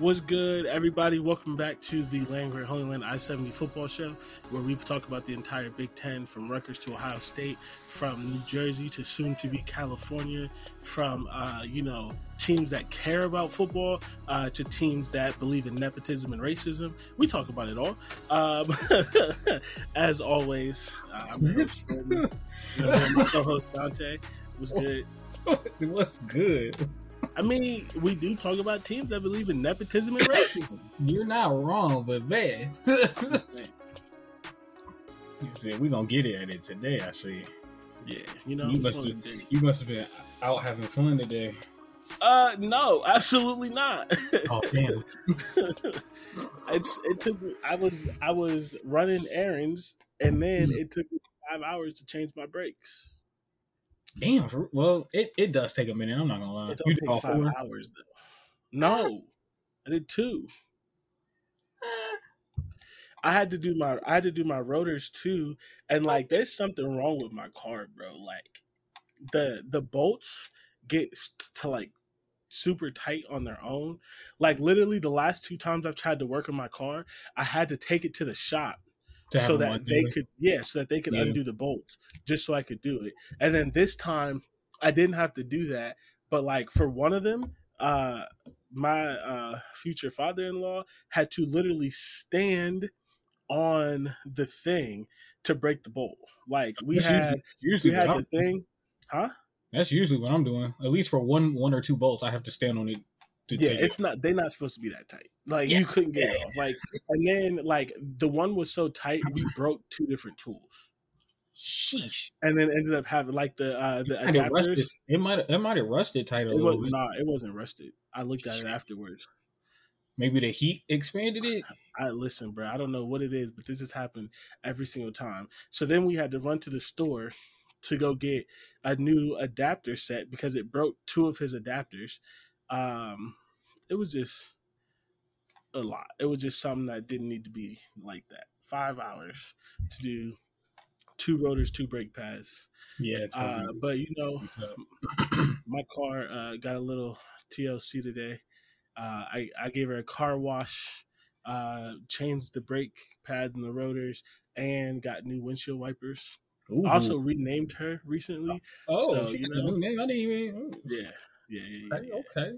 What's good, everybody? Welcome back to the Land Grant Holy Land I 70 football show, where we talk about the entire Big Ten from Rutgers to Ohio State, from New Jersey to soon to be California, from, uh, you know, teams that care about football uh, to teams that believe in nepotism and racism. We talk about it all. Um, as always, uh, I'm your host, Jordan. You know, my co host Dante. Was good. What's good? I mean, we do talk about teams that believe in nepotism and racism. You're not wrong, but man. you said we're gonna get at it today, I see. Yeah, you know, You must have of the days. you must have been out having fun today. Uh, no, absolutely not. Oh damn. it's it took me. I was I was running errands, and then Hmm. it took me five hours to change my brakes. Damn. for- Well, it, it does take a minute, I'm not gonna lie. It You did all take five four? hours though. No, I did two. I had to do my I had to do my rotors too, and like there's something wrong with my car, bro. Like the the bolts get to like super tight on their own. Like literally the last two times I've tried to work on my car, I had to take it to the shop so that they it? could yeah, so that they could Yeah. undo the bolts just so I could do it. And then this time I didn't have to do that, but like for one of them, uh my uh future father-in-law had to literally stand on the thing to break the bolt. Like we That's had usually, usually we had I'm- the thing, huh? That's usually what I'm doing. At least for one one or two bolts, I have to stand on it. Yeah, it's it. not. They're not supposed to be that tight. Like Yeah. you couldn't get it off. Like, and then like the one was so tight, we broke two different tools, Sheesh. and then ended up having like the uh the It might have rusted. adapters. It might it might have rusted tight a It little was bit. not. It wasn't rusted. I looked at it afterwards. Maybe the heat expanded it. I listen, bro. I don't know what it is, but this has happened every single time. So then we had to run to the store to go get a new adapter set because it broke two of his adapters. Um, it was just a lot. It was just something that didn't need to be like that. Five hours to do two rotors, two brake pads. Yeah, it's Uh, but you know, my car uh, got a little TLC today. Uh, I, I gave her a car wash, uh, changed the brake pads and the rotors, and got new windshield wipers. Ooh. Also renamed her recently. oh, so, you know. new name. I didn't even. Yeah, yeah, yeah, Okay, yeah. okay.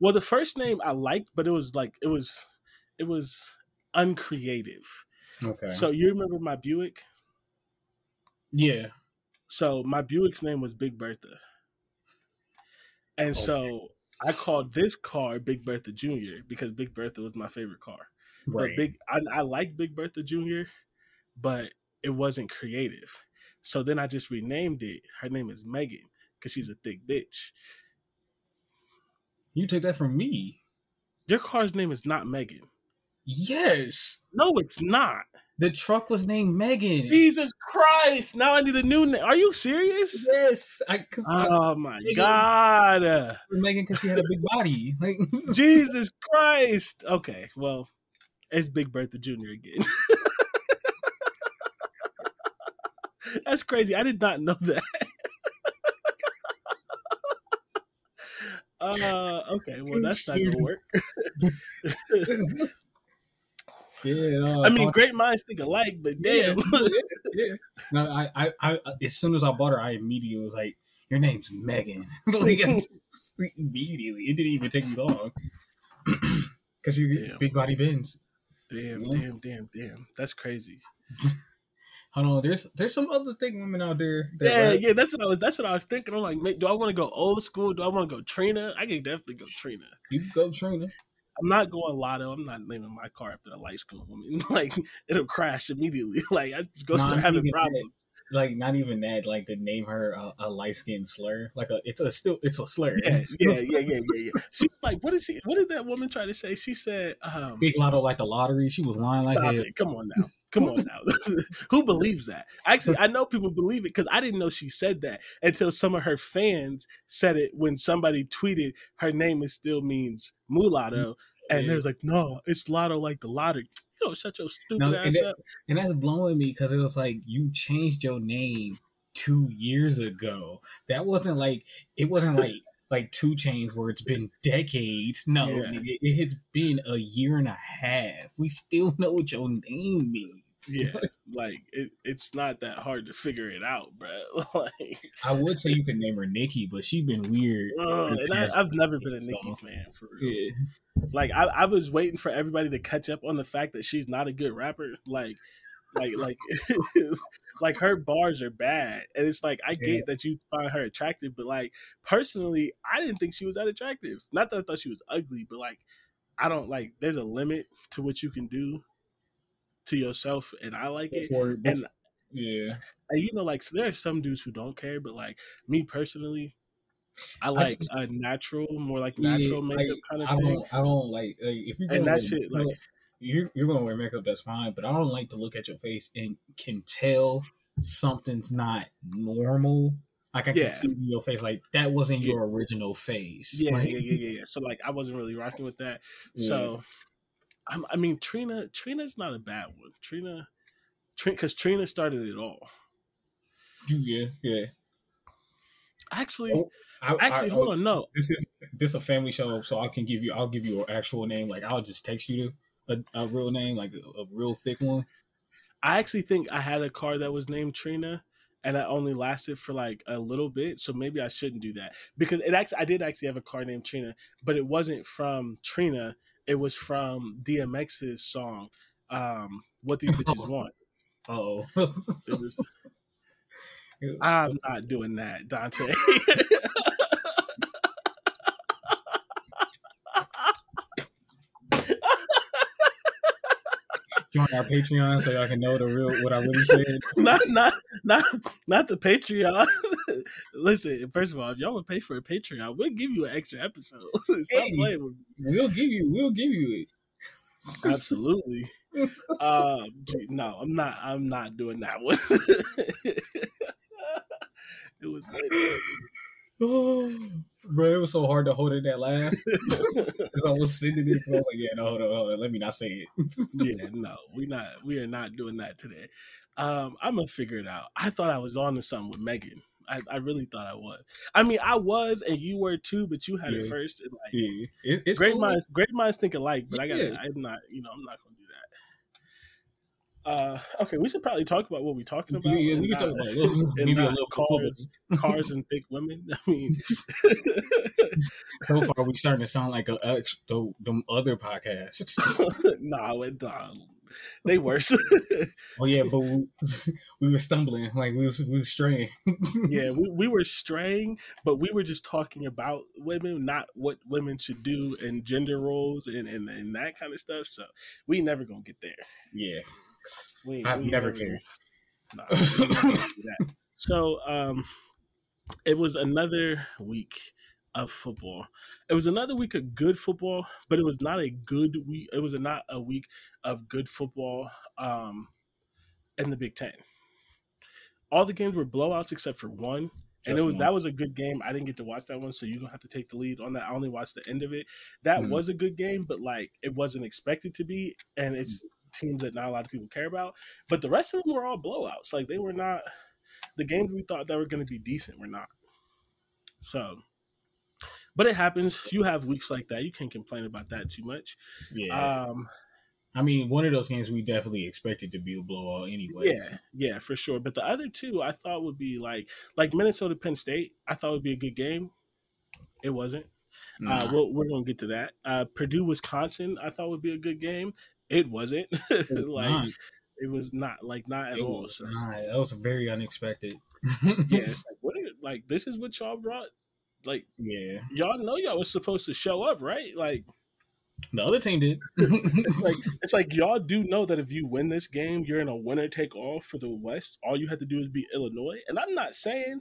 Well, the first name I liked, but it was like it was it was uncreative. Okay. So you remember my Buick? yeah. So my Buick's name was Big Bertha. And so I called this car Big Bertha Jr. because Big Bertha was my favorite car. Right. But Big I, I like Big Bertha Jr., but it wasn't creative. So then I just renamed it. Her name is Megan because she's a thick bitch. You took that from me. Your car's name is not Megan. Yes. No, it's not. The truck was named Megan. Jesus Christ! Now I need a new name. Are you serious? Yes. I, oh my Megan. god! Megan because she had a big body. Like Jesus Christ! Okay, well, it's Big Bertha Jr. again. That's crazy. I did not know that. Uh, okay, well, that's not gonna work. Yeah, uh, I mean, great minds think alike, but damn. Yeah, yeah. No, I, I, I, as soon as I bought her, I immediately was like, "Your name's Megan." like, immediately, it didn't even take me long because you get big body bins. Damn, Yeah. damn, damn, damn. That's crazy. Hold on, there's there's some other thick women out there. That Yeah, rap. yeah, that's what I was. That's what I was thinking. I'm like, mate, do I want to go old school? Do I want to go Trina? I can definitely go Trina. You can go Trina. I'm not going Latto. I'm not naming my car after a light skinned woman. Like it'll crash immediately. Like I go Not start having problems. that. Like not even that. Like to name her a, a light skinned slur. Like a it's a still it's a slur. Yeah, yeah, yeah, yeah, yeah. She's like, what did she? What did that woman try to say? She said, um, Big Latto like the lottery. She was lying like it. Come on now. Come on now. Who believes that? Actually, I know people believe it because I didn't know she said that until some of her fans said it when somebody tweeted her name is still means mulatto. And they was like, no, it's lotto like the lottery. You know, shut your stupid No, ass and, that- up. and that's blowing me because it was like you changed your name two years ago. That wasn't like it wasn't like like 2 Chainz where it's been decades. No, Yeah. nigga, it has been a year and a half. We still know what your name means. Yeah, like it, it's not that hard to figure it out, bro. like, I would say you could name her Nicki, but she's been weird. uh, and I, I've never been a so- Nicki fan for real. Yeah. Like I, I was waiting for everybody to catch up on the fact that she's not a good rapper. Like, like, like, like her bars are bad, and it's like I Yeah. get that you find her attractive, but like personally, I didn't think she was that attractive. Not that I thought she was ugly, but like I don't like. There's a limit to what you can do to yourself, and I like it. Before, And yeah. and you know, like so there are some dudes who don't care, but like me personally, I like just- a natural, more like Yeah, natural like, makeup kind of I thing. don't, I don't like, like if you're And gonna that shit, like- you're you're gonna wear makeup, that's fine. But I don't like to look at your face and can tell something's not normal. Like I Yeah. can see your face, like that wasn't Yeah. your original face. Yeah, Like, yeah, yeah, yeah, yeah. So like, I wasn't really rocking with that. So, I'm, I mean, Trina, Trina's not a bad one. Trina, because Trina started it all. yeah, yeah. Actually, Oh, I, actually, I- hold oh, on, no. This is this is a family show, so I can give you. I'll give you an actual name. Like I'll just text you a, a real name, like a, a real thick one. I actually think I had a car that was named Trina, and I only lasted for like a little bit. So maybe I shouldn't do that because it actually I did actually have a car named Trina, but it wasn't from Trina. It was from DMX's song, um, "What These Bitches Want." Oh, It was. I'm not doing that, Dante. join our Patreon so y'all can know the real what I really said. not, not, not, not the Patreon. Listen, first of all, if y'all would pay for a Patreon, we'll give you an extra episode. Stop Hey. playing with me. We'll give you. We'll give you it. Absolutely. um, no, I'm not. I'm not doing that one. it was. oh, Bro, it was so hard to hold in that laugh because I was sending it. I was like, "Yeah, no, hold on, hold on. Let me not say it." yeah, no, we not. We are not doing that today. Um, I'm gonna figure it out. I thought I was on to something with Megan. I, I really thought I was. I mean, I was, and you were too, but you had it first. And like, Yeah, it, it's great cool. minds, great minds think alike. But I got, yeah. I'm not. You know, I'm not gonna do that. Uh, okay, we should probably talk about what we're talking about. Yeah, yeah, we can talk about a little, and maybe a little cars, cars and thick women. I mean, So far, we starting to sound like a ex, the, them other podcasts. nah, it, nah, they worse. oh yeah, but we, we were stumbling, like we was we was straying. yeah, we, we were straying, but we were just talking about women, not what women should do and gender roles and, and, and that kind of stuff. So we never gonna get there. yeah. We, I've we never cared. Nah, we ain't gonna do that. So um, it was another week of football. It was another week of good football, but it was not a good week. It was not a week of good football um, in the Big Ten. All the games were blowouts except for one, and Just it was one. that was a good game. I didn't get to watch that one, so you don't have to take the lead on that. I only watched the end of it. That Mhm. was a good game, but like it wasn't expected to be, and it's teams that not a lot of people care about. But the rest of them were all blowouts. Like they were not the games we thought that were going to be decent were not. So, but it happens. You have weeks like that. You can't complain about that too much. Yeah. Um, I mean, one of those games we definitely expected to be a blowout anyway. yeah, yeah, for sure. But the other two, I thought would be like like Minnesota Penn State. I thought would be a good game. It wasn't. Uh, we'll, we're gonna get to that. Uh, Purdue Wisconsin. I thought would be a good game. It wasn't. Like not. it was not like not at It all. was So not. That was very unexpected. yeah, like what are like this is what y'all brought. Like yeah. y'all know y'all was supposed to show up, right? Like The other team did. it's like it's like y'all do know that if you win this game, you're in a winner take all for the West. All you have to do is beat Illinois, and I'm not saying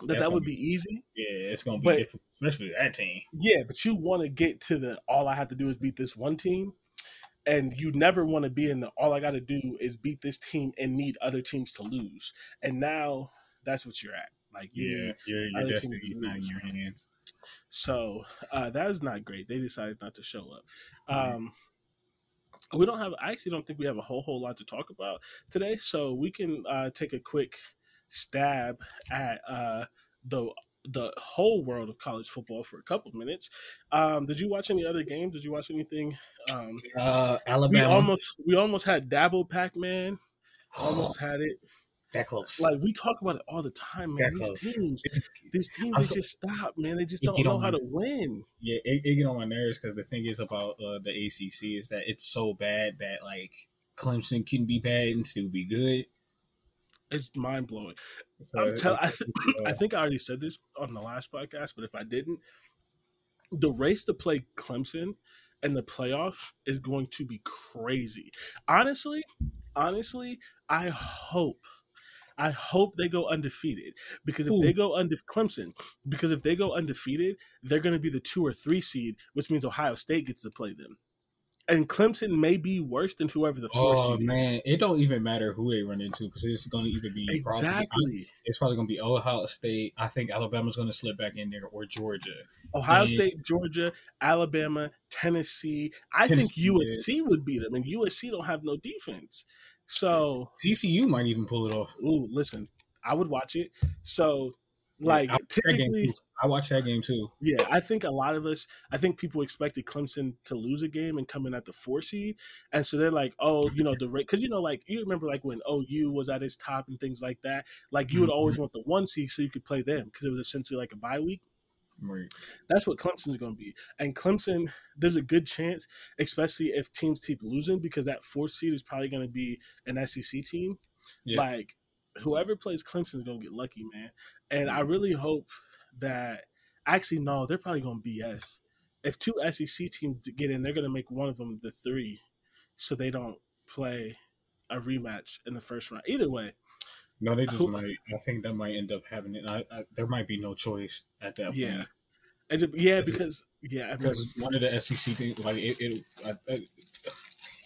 that That's that would be easy. yeah, it's gonna be But- difficult, especially that team. Yeah, but you want to get to the all I have to do is beat this one team, and you never want to be in the all I got to do is beat this team and need other teams to lose. And now that's what you're at. Like you Yeah, need your your other teams destiny's to not in your hands. So uh, that is not great. They decided not to show up. Um, we don't have. I actually don't think we have a whole whole lot to talk about today. So we can uh, take a quick stab at uh, the the whole world of college football for a couple of minutes. Um, did you watch any other games? Did you watch anything? Um, Uh, we almost we almost had Dabble Pac Man. Almost had it. That close. Like we talk about it all the time, man. That These close. teams, these teams, they so- just stop, man. They just don't know how my- to win. yeah, it, it get on my nerves because the thing is about uh, the ACC is that it's so bad that like Clemson can be bad and still be good. It's mind blowing. So I'm tell- I, th- I think I already said this on the last podcast, but if I didn't, the race to play Clemson and the playoff is going to be crazy. Honestly, honestly, I hope. I hope they go undefeated because if Who? they go under Clemson, because if they go undefeated, they're going to be the two or three seed, which means Ohio State gets to play them, and Clemson may be worse than whoever the four Oh seed. is. man, it don't even matter who they run into because it's going to either be probably- Exactly. it's probably going to be Ohio State. I think Alabama's going to slip back in there or Georgia. Ohio And- State, Georgia, Alabama, Tennessee. I Tennessee, think USC would beat them, and USC don't have no defense. So, TCU might even pull it off. ooh, listen, I would watch it. So, like, I watched that game typically, too. I watched that game too. yeah, I think a lot of us, I think people expected Clemson to lose a game and come in at the four seed, and so they're like, oh, you know, the rate, because you know, like you remember, like when OU was at its top and things like that. Like you would Mhm. always want the one seed so you could play them because it was essentially like a bye week. Right. That's what Clemson's going to be. And Clemson, there's a good chance, especially if teams keep losing, because that fourth seed is probably going to be an SEC team. Yeah. Like, whoever plays Clemson is going to get lucky, man. And I really hope that, actually, no, they're probably going to BS. If two SEC teams get in, they're going to make one of them the three so they don't play a rematch in the first round. Either way, No, they just Who- might. I think that might end up happening. I, I, there might be no choice at that yeah. point And it- yeah, Is it- because, yeah, because one of the SEC teams, like it, it, I,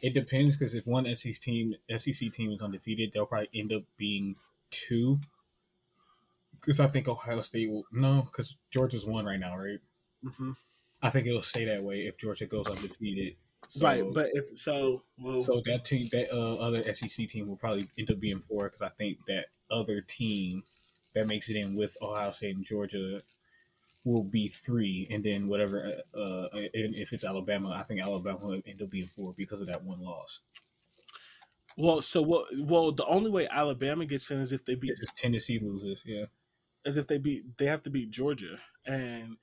it depends. Because if one SEC team, SEC team is undefeated, they'll probably end up being two. Because I think Ohio State will no, because Georgia's one right now, right? mhm. I think it'll stay that way if Georgia goes undefeated. So, right. But if so, well, So that team, that uh, other SEC team will probably end up being four because I think that other team that makes it in with Ohio State and Georgia will be three, and then whatever. Uh, uh, if it's Alabama, I think Alabama will end up being four because of that one loss. Well, so what? Well, the only way Alabama gets in is if they beat just Tennessee loses, yeah. as if they beat they have to beat Georgia, and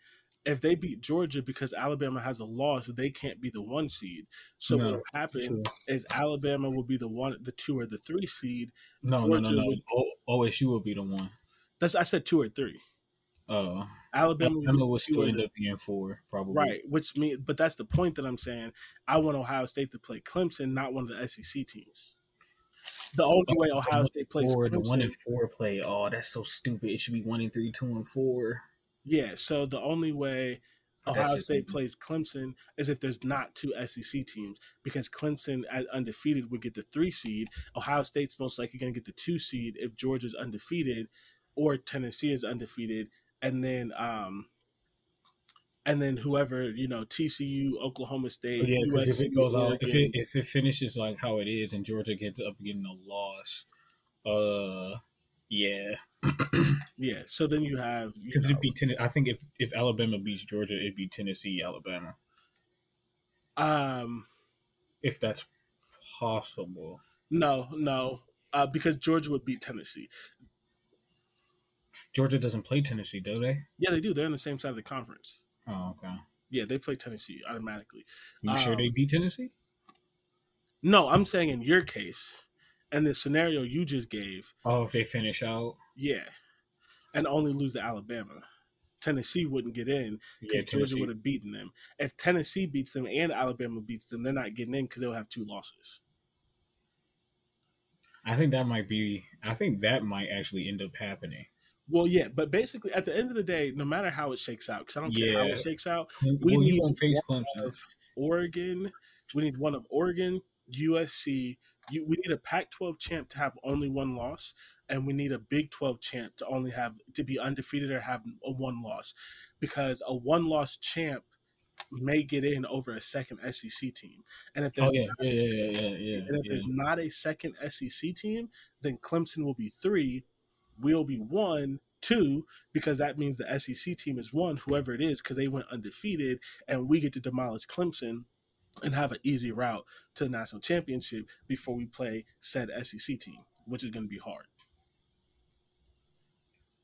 if they beat Georgia because Alabama has a loss, they can't be the one seed. So No, what will happen is Alabama will be the one, the two or the three seed. No, no, no, no. would- O- OSU will be the one. That's I said two or three. Uh, Alabama, Alabama will will be two still end up being four, probably. right. Which mean, but that's the point that I'm saying. I want Ohio State to play Clemson, not one of the SEC teams. The only way Ohio State plays Four, the one and four play. Oh, that's so stupid. It should be one and three, two and four. Yeah, so the only way Ohio just- State plays Clemson is if there's not two SEC teams because Clemson at undefeated would get the three seed. Ohio State's most likely going to get the two seed if Georgia's undefeated or Tennessee is undefeated, and then um, and then whoever you know TCU, Oklahoma State, But yeah, because if it goes out, if it if it finishes like how it is, and Georgia gets up getting a loss, uh, yeah, yeah. So then you have because it'd be ten. I think if if Alabama beats Georgia, it'd be Tennessee, Alabama, um if that's possible. no no uh, because Georgia would beat Tennessee. Georgia doesn't play Tennessee, do they? Yeah, they do. They're on the same side of the conference. Oh, okay. Yeah, they play Tennessee automatically. You sure they Um, beat Tennessee? No, I'm saying in your case, and the scenario you just gave, Oh, if they finish out, yeah, and only lose to Alabama. Tennessee wouldn't get in because yeah, Georgia would have beaten them. If Tennessee beats them and Alabama beats them, they're not getting in because they'll have two losses. I think that might be. I think that might actually end up happening. Well, yeah, but basically, at the end of the day, no matter how it shakes out, because I don't care how it shakes out, we you need one Clemson. of Oregon. We need one of Oregon, USC. You, we need a Pac-12 champ to have only one loss, and we need a Big 12 champ to only have to be undefeated or have a one loss, because a one-loss champ may get in over a second SEC team, and if there's Oh yeah, not yeah, yeah, yeah, yeah, yeah. and if there's not a second SEC team, then Clemson will be three, we'll be one, two, because that means the SEC team is one, whoever it is, because they went undefeated, and we get to demolish Clemson and have an easy route to the national championship before we play said SEC team, which is going to be hard.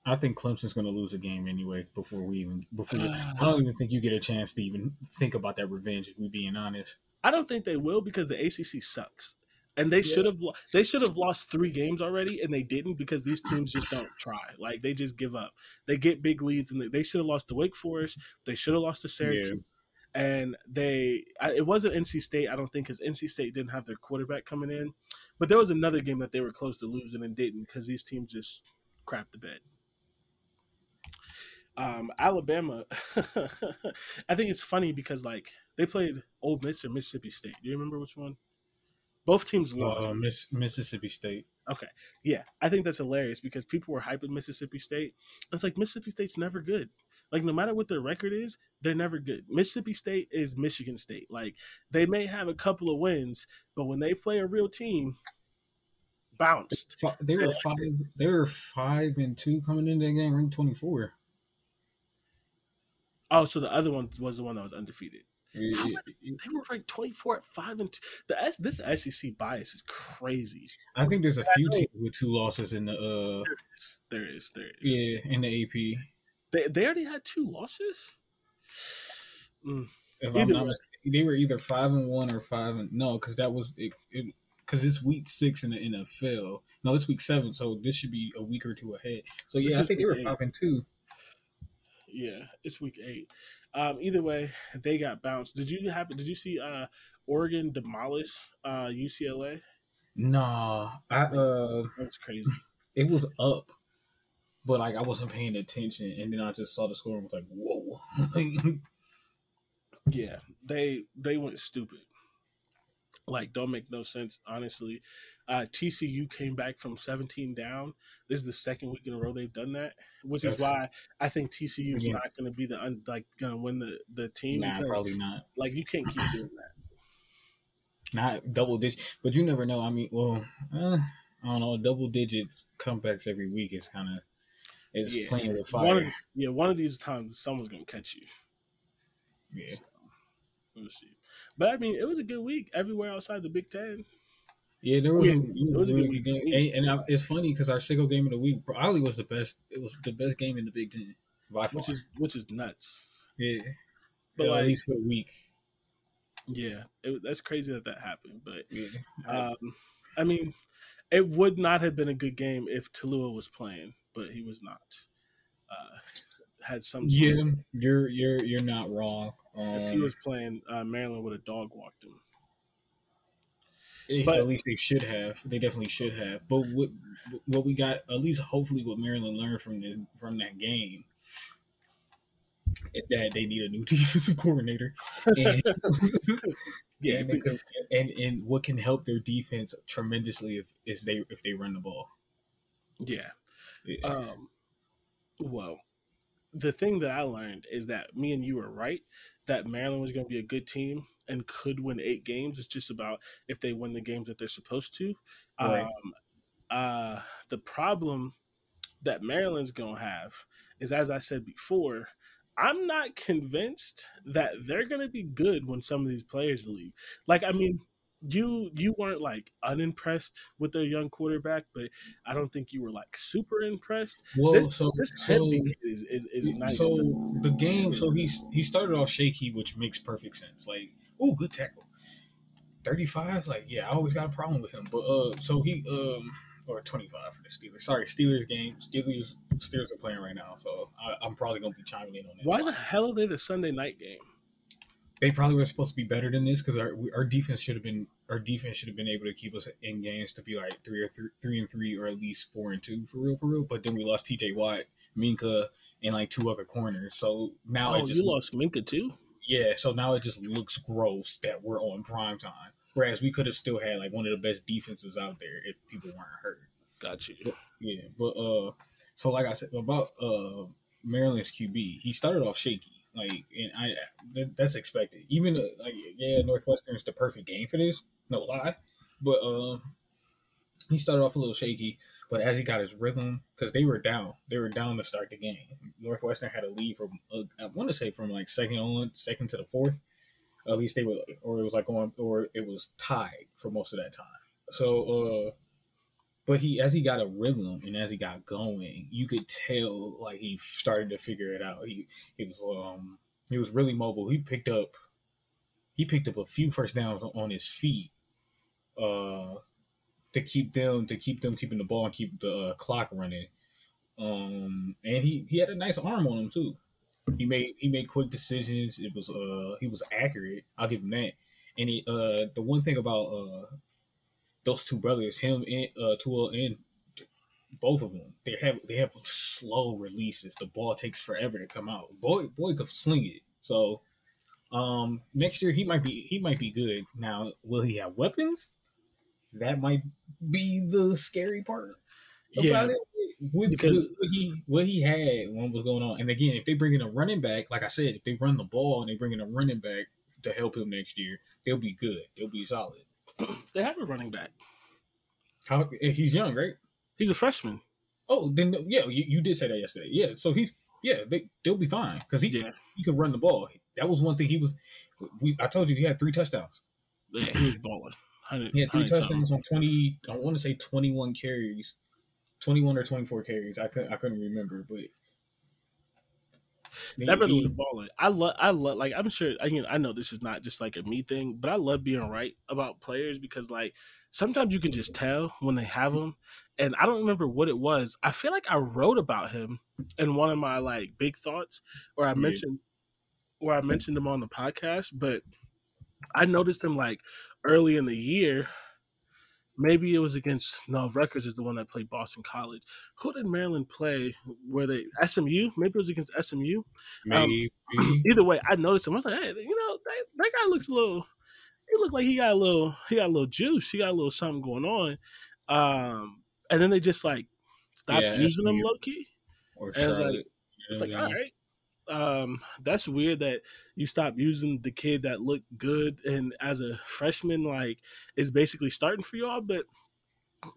I think Clemson's going to lose a game anyway before we even before. I uh, don't even think you get a chance to even think about that revenge. If we being honest, I don't think they will because the ACC sucks. And they should have they should have lost three games already, and they didn't because these teams just don't try. Like they just give up. They get big leads, and they, they should have lost to Wake Forest. They should have lost to Syracuse, and they it wasn't NC State. I don't think because NC State didn't have their quarterback coming in, but there was another game that they were close to losing and didn't because these teams just crapped the bed. Um, Alabama, I think it's funny because like they played Ole Miss or Mississippi State. Do you remember which one? Both teams lost. uh, Miss Mississippi State. Okay. Yeah. I think that's hilarious because people were hyping Mississippi State. It's like Mississippi State's never good. Like no matter what their record is, they're never good. Mississippi State is Michigan State. Like they may have a couple of wins, but when they play a real team, bounced. They were five. They were five and two coming into that game, ranked twenty four. Oh, so the other one was the one that was undefeated. How I They were ranked 24 at 5 and 2. The S, this SEC bias is crazy. I think there's a few teams with two losses in the uh There is, there is. yeah in the AP. They, they already had two losses? Mm. If Either I'm not mistaken, they were either five and one or five and no, because that was it. Because it's week six in the NFL. No, it's week seven, so this should be a week or two ahead. So This yeah, I think they were eight. five and two. Yeah, it's week eight. Um, either way, they got bounced. Did you happen? Did you see uh, Oregon demolish uh, UCLA? Nah, I uh, That's crazy. it was up, but like I wasn't paying attention, and then I just saw the score and was like, whoa. Yeah, they they went stupid. Like, don't make no sense, honestly. Uh, TCU came back from 17 down. This is the second week in a row they've done that, which is why I think TCU is Yeah. not going to be the un, like going to win the the team nah, because probably not. like you can't keep doing that. Not double digits, but you never know. I mean, well, uh, I don't know. Double digits comebacks every week is kind of it's Yeah. playing with One of, fire. yeah, one of these times someone's going to catch you. Yeah. We'll see. But I mean, it was a good week everywhere outside the Big Ten. Yeah, there was, Yeah, a, it was a really good good week. game, and, and I, it's funny because our single game of the week probably was the best. It was the best game in the Big Ten by far. which is which is nuts. yeah, But Yeah, like, at least for a week. yeah, it, that's crazy that that happened. But Yeah, um, I mean, it would not have been a good game if Taulia was playing, but he was not. Uh, had some. yeah, you're you're you're not wrong. Um, If he was playing, uh, Maryland would have dog walked him. Eh, but- at least they should have. They definitely should have. But what what we got, at least hopefully, what Maryland learned from this from that game is that they need a new defensive coordinator. And, yeah, and, and, and what can help their defense tremendously if is they if they run the ball. Yeah. yeah. Um. Well, the thing that I learned is that me and you were right that Maryland was going to be a good team and could win eight games. It's just about if they win the games that they're supposed to. Right. Um, uh, the problem that Maryland's going to have is, as I said before, I'm not convinced that they're going to be good when some of these players leave. Like, I mean, you you weren't like unimpressed with their young quarterback, but I don't think you were like super impressed. Well, this, so this so, is, is, is nice. So the game, so he's he started off shaky, which makes perfect sense. Like, oh, good tackle, thirty five. Like, yeah, I always got a problem with him, but uh, so he um or 25 for the Steelers. Sorry, Steelers game. Steelers Steelers are playing right now, so I, am probably gonna be chiming in on that. Why the hell are they the Sunday night game? They probably were supposed to be better than this because our our defense should have been our defense should have been able to keep us in games to be like three or three, three and three or at least four and two for real for real. But then we lost T.J. Watt, Minkah, and like two other corners. So now oh, it just you lost Minkah too. Yeah, so now it just looks gross that we're on prime time. Whereas we could have still had like one of the best defenses out there if people weren't hurt. Got you. But, yeah, but uh, so like I said about uh Maryland's QB, he started off shaky, like, and I that, that's expected. Even uh, like yeah, Northwestern's the perfect game for this, no lie, but um, he started off a little shaky. But as he got his rhythm, because they were down, they were down to start the game. Northwestern had a lead from uh, I want to say from like second on, second to the fourth. At least they were, or it was like going, or it was tied for most of that time. So, uh, but he, as he got a rhythm and as he got going, you could tell like he started to figure it out. He, he was, um, he was really mobile. He picked up, he picked up a few first downs on his feet, uh, to keep them, to keep them keeping the ball and keep the uh, clock running. Um, and he, he had a nice arm on him too. He made he made quick decisions. It was uh he was accurate. I'll give him that. And he uh the one thing about uh those two brothers, him and uh Tua and both of them, they have they have slow releases. The ball takes forever to come out. Boy boy could sling it. So um next year he might be he might be good. Now will he have weapons? That might be the scary part yeah. it. With, because with he what he had when was going on, and again, if they bring in a running back, like I said, if they run the ball and they bring in a running back to help him next year, they'll be good. They'll be solid. They have a running back. How he's young, right? He's a freshman. Oh, then yeah, you, you did say that yesterday. Yeah, so he's yeah, they they'll be fine because he yeah. he could run the ball. That was one thing he was. We I told you he had three touchdowns. Yeah, he was balling. He had three touchdowns something. on twenty. I want to say twenty one carries 21 or 24 carries. I couldn't I couldn't remember, but that brother was balling. I love I love like I'm sure I mean I know this is not just like a me thing, but I love being right about players because like sometimes you can just tell when they have them. And I don't remember what it was. I feel like I wrote about him in one of my like big thoughts, or I mentioned, or I mentioned him on the podcast. But I noticed him like early in the year maybe it was against no Records is the one that played Boston College. Who did Maryland play? Where they SMU? Maybe it was against SMU. Um, maybe. Um, either way, I noticed him. I was like, hey, you know, that, that guy looks a little. He looked like he got a little. He got a little juice. He got a little something going on. Um, and then they just like stopped yeah, using SMU. him low key. Or and it's like, it's like, all right, um, that's weird that you stop using the kid that looked good and as a freshman, like is basically starting for y'all, but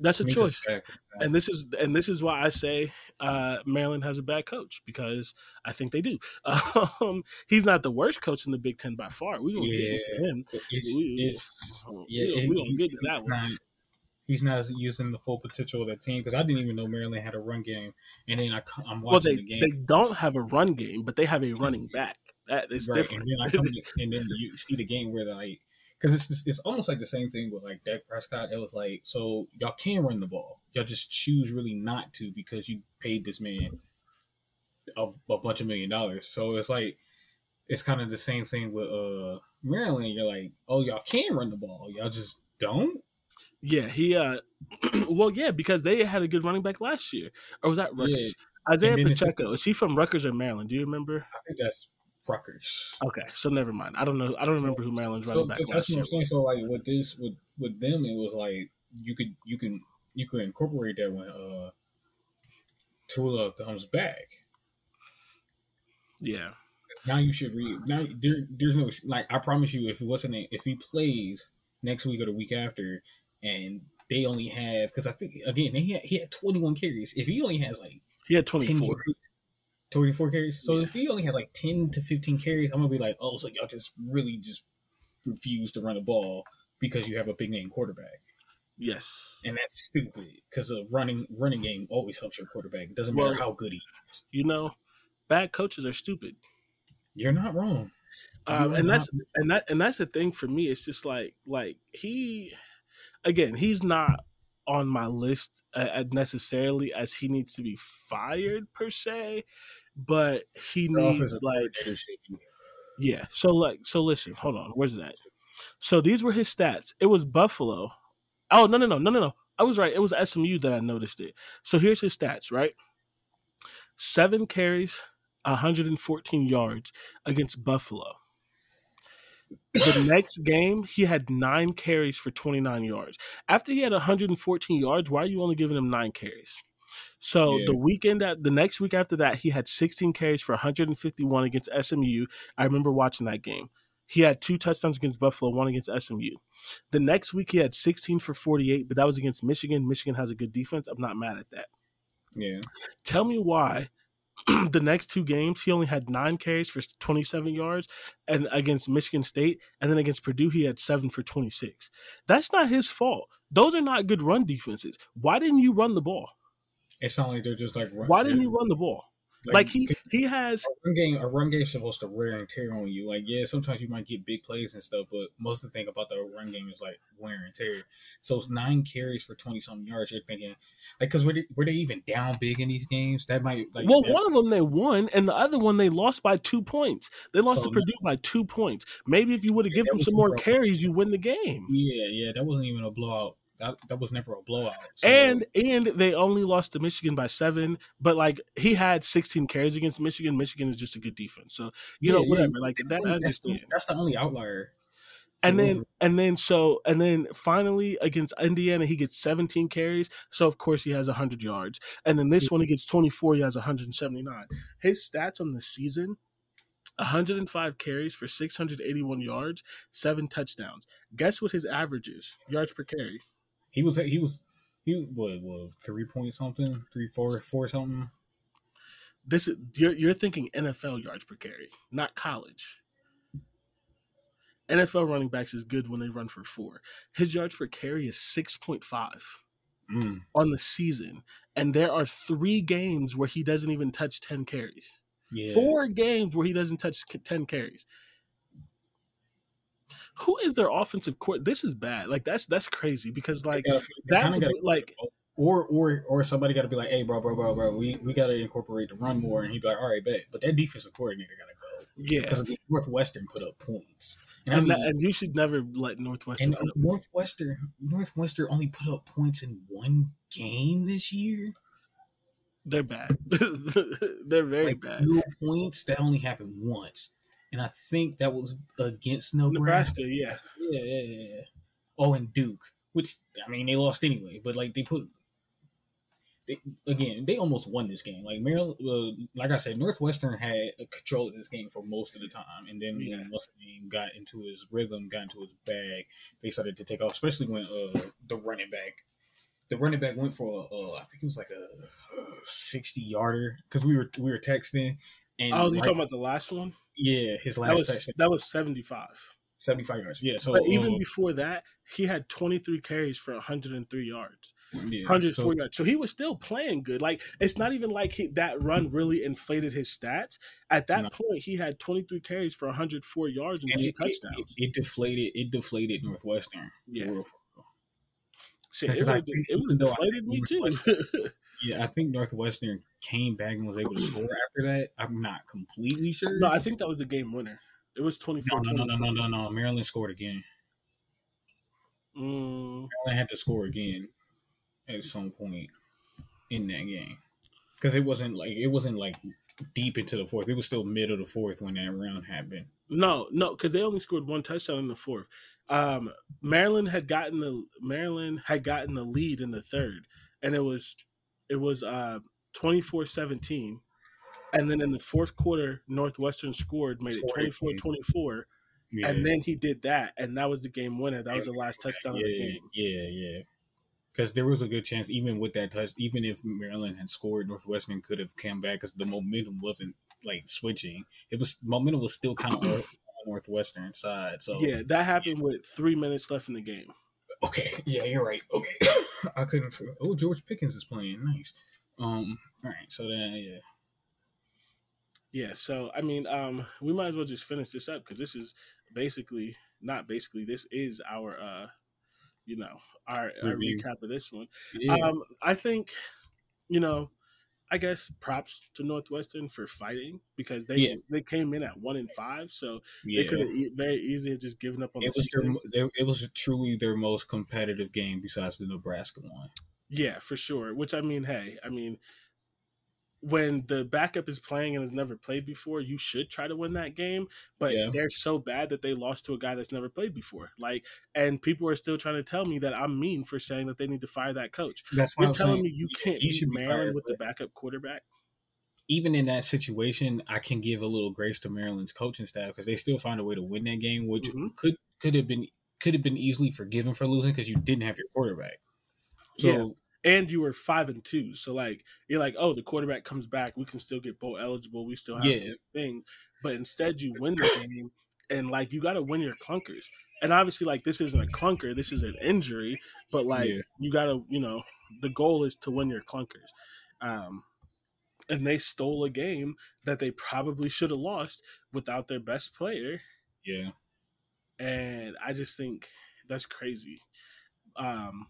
that's a choice. And this is and this is why I say uh, Maryland has a bad coach because I think they do. Um, he's not the worst coach in the Big Ten by far. We gonna yeah, get into him. It's, we, it's, yeah, we, we gonna get to that one he's not using the full potential of that team because I didn't even know Maryland had a run game, and then I, am watching well, they, the game. They don't have a run game, but they have a running back. That is right. different. And then, to, and then you see the game where they're like, because it's it's almost like the same thing with like Dak Prescott. It was like, so y'all can run the ball, y'all just choose really not to because you paid this man a, a bunch of million dollars. So it's like it's kind of the same thing with uh Maryland. You're like, oh, y'all can run the ball, y'all just don't yeah, he uh well yeah, because they had a good running back last year. Or was that Rutgers? Isaiah then it's- Pacheco is he from Rutgers or Maryland? Do you remember? I think that's Rutgers. Okay, so never mind. I don't know. I don't remember who Maryland's So running back that's what. I'm saying. So like with this, with with them, it was like you could you can you could incorporate that when uh Taulia comes back. Yeah, Now you should read. Now there, there's no like I promise you, if it wasn't if he plays next week or the week after, and they only have because I think again he had he had 21 carries. If he only has like he had 10 24. carries, 24 carries. So Yeah. if he only has like 10 to 15 carries, I'm gonna be like, oh, so y'all just really just refuse to run the ball because you have a big name quarterback. Yes, and that's stupid because a running running game always helps your quarterback. It doesn't Well- matter how good he is. you know, bad coaches are stupid. You're not wrong. Um, and that's and that and that's the thing for me. It's just like like he, again, he's not on my list uh, uh, necessarily as he needs to be fired per se, but he needs like coordinator should be- yeah. So like so listen, hold on, where's that? So these were his stats. It was Buffalo. Oh no no no no no no. I was right. It was SMU that I noticed it. So here's his stats. Right, seven carries, 114 yards against Buffalo. The next game, he had nine carries for 29 yards. After he had 114 yards, why are you only giving him nine carries? So Yeah. the weekend at the next week after that, he had 16 carries for 151 against SMU. I remember watching that game. He had two touchdowns against Buffalo, one against SMU. The next week he had 16 for 48, but that was against Michigan. Michigan has a good defense. I'm not mad at that. Yeah, Tell me why the next two games he only had nine carries for 27 yards and against Michigan State, and then against Purdue he had seven for 26. That's not his fault. Those are not good run defenses. Why didn't you run the ball? it's not like they're just like Why didn't you run the ball? Like he he has A run game, a run game is supposed to wear and tear on you. Like, yeah, sometimes you might get big plays and stuff, but most of the thing about the run game is like wear and tear. So it's nine carries for twenty something yards. You're thinking, like, because were they, were they even down big in these games? That might like well, that- one of them they won, and the other one they lost by two points. They lost So to Purdue by two points. Maybe if you would have Yeah, given was some more carries, you win the game. Yeah, yeah, that wasn't even a blowout. That that was never a blowout. So, And and they only lost to Michigan by seven, but like he had 16 carries against Michigan. Michigan is just a good defense, so you know Yeah, yeah. whatever. Like that, I that's, understand. that's the only outlier. And then over- and then so and then finally against Indiana he gets 17 carries, so of course he has 100 yards. And then this one he gets 24, he has 179. His stats on the season. 105 carries for 681 yards, seven touchdowns. Guess what his average is? Yards per carry. He was he was he was what three point something, three four four something. This is you're you're thinking NFL yards per carry, not college. NFL running backs is good when they run for four. His yards per carry is six point five Mm. on the season, and there are three games where he doesn't even touch ten carries. Yeah, Four games where he doesn't touch ten carries. Who is their offensive court? This is bad. Like that's that's crazy because like gotta- that would gotta- like or or or somebody got to be like, hey, bro, bro, bro, bro, we we got to incorporate the run more, and he'd be like, all right, bet, but that defensive coordinator got to go yeah, because Northwestern put up points, and, and, I that, and you should never let Northwestern. and Northwestern Northwestern only put up points in one game this year. They're bad. They're very like bad. zero points. That only happened once, and I think that was against Nebraska. Nebraska, yeah. Yeah, yeah, yeah, yeah. Oh, and Duke, which I mean they lost anyway, but like they put. They, again, they almost won this game. Like Maryland, uh, like I said, Northwestern had control of this game for most of the time, and then Yeah. when got into his rhythm, got into his bag, they started to take off. Especially when uh, the running back, the running back went for a, uh, I think it was like a uh, sixty yarder because we were we were texting. And Oh, you right- talking about the last one? Yeah, his That last was touchdown, that was seventy five. seventy five yards. Yeah, so But even um, before that, he had twenty three carries for hundred and three yards, yeah, hundred so- yards. So he was still playing good. Like it's not even like he, that run really inflated his stats. At that No. point, he had twenty three carries for hundred four yards and, and two it, it, touchdowns. it, it deflated. It deflated Northwestern. Yeah. real, for real. Shit, it because I would it even would though I deflated me too. Yeah, I think Northwestern came back and was able to score after that. I'm not completely sure. no, I think that was the game winner. It was 24 no, no, no, no, no, no, no. Maryland scored again. Mm, Maryland had to score again at some point in that game. because it wasn't like it wasn't like deep into the fourth. It was still mid of the fourth when that round happened. No, no, because they only scored one touchdown in the fourth. Um, Maryland had gotten the Maryland had gotten the lead in the third, and it was it was uh 24-17. and then in the fourth quarter, Northwestern scored, made it 24-24. Yeah. And then he did that, and that was the game winner. That was the last touchdown yeah, of the game. Yeah, yeah. Because there was a good chance, even with that touch, even if Maryland had scored, Northwestern could have come back because the momentum wasn't like switching. It was momentum was still kind of on Northwestern side. So Yeah, that happened with three minutes left in the game. Okay, yeah, you're right. Okay, I couldn't. forget- Oh, George Pickens is playing. Nice. Um. All right. So then, yeah. Yeah, so I mean, um, we might as well just finish this up because this is basically not basically this is our uh, you know, our, our recap of this one. Yeah. Um, I think, you know, I guess props to Northwestern for fighting because they Yeah. they came in at one in five, so yeah. they could have e- very easily have just given up on It the was their, season. their, it was truly their most competitive game besides the Nebraska one. Yeah, for sure. Which I mean, hey, I mean, when the backup is playing and has never played before, you should try to win that game. But Yeah. they're so bad that they lost to a guy that's never played before. Like, and people are still trying to tell me that I'm mean for saying that they need to fire that coach. That's You're telling me you can't beat should be Maryland with the backup quarterback? even in that situation, I can give a little grace to Maryland's coaching staff because they still find a way to win that game, which Mhm. could could have been could have been easily forgiven for losing because you didn't have your quarterback. So Yeah. And you were five and two, so like you're like, oh, the quarterback comes back, we can still get bowl eligible, we still have Yeah. some things. But instead, you win the game, and like you got to win your clunkers. And obviously, like this isn't a clunker, this is an injury. But like Yeah. you got to, you know, the goal is to win your clunkers. Um, and they stole a game that they probably should have lost without their best player. yeah, and I just think that's crazy. Um,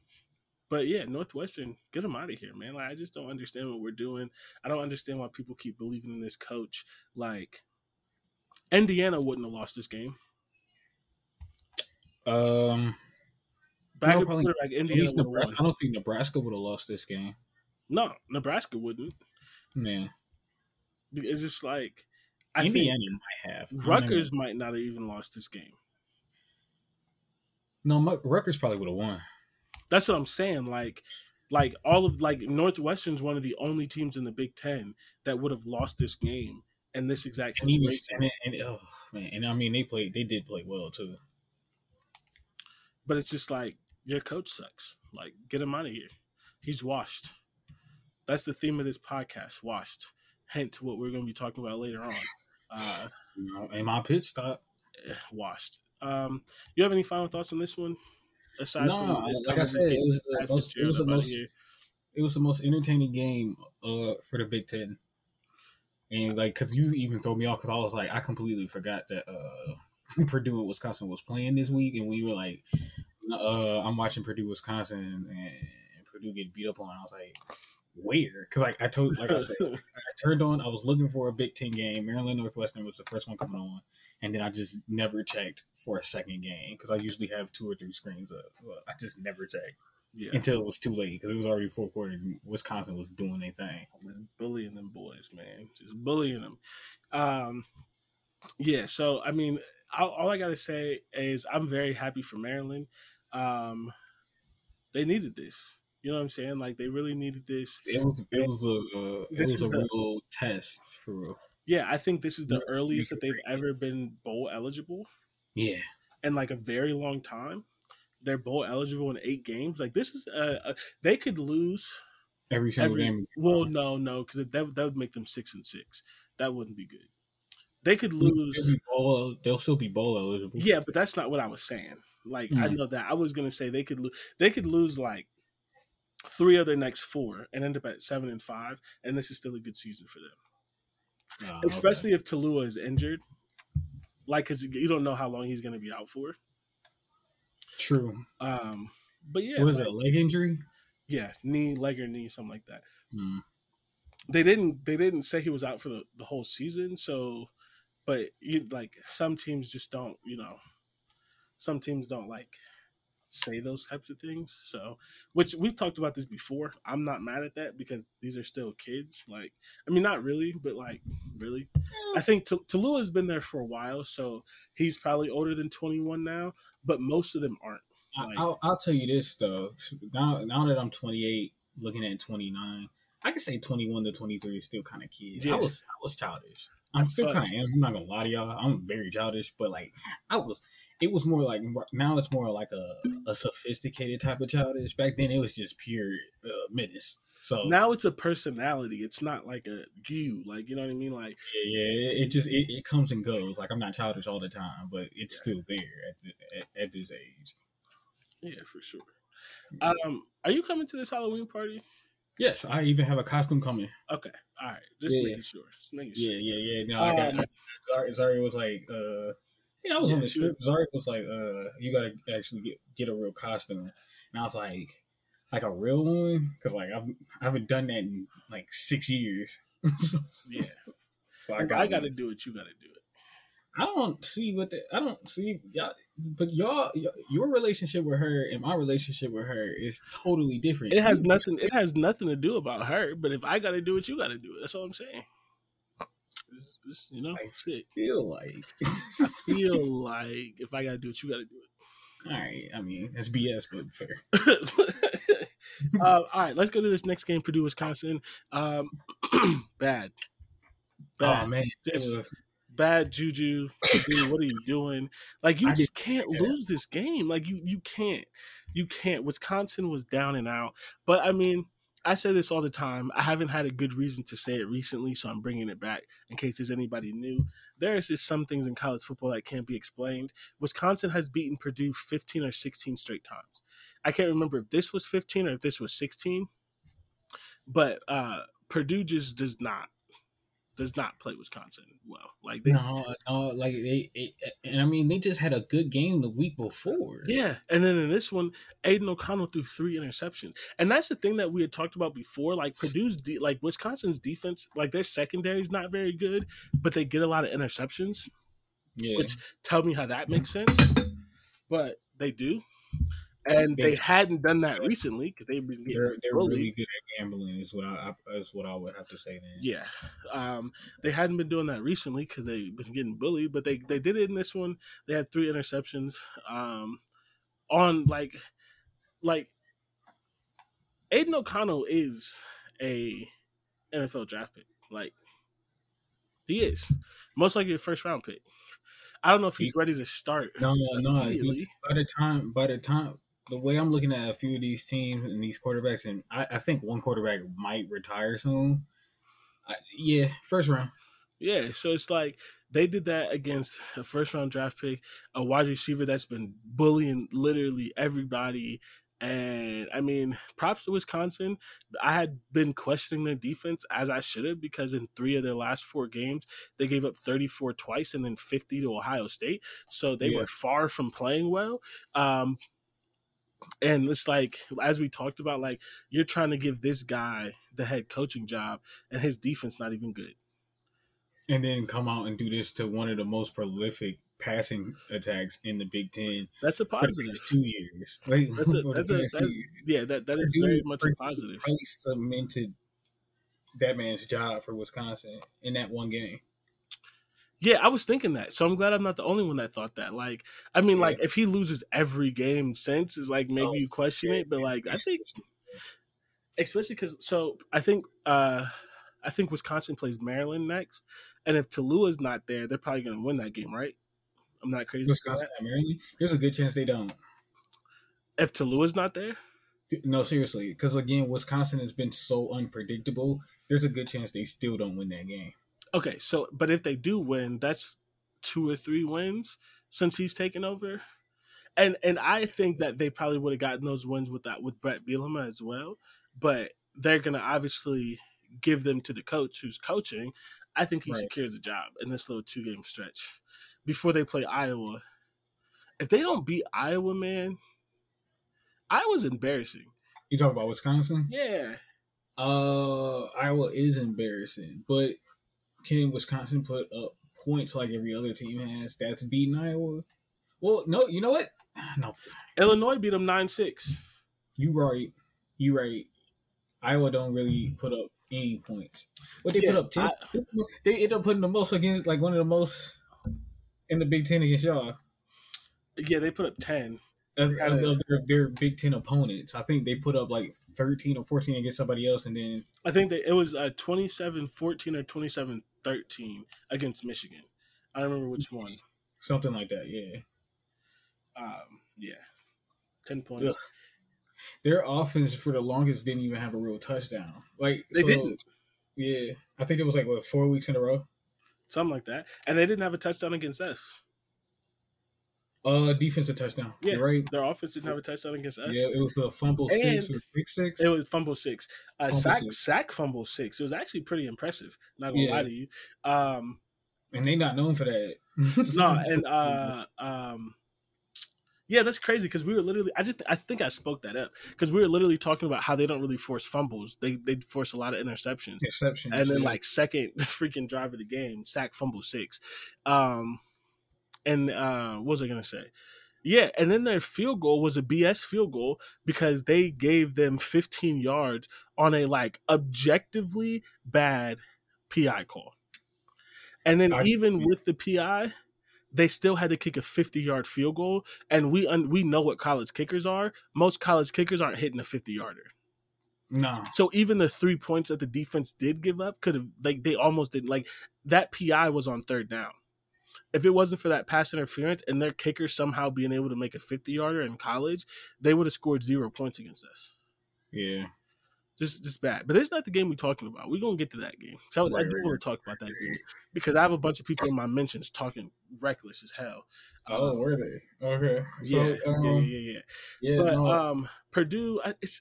but yeah, Northwestern, get them out of here, man. Like I just don't understand what we're doing. I don't understand why people keep believing in this coach. Like Indiana wouldn't have lost this game. um, Back No, probably- at Indiana least would have Nebraska. I don't think Nebraska would have lost this game. No, Nebraska wouldn't. Yeah, It's just like I Indiana think might have Rutgers might not have even lost this game. No, Rutgers probably would have won. That's what I'm saying. Like, like all of like Northwestern's one of the only teams in the Big Ten that would have lost this game in this exact And, even, situation. and, and oh man, and I mean they played, they did play well too. But it's just like your coach sucks. Like, get him out of here. He's washed. That's the theme of this podcast. Washed. Hint to what we're going to be talking about later on. Uh, and my pitch stop. eh, washed. Um, you have any final thoughts on this one? Aside No, from like I said, it was the most- it was the most- it was the most entertaining game uh for the Big Ten. And like, cause you even throw me off because I was like, I completely forgot that uh Purdue and Wisconsin was playing this week, and we were like, uh, I'm watching Purdue Wisconsin and, and Purdue get beat up on, I was like, where? Because like I told, like I said, I turned on, I was looking for a Big Ten game. Maryland Northwestern was the first one coming on, and then I just never checked for a second game because I usually have two or three screens up. Well, I just never checked yeah. until it was too late because it was already fourth quarter. And Wisconsin was doing their thing. Just bullying them boys, man. Just bullying them. Um, yeah. So I mean, all, all I gotta say is I'm very happy for Maryland. Um, they needed this. You know what I'm saying? Like they really needed this. It was it was a uh, it was a the- real test for real. Yeah, I think this is the Yeah, earliest that they've ever been bowl eligible Yeah, and like a very long time. They're bowl eligible in eight games. Like this is uh, uh they could lose every single every. game. Well, no, no, because that that would make them six and six. That wouldn't be good. They could They'll lose. bowl, they'll still be bowl eligible. Yeah, but that's not what I was saying. Like I Mm. know that I was gonna say they could lose. They could lose like three of their next four and end up at seven and five, and this is still a good season for them. Okay. Especially if Taulia is injured, like because you don't know how long he's gonna be out for. true. Um, but yeah, was like- it? A leg injury? Yeah, knee, leg, or knee, something like that. Hmm. They didn't. They didn't say he was out for the, the whole season. So, but you like some teams just don't. You know, some teams don't like say those types of things. So, which we've talked about this before. I'm not mad at that because these are still kids. Like, I mean, not really, but like, really. I think T- Taulia has been there for a while, so he's probably older than 21 now. But most of them aren't. Like, I'll, I'll tell you this though. Now, now that I'm 28, looking at 29, I can say 21 to 23 is still kind of kid. Yeah. I was I was childish. I'm still kind of am. I'm not gonna lie to y'all. I'm very childish, but like I was it was more like now it's more like a, a sophisticated type of childish. Back then, it was just pure uh, menace. So now it's a personality. It's not like a you, like you know what I mean. Like yeah, it just it, it comes and goes. Like I'm not childish all the time, but it's yeah. still there at, the, at, at this age. Yeah, for sure. Um, are you coming to this Halloween party? Yes, I even have a costume coming. Okay, all right, just yeah. making sure. Just making sure. Yeah, yeah, yeah. No, um, I got. Um, Zari was like, uh, yeah, I was yeah, on the script. Zarek was like, uh, you gotta actually get get a real costume. And I was like, like a real one? Because like I've I haven't done that in like six years. yeah. So I got I gotta do it, you gotta do it. I don't see what the I don't see y'all but y'all your relationship with her and my relationship with her is totally different. It has nothing it has nothing to do about her, but if I gotta do it, you gotta do it. That's all I'm saying. You know, I feel like I feel like if I gotta do it, you gotta do it. All right, I mean that's BS, but fair. uh, all right, let's go to this next game. Purdue, Wisconsin. Um, bad, bad. Oh man, just bad juju. Dude, what are you doing? Like you I just can't lose this game. Like you, you can't, you can't. Wisconsin was down and out, but I mean I say this all the time. I haven't had a good reason to say it recently, so I'm bringing it back in case there's anybody new. There's just some things in college football that can't be explained. Wisconsin has beaten Purdue 15 or 16 straight times. I can't remember if this was 15 or if this was 16, but uh, Purdue just does not does not play Wisconsin well. Like they, no, no, like they, it, and I mean they just had a good game the week before. Yeah, and then in this one, Aidan O'Connell threw three interceptions, and that's the thing that we had talked about before. Like Purdue's, de- like Wisconsin's defense, like their secondary is not very good, but they get a lot of interceptions. Yeah, which tell me how that makes sense, but they do and they, they, hadn't done that recently because they've been getting they're, they're really good at gambling is what I, I is what I would have to say then. Yeah, um, they hadn't been doing that recently because they've been getting bullied, but they they did it in this one. They had three interceptions um, on like like Aidan O'Connell is a NFL draft pick. Like he is most likely a first round pick. I don't know if he's ready to start. No, no, no. By the time, by the time, the way I'm looking at a few of these teams and these quarterbacks, and I, I think one quarterback might retire soon. I, yeah, first round. Yeah, so it's like they did that against a first round draft pick, a wide receiver that's been bullying literally everybody. And I mean, props to Wisconsin. I had been questioning their defense as I should have because in three of their last four games, they gave up 34 twice and then 50 to Ohio State. So they yeah. were far from playing well. Um, and it's like as we talked about like you're trying to give this guy the head coaching job and his defense not even good and then come out and do this to one of the most prolific passing attacks in the Big Ten. That's a positive. two years. Like, that's a, that's a that, yeah. That that is very much a positive. Really cemented that man's job for Wisconsin in that one game. Yeah, I was thinking that. So I'm glad I'm not the only one that thought that. Like, I mean, yeah. like if he loses every game since, is like maybe oh, you question it, but like I think, especially because so I think uh I think Wisconsin plays Maryland next, and if Taulia's not there, they're probably going to win that game, right? I'm not crazy. Wisconsin Maryland. There's a good chance they don't. If Taulia's not there. No, seriously, because again, Wisconsin has been so unpredictable. There's a good chance they still don't win that game. Okay, so but if they do win, that's two or three wins since he's taken over. And and I think that they probably would have gotten those wins with that with Brett Bielema as well. But they're gonna obviously give them to the coach who's coaching. I think he right. secures a job in this little two game stretch before they play Iowa. If they don't beat Iowa, man, Iowa's embarrassing. You talk about Wisconsin? Yeah. Uh, Iowa is embarrassing, but can Wisconsin put up points like every other team has that's beaten Iowa? Well, no, you know what? no. Illinois beat them nine six. You right. You right. Iowa don't really put up any points. What they Yeah, put up ten? I- they end up putting the most against like one of the most in the Big Ten against y'all. Yeah, they put up ten. Of, of- Kinda- their, their Big Ten opponents, I think they put up like thirteen or fourteen against somebody else, and then I think that it was uh, 27-14 or 27-13 against Michigan. I don't remember which one. something like that. Yeah, Um, yeah, ten points. Ugh. their offense for the longest didn't even have a real touchdown. Like They so- didn't. Yeah, I think it was like what four weeks in a row. Something like that. And they didn't have a touchdown against us. Uh, defensive touchdown. Yeah, You're right. Their offense didn't have a touchdown against us. Yeah, it was a fumble six or pick six. It was fumble six. Uh, Fumble sack six. sack fumble six. It was actually pretty impressive. Not gonna Yeah. lie to you. Um, and they not known for that. no, and uh, um, yeah, that's crazy because we were literally. I just I think I spoke that up because we were literally talking about how they don't really force fumbles. They they force a lot of interceptions. Exception. and then like second freaking drive of the game, sack fumble six. Um and uh what was I gonna say? Yeah, and then their field goal was a BS field goal because they gave them 15 yards on a like objectively bad PI call. And then I- even with the PI, they still had to kick a 50 yard field goal. And we un- we know what college kickers are. Most college kickers aren't hitting a 50 yarder. no, So even the three points that the defense did give up could have like they almost didn't like that PI was on third down. If it wasn't for that pass interference and their kicker somehow being able to make a 50 yarder in college, they would have scored zero points against us. yeah, Just just bad. But it's not the game we're talking about. We're gonna get to that game. So I do right, want to talk about that game because I have a bunch of people in my mentions talking reckless as hell. Oh, Um, were they? Okay. So, yeah, um, yeah, yeah, yeah. yeah, But no, um, Purdue, I- it's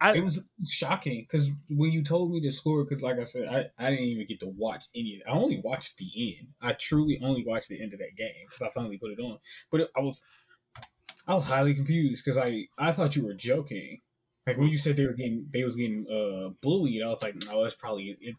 I it was shocking because when you told me the score, because like I said, I, I didn't even get to watch any of it. I only watched the end. I truly only watched the end of that game because I finally put it on. But it, I was I was highly confused because I I thought you were joking. Like when you said they were getting they was getting uh bullied, I was like, no, it's probably it.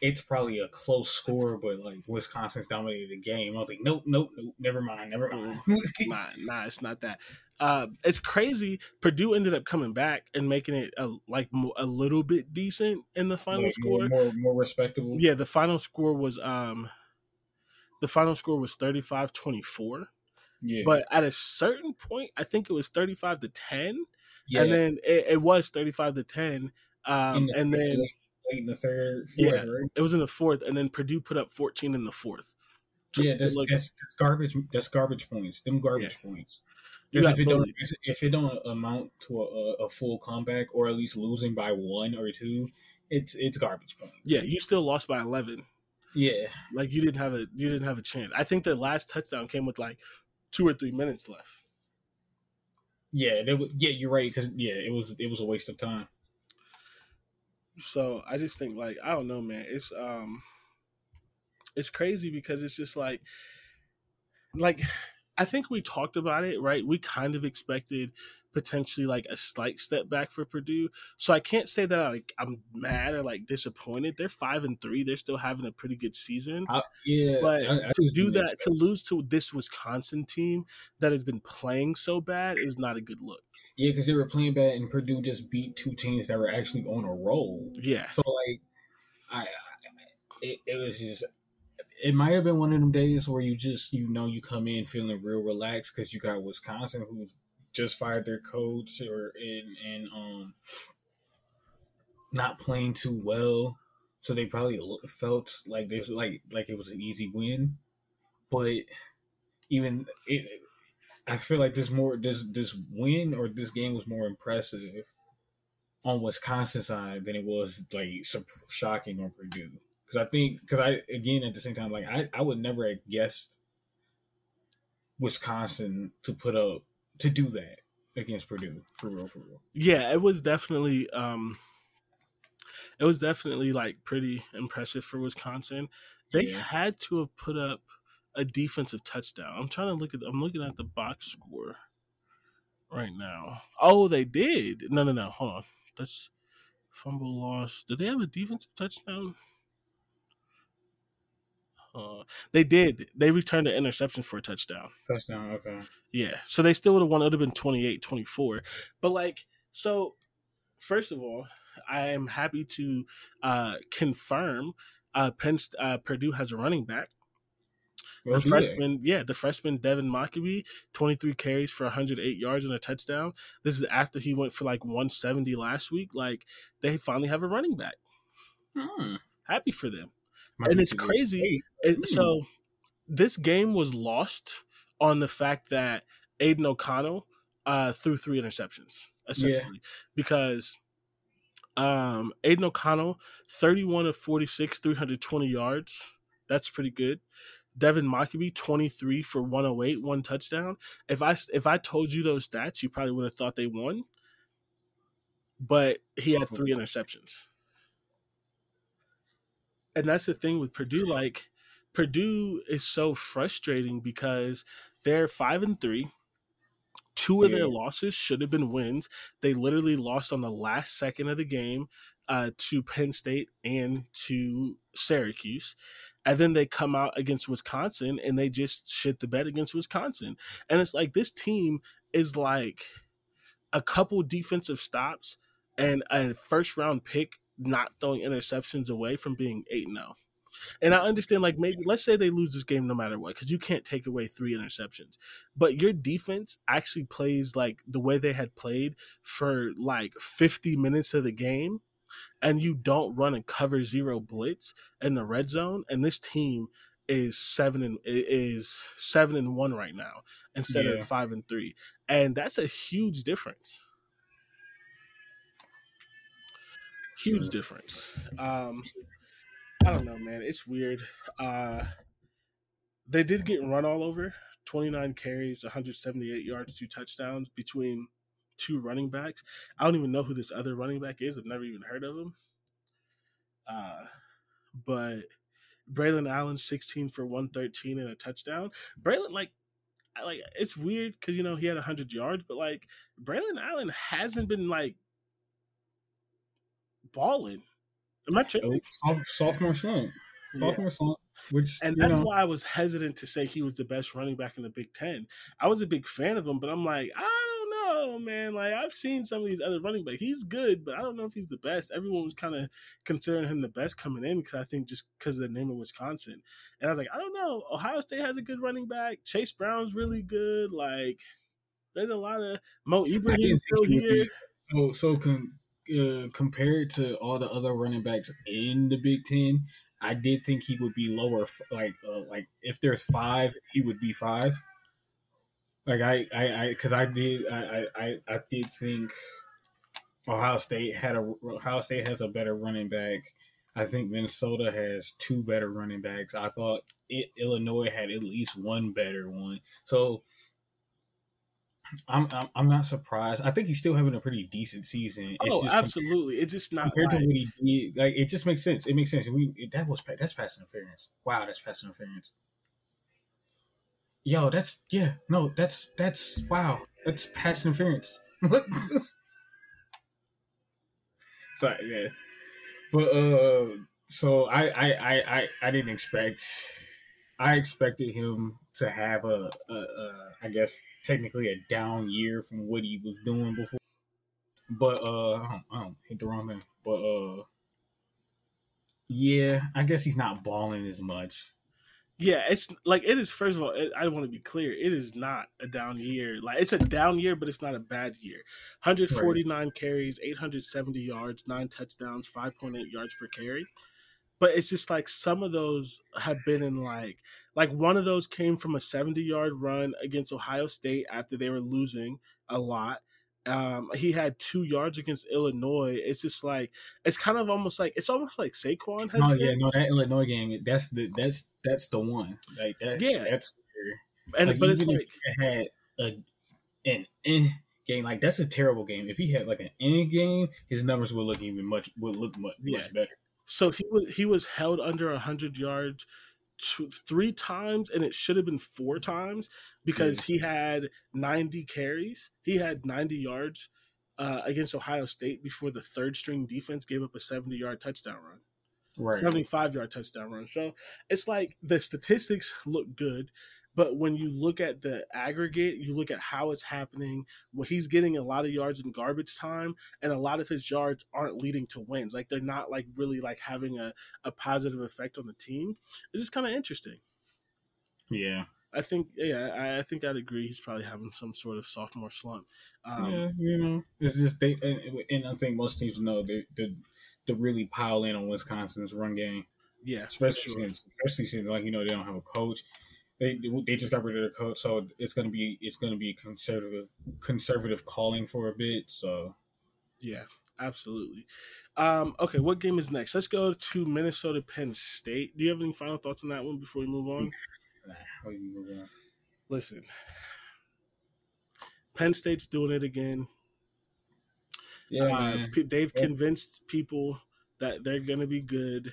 It's probably a close score, but like Wisconsin's dominated the game. I was like, nope, nope, nope, never mind, never mind. nah, nah, it's not that. Uh, it's crazy. Purdue ended up coming back and making it a, like a little bit decent in the final Like, score. more, more respectable. Yeah, the final score was um, the final score was 35-24. yeah. But at a certain point, I think it was thirty five to ten, yeah. and then it, it was thirty five to ten. Um, the, and then late, in the third, fourth, Yeah. right? it was in the fourth, and then Purdue put up fourteen in the fourth. Yeah, that's, that's that's garbage. That's garbage points. Them garbage points. Because if it don't if it don't amount to a, a full comeback or at least losing by one or two, it's it's garbage points. yeah, you still lost by eleven. yeah, Like you didn't have a you didn't have a chance. I think the last touchdown came with like two or three minutes left. yeah. Was, yeah, you're right. Because yeah, it was it was a waste of time. So I just think like I don't know, man. It's um, it's crazy because it's just like, like I think we talked about it, right? We kind of expected potentially like a slight step back for Purdue. So I can't say that like I'm mad or like disappointed. They're five and three. They're still having a pretty good season. I, yeah, But I, I to do that, to lose to this Wisconsin team that has been playing so bad is not a good look. yeah, because they were playing bad and Purdue just beat two teams that were actually on a roll. Yeah. So like, I, I it, it was just. It might have been one of them days where you just you know you come in feeling real relaxed because you got Wisconsin who's just fired their coach or in and um not playing too well, so they probably felt like they like like it was an easy win, but even it, I feel like this more this this win or this game was more impressive on Wisconsin side than it was like shocking on Purdue. Because I think because I again at the same time like I I would never have guessed Wisconsin to put up to do that against Purdue for real for real. yeah it was definitely um it was definitely like pretty impressive for wisconsin. They Yeah. had to have put up a defensive touchdown. I'm trying to look at i'm looking at the box score right now. Oh they did. No no no hold on. That's fumble loss. Did they have a defensive touchdown Uh, they did. They returned an interception for a touchdown. Touchdown, okay. Yeah. So they still would have won. It would have been 28 24. But, like, so first of all, I am happy to uh, confirm uh, Penn, uh, Purdue has a running back. The freshman, yeah, the freshman Devin Mockobee, 23 carries for 108 yards and a touchdown. This is after he went for like 170 last week. Like they finally have a running back. Hmm. Happy for them. And it's crazy. It, hmm. so this game was lost on the fact that Aidan O'Connell uh, threw three interceptions, essentially, yeah. because um, Aidan O'Connell, 31 of 46, 320 yards. That's pretty good. Devin Mockobee, 23 for 108, one touchdown. If I if I told you those stats, you probably would have thought they won. But he had three interceptions. And that's the thing with Purdue. Like, Purdue is so frustrating because they're five and three. Two of their losses should have been wins. They literally lost on the last second of the game uh, to Penn State and to Syracuse. And then they come out against Wisconsin and they just shit the bed against Wisconsin. And it's like this team is like a couple defensive stops and a first round pick not throwing interceptions away from being 8 0. And I understand, like, maybe let's say they lose this game no matter what, because you can't take away three interceptions. But your defense actually plays like the way they had played for like 50 minutes of the game and you don't run a cover zero blitz in the red zone, and this team is seven and is seven and one right now instead yeah. of five and three, and that's a huge difference. Huge difference. Um, I don't know, man. It's weird. Uh, they did get run all over. 29 carries, 178 yards, two touchdowns between two running backs. I don't even know who this other running back is. I've never even heard of him. Uh, but Braylon Allen, 16 for 113 and a touchdown. Braylon, like, like it's weird because you know he had 100 yards, but like Braylon Allen hasn't been like balling. Am I tripping? Sophomore slump. Sophomore yeah. slump. Which and that's know. why I was hesitant to say he was the best running back in the Big Ten. I was a big fan of him, but I'm like, I don't know, man. Like I've seen some of these other running backs. He's good, but I don't know if he's the best. Everyone was kind of considering him the best coming in because I think just because of the name of Wisconsin. And I was like, I don't know. Ohio State has a good running back. Chase Brown's really good. Like there's a lot of Mo Ibrahim still here. So so con, uh, compared to all the other running backs in the Big Ten, I did think he would be lower. Like uh, like if there's five, he would be five. Like I, I, I, because I did, I, I, I did think Ohio State had a Ohio State has a better running back. I think Minnesota has two better running backs. I thought it, Illinois had at least one better one. So I'm, I'm, I'm not surprised. I think he's still having a pretty decent season. It's oh, just absolutely. It's just not compared like, to what he did. Like it just makes sense. It makes sense. We that was that's pass interference. Wow, that's pass interference yo, that's yeah, no, that's that's wow, that's pass interference. Sorry, yeah, but uh, so I I I I, I didn't expect. I expected him to have a, a, a, I guess technically a down year from what he was doing before, but uh, I don't, I don't hit the wrong thing, but uh, yeah, I guess he's not balling as much. Yeah, it's like it is. First of all, it, I want to be clear. It is not a down year. Like it's a down year, but it's not a bad year. 149 right. carries, 870 yards, nine touchdowns, 5.8 yards per carry. But it's just like some of those have been in like like one of those came from a 70 yard run against Ohio State after they were losing a lot. Um, he had two yards against Illinois. It's just like it's kind of almost like it's almost like Saquon has. Oh been. yeah, no, that Illinois game. That's the that's that's the one. Like that's yeah, that's weird. And like, but it's like had a an eh game like that's a terrible game. If he had like an end game, his numbers would look even much would look much, yeah. much better. So he was he was held under hundred yards two, three times, and it should have been four times because mm. he had 90 carries. He had 90 yards uh, against Ohio State before the third string defense gave up a 70 yard touchdown run. right. 75 yard touchdown run. So it's like the statistics look good, but when you look at the aggregate, you look at how it's happening. Well, he's getting a lot of yards in garbage time, and a lot of his yards aren't leading to wins. Like they're not like really like having a, a positive effect on the team. It's just kind of interesting. Yeah. I think, yeah, I, I, think I'd agree. He's probably having some sort of sophomore slump. Um, yeah, you know, it's just they, and, and I think most teams know they, they, they really pile in on Wisconsin's run game. Yeah, especially sure. since, especially since like you know they don't have a coach. They they just got rid of their coach, so it's gonna be it's gonna be conservative conservative calling for a bit. So, yeah, absolutely. Um, okay, what game is next? Let's go to Minnesota Penn State. Do you have any final thoughts on that one before we move on? Listen, Penn State's doing it again. Yeah, uh, they've yeah. convinced people that they're going to be good,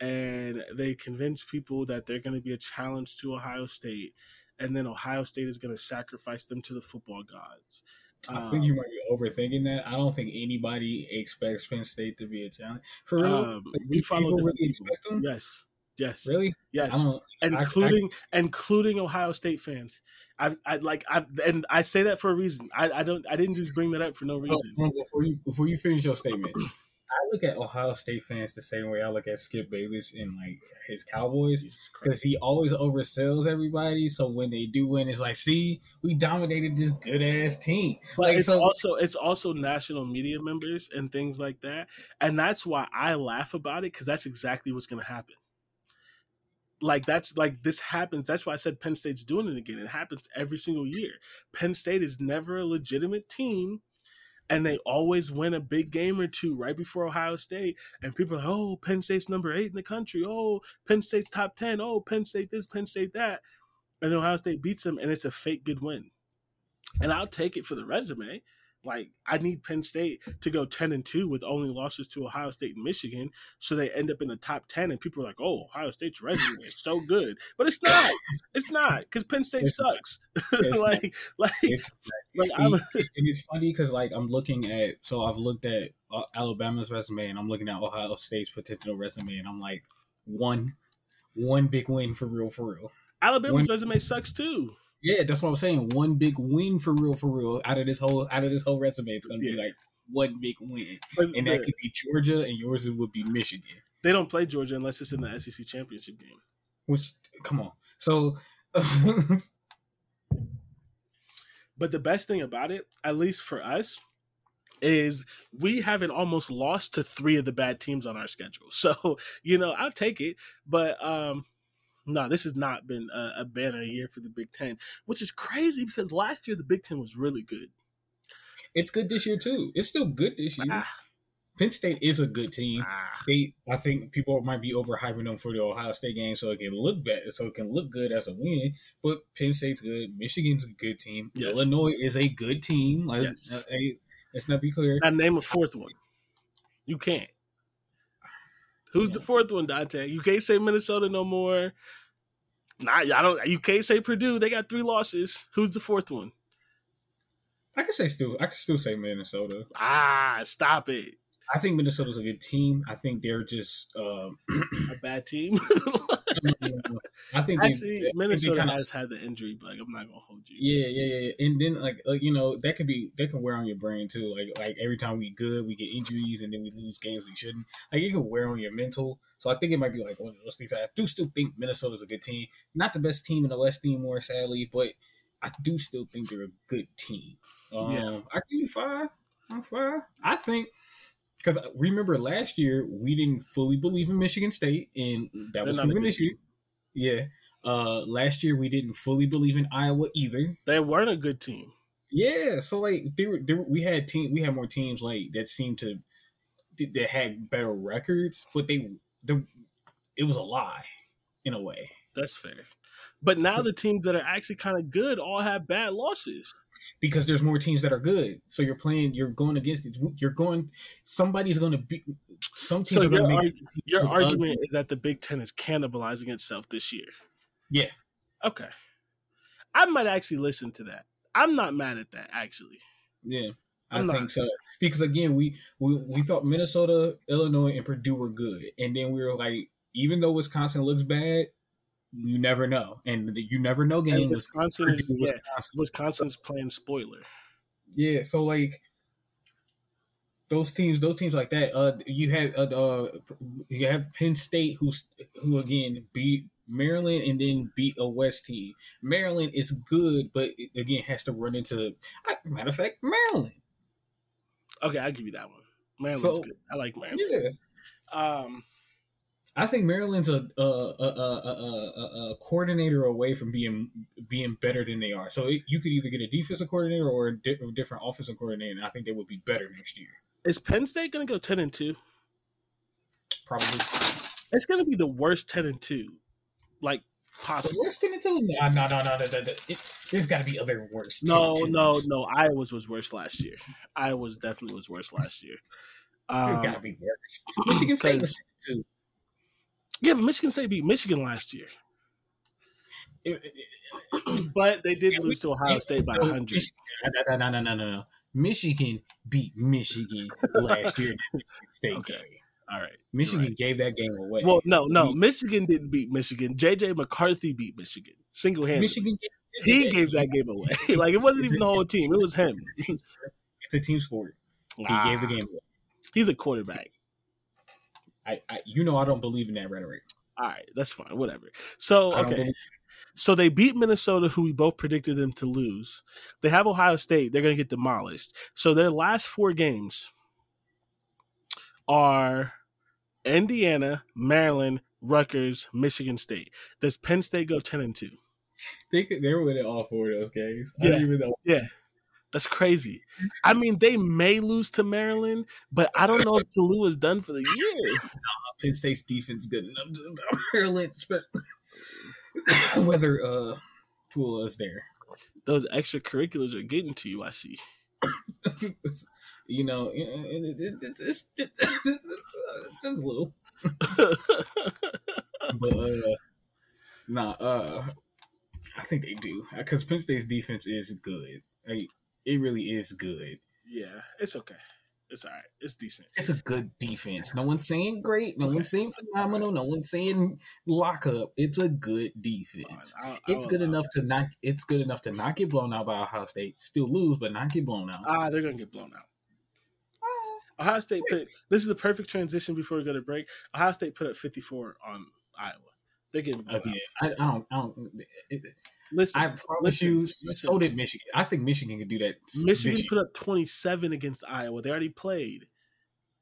and they convince people that they're going to be a challenge to Ohio State, and then Ohio State is going to sacrifice them to the football gods. I think you um, might be overthinking that. I don't think anybody expects Penn State to be a challenge. For real, um, we follow really expect them. Yes, Yes. Really? Yes. Including I, I, including Ohio State fans. I I like I and I say that for a reason. I, I don't I didn't just bring that up for no reason. Before you before you finish your statement, I look at Ohio State fans the same way I look at Skip Bayless and like his Cowboys because he always oversells everybody. So when they do win, it's like, see, we dominated this good ass team. But like, it's so, also it's also national media members and things like that, and that's why I laugh about it because that's exactly what's going to happen like that's like this happens. That's why I said Penn State's doing it again. It happens every single year. Penn State is never a legitimate team, and they always win a big game or two right before Ohio State. And people are like, oh, Penn State's number eight in the country. Oh, Penn State's top ten. Oh, Penn State this, Penn State that, and Ohio State beats them, and it's a fake good win. And I'll take it for the resume. Like I need Penn State to go ten and two with only losses to Ohio State and Michigan, so they end up in the top ten, and people are like, "Oh, Ohio State's resume is so good," but it's not. It's not because Penn State it's, sucks. It's like, like, it's, like I'm, and it's funny because like I'm looking at so I've looked at uh, Alabama's resume and I'm looking at Ohio State's potential resume, and I'm like, one, one big win for real, for real. Alabama's one, resume sucks too. Yeah, that's what I'm saying. One big win for real, for real. Out of this whole, out of this whole resume, it's gonna yeah. be like one big win, but, and that could be Georgia, and yours would be Michigan. They don't play Georgia unless it's in the SEC championship game. Which, come on. So, but the best thing about it, at least for us, is we haven't almost lost to three of the bad teams on our schedule. So, you know, I'll take it. But um no, this has not been a, a banner year for the Big Ten, which is crazy because last year the Big Ten was really good. It's good this year too. It's still good this year. Ah. Penn State is a good team. Ah. They, I think people might be overhyping them for the Ohio State game, so it can look better, so it can look good as a win. But Penn State's good. Michigan's a good team. Yes. Illinois is a good team. Like, yes. uh, hey, let's not be clear. I name a fourth one. You can't. Who's the fourth one, Dante? You can't say Minnesota no more. Nah, I don't. You can't say Purdue. They got three losses. Who's the fourth one? I can say still. I can still say Minnesota. Ah, stop it. I think Minnesota's a good team. I think they're just um, a bad team. I think actually they, Minnesota kinda, has had the injury bug. I'm not gonna hold you. Yeah, yeah, yeah. And then like, like you know that could be that can wear on your brain too. Like like every time we good, we get injuries, and then we lose games we shouldn't. Like it can wear on your mental. So I think it might be like one of those things. I do still think Minnesota's a good team. Not the best team in the West anymore, sadly, but I do still think they're a good team. Um, yeah, I give you five. I'm five. I think because remember last year we didn't fully believe in Michigan State, and that They're was proven this year. Yeah. Uh, last year we didn't fully believe in Iowa either. They weren't a good team. Yeah, so like there, there we had team, we had more teams like that seemed to that had better records, but they, they, it was a lie in a way. That's fair. But now the teams that are actually kind of good all have bad losses because there's more teams that are good. So you're playing, you're going against it. You're going. Somebody's going to be. Some teams so are going to make. Your argument is that the Big Ten is cannibalizing itself this year. Yeah. Okay. I might actually listen to that. I'm not mad at that actually. Yeah. I I'm think not. so because again, we, we we thought Minnesota, Illinois, and Purdue were good, and then we were like, even though Wisconsin looks bad, you never know, and the you never know game And Wisconsin is yeah, Wisconsin. Wisconsin's playing spoiler. Yeah, so like those teams, those teams like that. Uh, you had uh, uh you have Penn State, who's who again beat Maryland and then beat a West team. Maryland is good, but it, again has to run into. Matter of fact, Maryland. Okay, I'll give you that one. Maryland's So- good. I like Maryland. Yeah, Um, I think Maryland's a a, a, a, a, coordinator away from being being better than they are. So it, you could either get a defensive coordinator or a di- different offensive coordinator, and I think they would be better next year. is Penn State gonna go ten and two? Probably. It's gonna be the worst ten and two, like possible. worst ten and two? No, no, no, no. no, no, no. It, there's got to be other worse. 10 No, no, no. Iowa's was worse last year. Iowa's definitely was worse last year. There's Um, got to be worse. Michigan State was 10 and yeah, but Michigan State beat Michigan last year. It- it- but they did lose to Ohio State by no, hundred. No, no, no, no, no. Michigan beat Michigan last year State Okay. game. All right. Michigan right. gave that game away. Well, no, no. Michigan didn't beat Michigan. JJ McCarthy beat Michigan single handed. Michigan. He gave that game away. like it wasn't even the whole team. It was him. It's a team sport. He Ah, gave the game away. He's a quarterback. I, I, you know, I don't believe in that rhetoric. All right, that's fine. Whatever. So okay. So they beat Minnesota, who we both predicted them to lose. They have Ohio State. They're going to get demolished. So their last four games are Indiana, Maryland, Rutgers, Michigan State. Does Penn State go ten and two? They could, they were winning all four of those games. I Yeah. don't even know. Yeah, that's crazy. I mean, they may lose to Maryland, but I don't know if Taulia is done for the year. Penn State's defense good enough to Maryland, but whether uh Tua is there. Those extracurriculars are getting to you. I see. you know, it, it, it, it's, just a little. But uh, nah, uh, I think they do because Penn State's defense is good. Like, it really is good. yeah, it's okay. It's all right. It's decent. It's a good defense. No one's saying great. No one's saying phenomenal. No one's saying lock up. It's a good defense. I'll- I'll It's good allow enough to not. It's good enough to not get blown out by Ohio State. Still lose, but not get blown out. Ah, they're gonna get blown out. Ohio State put this is the perfect transition before we go to break. Ohio State put up 54 on Iowa. They're getting Again, out. I, I don't. I don't. It, Listen, I promise listen, you. listen. So did Michigan. I think Michigan could do that. Michigan this year. put up 27 against Iowa. They already played.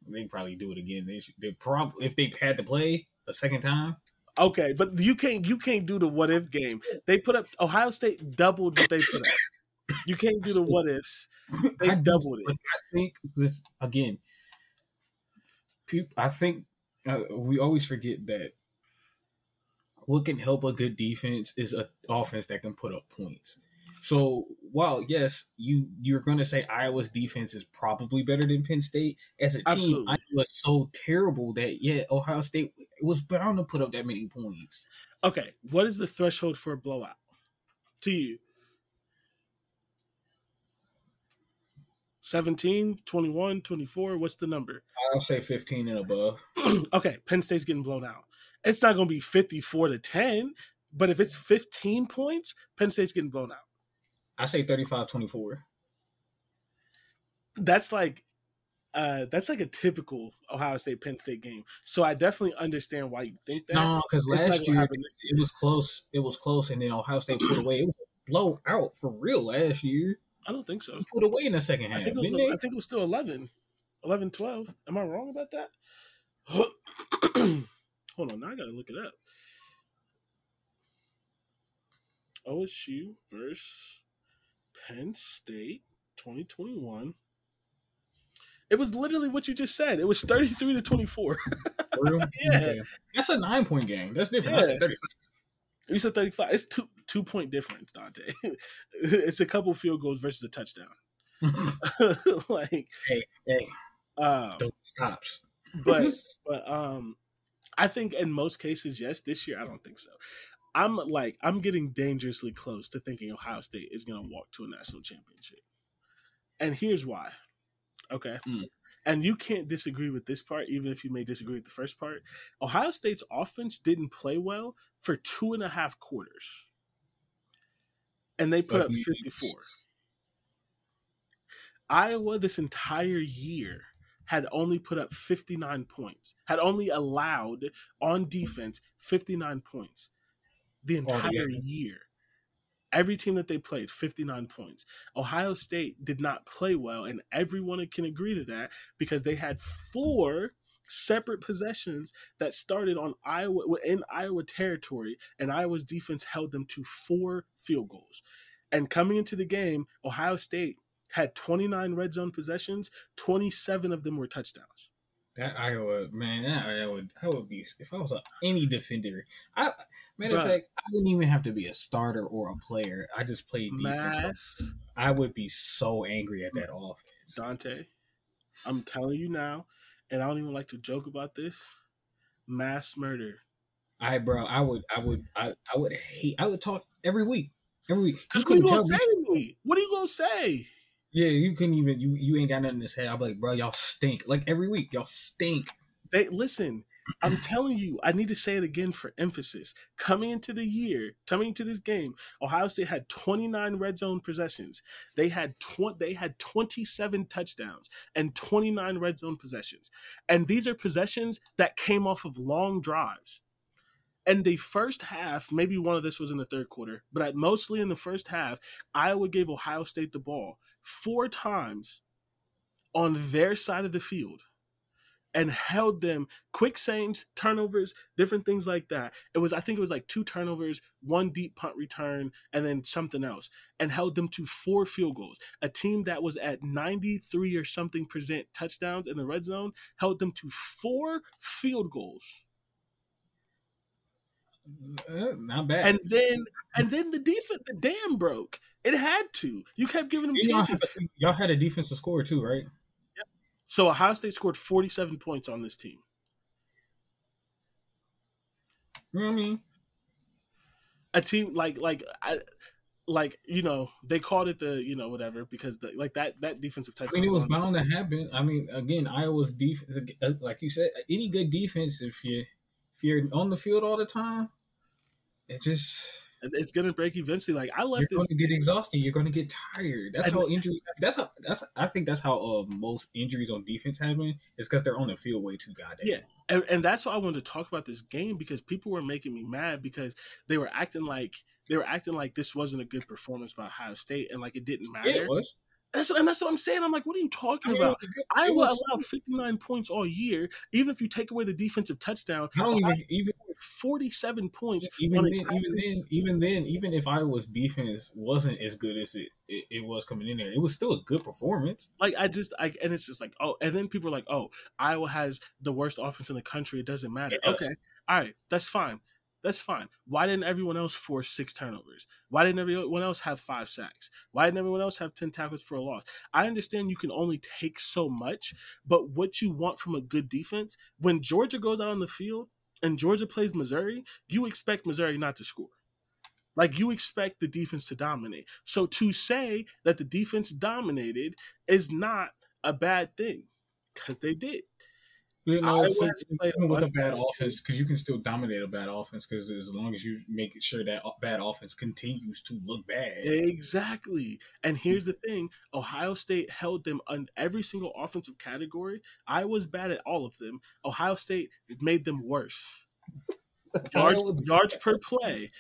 They probably do it again. They should. They probably if they had to play a second time. Okay, but you can't you can't do the what if game. They put up Ohio State doubled what they put up. You can't do the what ifs. They I doubled but it. I think this again. People, I think uh, we always forget that what can help a good defense is an offense that can put up points. So while yes, you you're going to say Iowa's defense is probably better than Penn State as a team, Absolutely. Iowa's so terrible that yeah, Ohio State was bound to put up that many points. Okay, what is the threshold for a blowout to you? 17, 21, 24, what's the number? I'll say 15 and above. okay, Penn State's getting blown out. It's not going to be 54 to 10, but if it's 15 points, Penn State's getting blown out. I say 35-24. That's like uh that's like a typical Ohio State Penn State game. So I definitely understand why you think that. No, because last year happen it was close. It was close, and then Ohio State put away. It was a blowout for real last year. I don't think so. Put away in the second I half, think, it was, didn't I think it was still 11, 11, 12. Am I wrong about that? Hold on, now I gotta look it up. OSU versus Penn State 2021. It was literally what you just said. It was 33 to 24. Yeah. That's a nine point game. That's different. Yeah. said 35. You said 35. It's two two point difference, Dante. it's a couple field goals versus a touchdown. like hey, hey, um, those stops. but but um I think in most cases, yes. This year, I don't think so. I'm like I'm getting dangerously close to thinking Ohio State is going to walk to a national championship, and here's why. Okay. Mm. And you can't disagree with this part, even if you may disagree with the first part. Ohio State's offense didn't play well for two and a half quarters. And they put up 54. Iowa, this entire year, had only put up 59 points, had only allowed on defense 59 points the entire year. Every team that they played, 59 points. Ohio State did not play well, and everyone can agree to that because they had four separate possessions that started on Iowa in Iowa territory, and Iowa's defense held them to four field goals. And coming into the game, Ohio State had 29 red zone possessions, 27 of them were touchdowns. That Iowa man, that Iowa, I would be if I was a, any defender. I matter of fact, I wouldn't even have to be a starter or a player. I just played defense. Mass I would be so angry at that offense. Dante, I'm telling you now, and I don't even like to joke about this. Mass murder. I bro, I would, I would, I, I would hate. I would talk every week, every week. Because what are you gonna tell say to me? What are you gonna say? Yeah, you couldn't even. You you ain't got nothing to say. Be like, bro, y'all stink. Like every week, y'all stink. They listen. I'm telling you, I need to say it again for emphasis. Coming into the year, coming into this game, Ohio State had 29 red zone possessions. They had tw- they had 27 touchdowns and 29 red zone possessions. And these are possessions that came off of long drives. And the first half, maybe one of this was in the third quarter, but mostly in the first half, Iowa gave Ohio State the ball four times on their side of the field and held them quick saves, turnovers, different things like that. It was, I think it was like two turnovers, one deep punt return, and then something else, and held them to four field goals. A team that was at 93 or something percent touchdowns in the red zone held them to four field goals. Uh, not bad. And then and then the defense the dam broke. It had to. You kept giving them y'all, chances. have, y'all had a defensive score too, right? So Ohio State scored 47 points on this team. You know what I mean? a team like like I, like you know they called it the you know whatever because the, like that that defensive I touchdown. mean, it was bound to happen. I mean, again, Iowa's defense, like you said, any good defense, if you you're on the field all the time, it just It's gonna break eventually. Like I left you're this. going to get exhausted. You're going to get tired. That's how injuries. That's how. That's. I think that's how uh, most injuries on defense happen. Is because they're on the field way too goddamn. Yeah, and, and that's why I wanted to talk about this game because people were making me mad because they were acting like they were acting like this wasn't a good performance by Ohio State and like it didn't matter. Yeah, it was. That's what, and that's what I'm saying. I'm like, what are you talking I about? was- Iowa allowed 59 points all year. Even if you take away the defensive touchdown, I Ohio even even 47 points. even then, even then, even then, even if Iowa's defense wasn't as good as it, it, it was coming in there, it was still a good performance. like I just I and it's just like oh and then people are like oh Iowa has the worst offense in the country it doesn't matter It okay all right that's fine that's fine. Why didn't everyone else force six turnovers? Why didn't everyone else have five sacks? Why didn't everyone else have 10 tackles for a loss? I understand you can only take so much but what you want from a good defense when Georgia goes out on the field and Georgia plays Missouri you expect Missouri not to score. Like you expect the defense to dominate. So to say that the defense dominated is not a bad thing because they did. You know, it's, has it's, even with a bad offense because you can still dominate a bad offense because as long as you make sure that bad offense continues to look bad. Exactly. And here's the thing Ohio State held them on every single offensive category. I was bad at all of them. Ohio State made them worse. Yards, yards per play,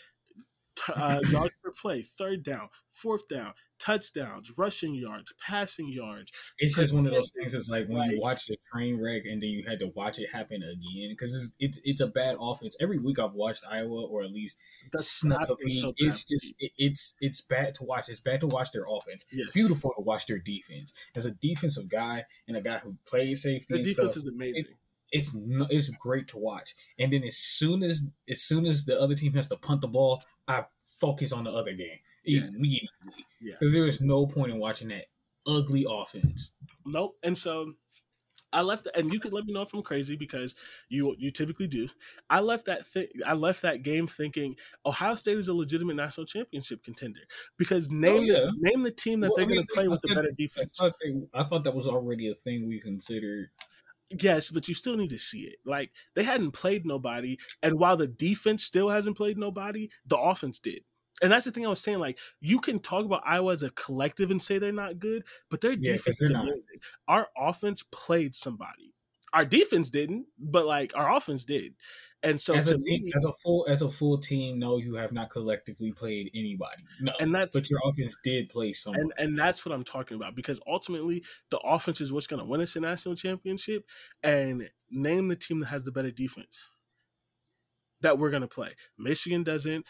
uh, yards per play, third down, fourth down, touchdowns, rushing yards, passing yards. It's just one of those things. It's like when Right. you watch the train wreck and then you had to watch it happen again because it's, it's it's a bad offense. Every week I've watched Iowa or at least That's snuck up. so it's just it, it's it's bad to watch. It's bad to watch their offense. Yes. Beautiful to watch their defense. As a defensive guy and a guy who plays safety The defense stuff, is amazing. it's no, it's great to watch. And then as soon as as soon as the other team has to punt the ball, I focus on the other game Yeah. immediately Yeah. because there is no point in watching that ugly offense. Nope. And so I left, and you could let me know if I'm crazy because you you typically do. I left that thi- I left that game thinking Ohio State is a legitimate national championship contender because oh, name Oh, yeah. the, name the team that Well, they're I mean, going to play I with the thought- better I defense. thought, they, I thought that was already a thing we considered. Yes, but you still need to see it. Like they hadn't played nobody, and while the defense still hasn't played nobody, the offense did. And that's the thing I was saying. Like you can talk about Iowa as a collective and say they're not good, but their Yeah, defense is amazing. Our offense played somebody. Our defense didn't, but like our offense did. And so as a team, me, as a full as a full team, no, you have not collectively played anybody. No, and that's but your offense did play someone. and and that's what I'm talking about because ultimately the offense is what's going to win us a national championship. And name the team that has the better defense that we're going to play. Michigan doesn't.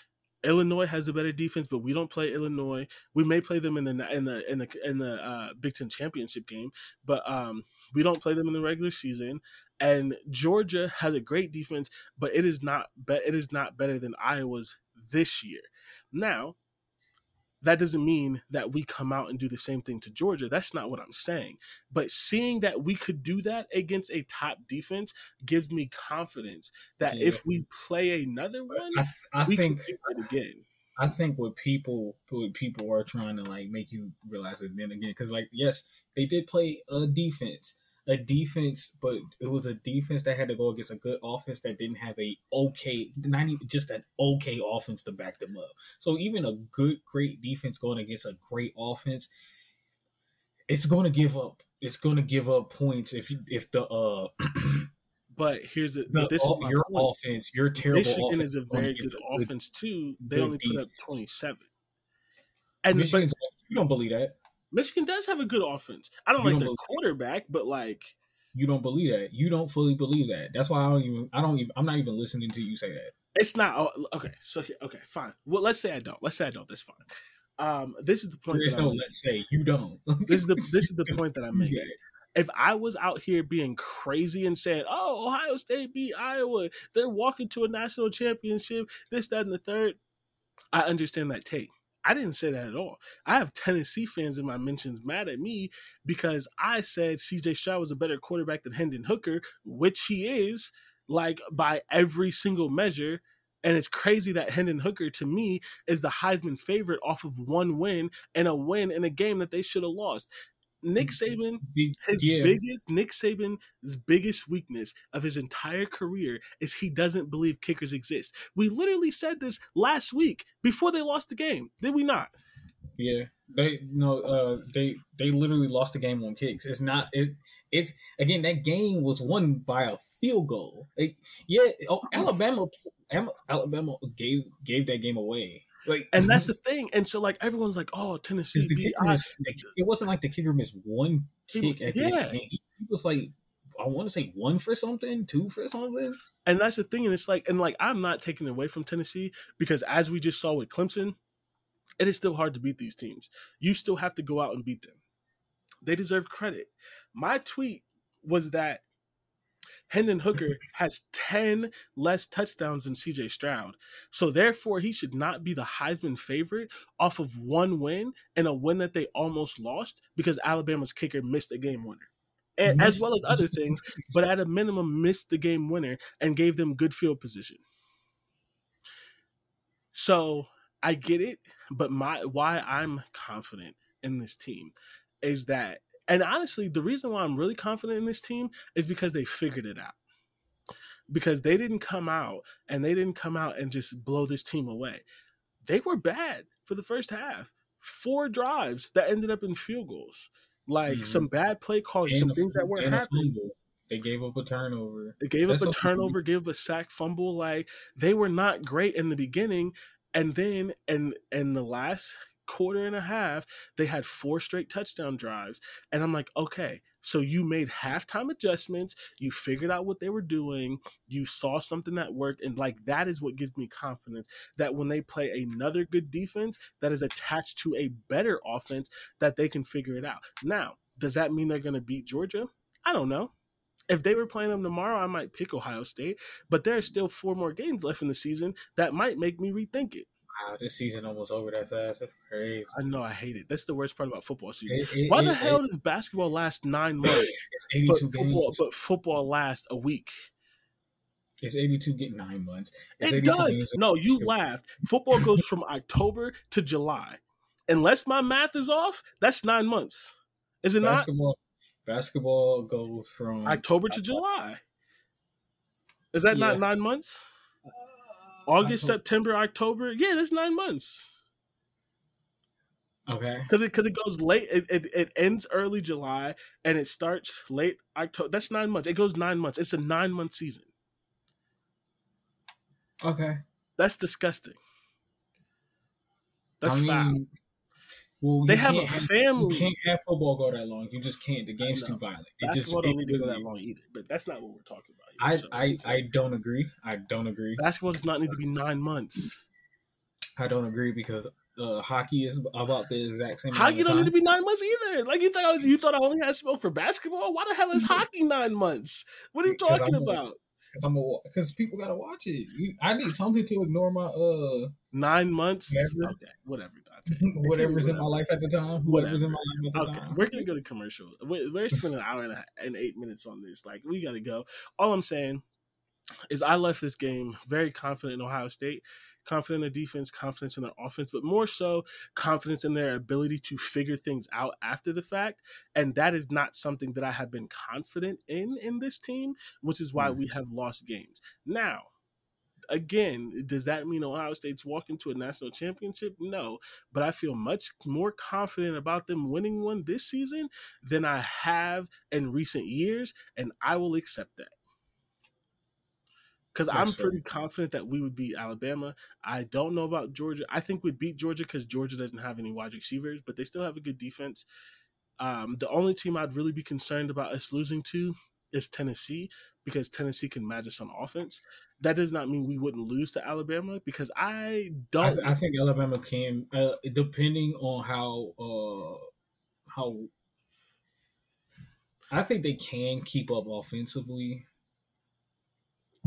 Illinois has a better defense, but we don't play Illinois. We may play them in the in the in the in the uh, Big Ten championship game, but um, we don't play them in the regular season. And Georgia has a great defense, but it is not be- it is not better than Iowa's this year. Now, that doesn't mean that we come out and do the same thing to Georgia. That's not what I'm saying. But seeing that we could do that against a top defense gives me confidence that Yeah. if we play another one, I, I we think can do it again. I think what people what people are trying to like make you realize it then again because like yes they did play a defense a defense but it was a defense that had to go against a good offense that didn't have a okay not even just an okay offense to back them up so even a good great defense going against a great offense it's going to give up it's going to give up points if you, if the uh But here's the, the, this is your point. offense your terrible Michigan offense is a very good a good offense too. They only put up 27. And Michigan, but you don't believe that. Michigan does have a good offense. I don't You like don't the quarterback, but like You don't believe that. You don't fully believe that. That's why I don't even. I don't even. I'm not even listening to you say that. It's not oh, okay. So okay, fine. Well, let's say I don't. Let's say I don't. That's fine. Um, this is the point. There's That I'm no let's say you don't. This is the this is the point that I'm making. If I was out here being crazy and saying, "Oh, Ohio State beat Iowa, they're walking to a national championship," this, that, and the third, I understand that take. I didn't say that at all. I have Tennessee fans in my mentions mad at me because I said CJ Stroud was a better quarterback than Hendon Hooker, which he is, like by every single measure. And it's crazy that Hendon Hooker, to me, is the Heisman favorite off of one win and a win in a game that they should have lost. Nick Saban, his yeah, biggest Nick Saban's biggest weakness of his entire career is he doesn't believe kickers exist. We literally said this last week before they lost the game, did we not? yeah. They no. Uh, they they literally lost the game on kicks. It's not. It. It's again. That game was won by a field goal. It- yeah. Oh, Alabama. Alabama gave gave that game away. Like, And that's the thing. And so like everyone's like, "Oh, Tennessee the beat I- it wasn't like the kicker missed one kick at the end of yeah. He was like, I want to say one for something, two for something. And that's the thing. And it's like, and like, I'm not taking away from Tennessee because as we just saw with Clemson, it is still hard to beat these teams. You still have to go out and beat them. They deserve credit. My tweet was that Hendon Hooker has 10 less touchdowns than CJ Stroud. So therefore, he should not be the Heisman favorite off of one win and a win that they almost lost because Alabama's kicker missed a game winner. And, as well as other things, but at a minimum missed the game winner and gave them good field position. So I get it, but my why I'm confident in this team is that and honestly, the reason why I'm really confident in this team is because they figured it out. Because they didn't come out and they didn't come out and just blow this team away. They were bad for the first half. Four drives that ended up in field goals. Like Mhm. some bad play calling, some a- things that weren't and happening. They gave up a turnover. They gave That's up a turnover, gave up a sack fumble. Like they were not great in the beginning, and then and in the last quarter and a half, they had four straight touchdown drives. And I'm like, okay, so you made halftime adjustments, you figured out what they were doing, you saw something that worked, and like that is what gives me confidence that when they play another good defense that is attached to a better offense, that they can figure it out. Now, does that mean they're gonna beat Georgia? I don't know. If they were playing them tomorrow, I might pick Ohio State, but there are still four more games left in the season that might make me rethink it. Wow, this season almost over that fast. That's crazy. I know I hate it. That's the worst part about football season. It- it- Why the it- hell it- does basketball last nine months? It's but 82 football, games. but football lasts a week. It's 82 get nine months. It's It does. No, you laughed. Football goes from October to July. Unless my math is off, that's nine months. Is it not? basketball. Basketball goes from October to July. Is that not nine months? August, October. September, October. Yeah, that's nine months. Okay. Because it because it goes late. It, it it ends early July and it starts late October. That's nine months. It goes nine months. It's a nine month season. Okay. That's disgusting. That's I foul. Well, They have a can't have- family. You can't have football go that long. You just can't. The game's too violent. It just Basketball don't need to go that long either. But that's not what we're talking about. I, So, I, I don't agree. I don't agree. basketball does not need to be nine months. I don't agree because uh, hockey is about the exact same. Hockey don't need to be nine months either. Like you thought, I was, you thought I only had smoke for basketball. Why the hell is hockey nine months? What are you talking about? Because I'm because people gotta watch it. You, I need something to ignore my uh Nine months? Okay, whatever. whatever's in my life at the time. Whoever's Whatever. in my life at the Okay, time. we're gonna go to commercial. We're, we're spending an hour and, a, and eight minutes on this. Like we gotta go. All I'm saying is I left this game very confident in Ohio State, confident in their defense, confidence in their offense, but more so confidence in their ability to figure things out after the fact. And that is not something that I have been confident in in this team, which is why Mm. we have lost games. Now, again, does that mean Ohio State's walking to a national championship? No, but I feel much more confident about them winning one this season than I have in recent years, and I will accept that. Because I'm pretty confident that we would beat Alabama. I don't know about Georgia. I think we'd beat Georgia because Georgia doesn't have any wide receivers, but they still have a good defense. Um, the only team I'd really be concerned about us losing to is Tennessee because Tennessee can match us on offense. That does not mean we wouldn't lose to Alabama because I I, don't. I think Alabama can, uh, depending on how uh how. I think they can keep up offensively.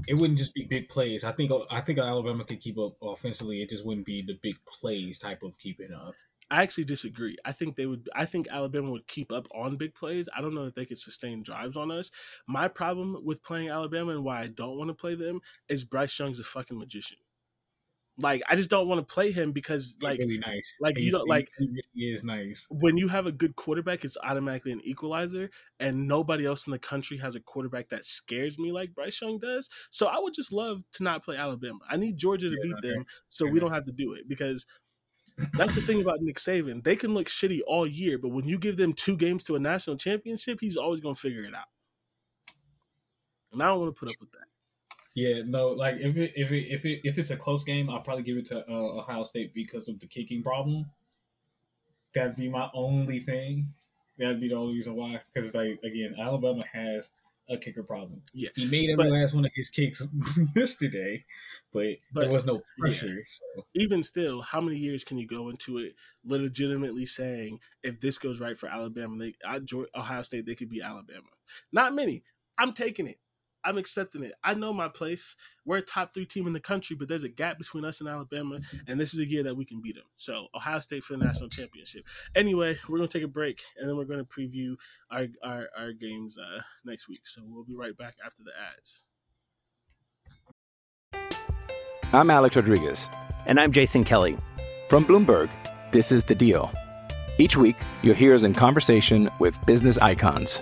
It wouldn't just be big plays. I think I think Alabama could keep up offensively. It just wouldn't be the big plays type of keeping up. I actually disagree. I think they would. I think Alabama would keep up on big plays. I don't know that they could sustain drives on us. My problem with playing Alabama and why I don't want to play them is Bryce Young's a fucking magician. Like I just don't want to play him because Like really nice. like, you He's- don't- like- he really is nice. when you have a good quarterback, it's automatically an equalizer, and nobody else in the country has a quarterback that scares me like Bryce Young does. So I would just love to not play Alabama. I need Georgia to Yeah, beat okay. them, so we don't have to do it because that's the thing about Nick Saban. They can look shitty all year, but when you give them two games to a national championship, he's always going to figure it out. And I don't want to put up with that. Yeah, no, like if it if it if it if it's a close game, I'll probably give it to uh, Ohio State because of the kicking problem. That'd be my only thing. That'd be the only reason why. Because like again, Alabama has a kicker problem. Yeah, He made every but- last one of his kicks yesterday, but, But- there was no pressure. So even still, how many years can you go into it legitimately saying if this goes right for Alabama, they, Ohio State, they could be Alabama? Not many. I'm taking it. I'm accepting it. I know my place. We're a top three team in the country, but there's a gap between us and Alabama, and this is a year that we can beat them. So Ohio State for the national championship. Anyway, we're gonna take a break, and then we're gonna preview our our, our games uh, next week. So we'll be right back after the ads. I'm Alex Rodriguez. And I'm Jason Kelly. From Bloomberg, this is The Deal. Each week, you'll hear us in conversation with business icons.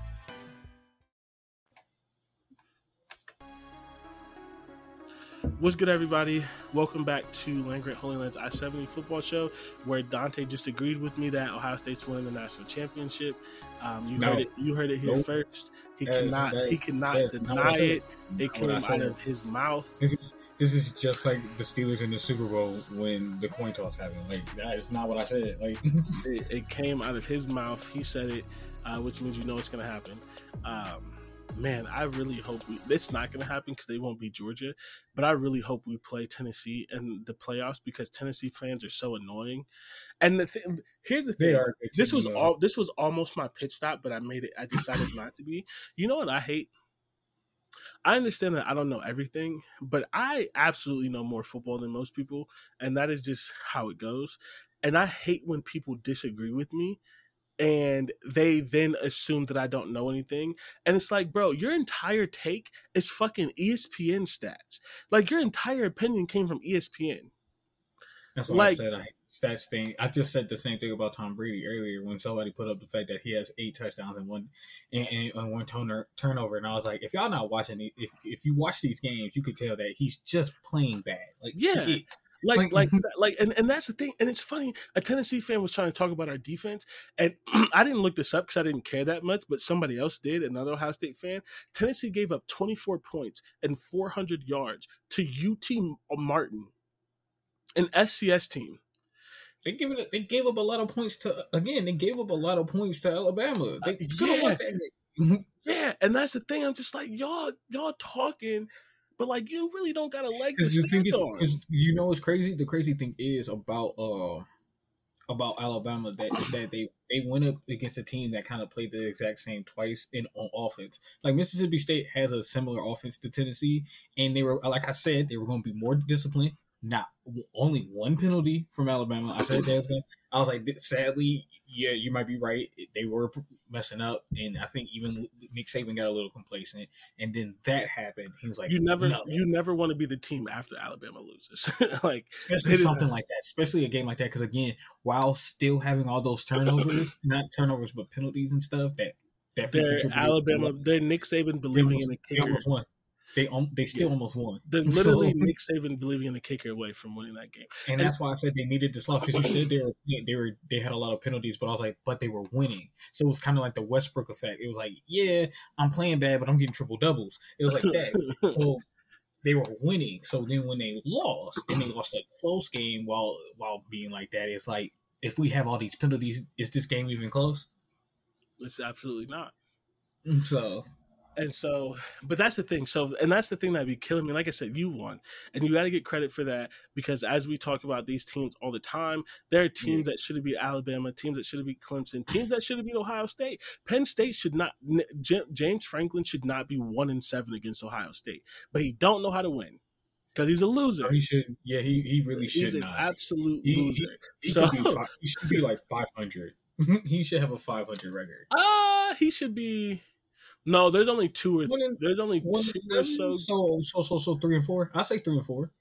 What's good, everybody? Welcome back to Land Grant Holy Land's I 70 football show, where Dante just agreed with me that Ohio State's winning the national championship. Um, you No. heard it. You heard it here Nope. first. He That cannot. he cannot that is not what I deny it. It came out of his mouth. this is this is just like the Steelers in the Super Bowl when the coin toss happened. Like that is not what I said. Like It, it came out of his mouth. He said it, uh, which means you know it's going to happen. Um, man, I really hope we. It's not going to happen because they won't be Georgia, but I really hope we play Tennessee in the playoffs because Tennessee fans are so annoying. And the thing, here's the thing: are a good this was though. all. This was almost my pit stop, but I made it. I decided not to be. You know what I hate? I understand that I don't know everything, but I absolutely know more football than most people, and that is just how it goes. And I hate when people disagree with me and they then assume that I don't know anything. And it's like, bro, your entire take is fucking ESPN stats. Like your entire opinion came from ESPN. That's what I said. I stats thing. I just said the same thing about Tom Brady earlier when somebody put up the fact that he has eight touchdowns and one and, and, and one turner, turnover, and I was like, if y'all not watching if if you watch these games, you could tell that he's just playing bad. Like he Yeah. is. Like, Like- like, like, and, and that's the thing. And it's funny. A Tennessee fan was trying to talk about our defense, and I didn't look this up because I didn't care that much, but somebody else did. Another Ohio State fan. Tennessee gave up 24 points and 400 yards to UT Martin, an FCS team. They give it. They gave up a lot of points to again. They gave up a lot of points to Alabama. They Uh, yeah. won that game. Yeah, and that's the thing. I'm just like y'all, y'all talking, but like you really don't got a leg to Because the thing stand is, on. you know what's crazy? The crazy thing is about uh about Alabama that is that they they went up against a team that kind of played the exact same twice in on offense. Like Mississippi State has a similar offense to Tennessee, and they were like I said, they were going to be more disciplined. Not only one penalty from Alabama. I said that was. I was like, sadly, yeah, you might be right. They were messing up, and I think even Nick Saban got a little complacent. And then that happened. He was like, you never, no. you never want to be the team after Alabama loses. like especially something like that, especially a game like that. Because again, while still having all those turnovers, not turnovers but penalties and stuff, that definitely Alabama. the They're Nick Saban believing in the kicker. won. They they still Yeah. almost won. They're So- literally Nick Saban believing in a kicker away from winning that game. and that's why I said they needed this loss because you said they were they were they had a lot of penalties, but I was like, but they were winning, so it was kind of like the Westbrook effect. It was like, yeah, I'm playing bad, but I'm getting triple doubles. It was like that. so they were winning. So then when they lost, and they lost a close game while while being like that, it's like if we have all these penalties, is this game even close? It's absolutely not. Mm, so And so, but that's the thing. So, and that's the thing that be killing me. Like I said, you won, and you got to get credit for that because as we talk about these teams all the time, there are teams that should have beat Alabama, teams that should have beat Clemson, teams that should have beat Ohio State. Penn State should not. James Franklin should not be one in seven against Ohio State, but he don't know how to win because he's a loser. he should, yeah, he, he really He's should an not. absolute He- he- loser. He, so, should be, he should be like 500. he should have a 500 record. uh, he should be. No, there's only two or in- there's only two or so so so so so three and four. I say three and four.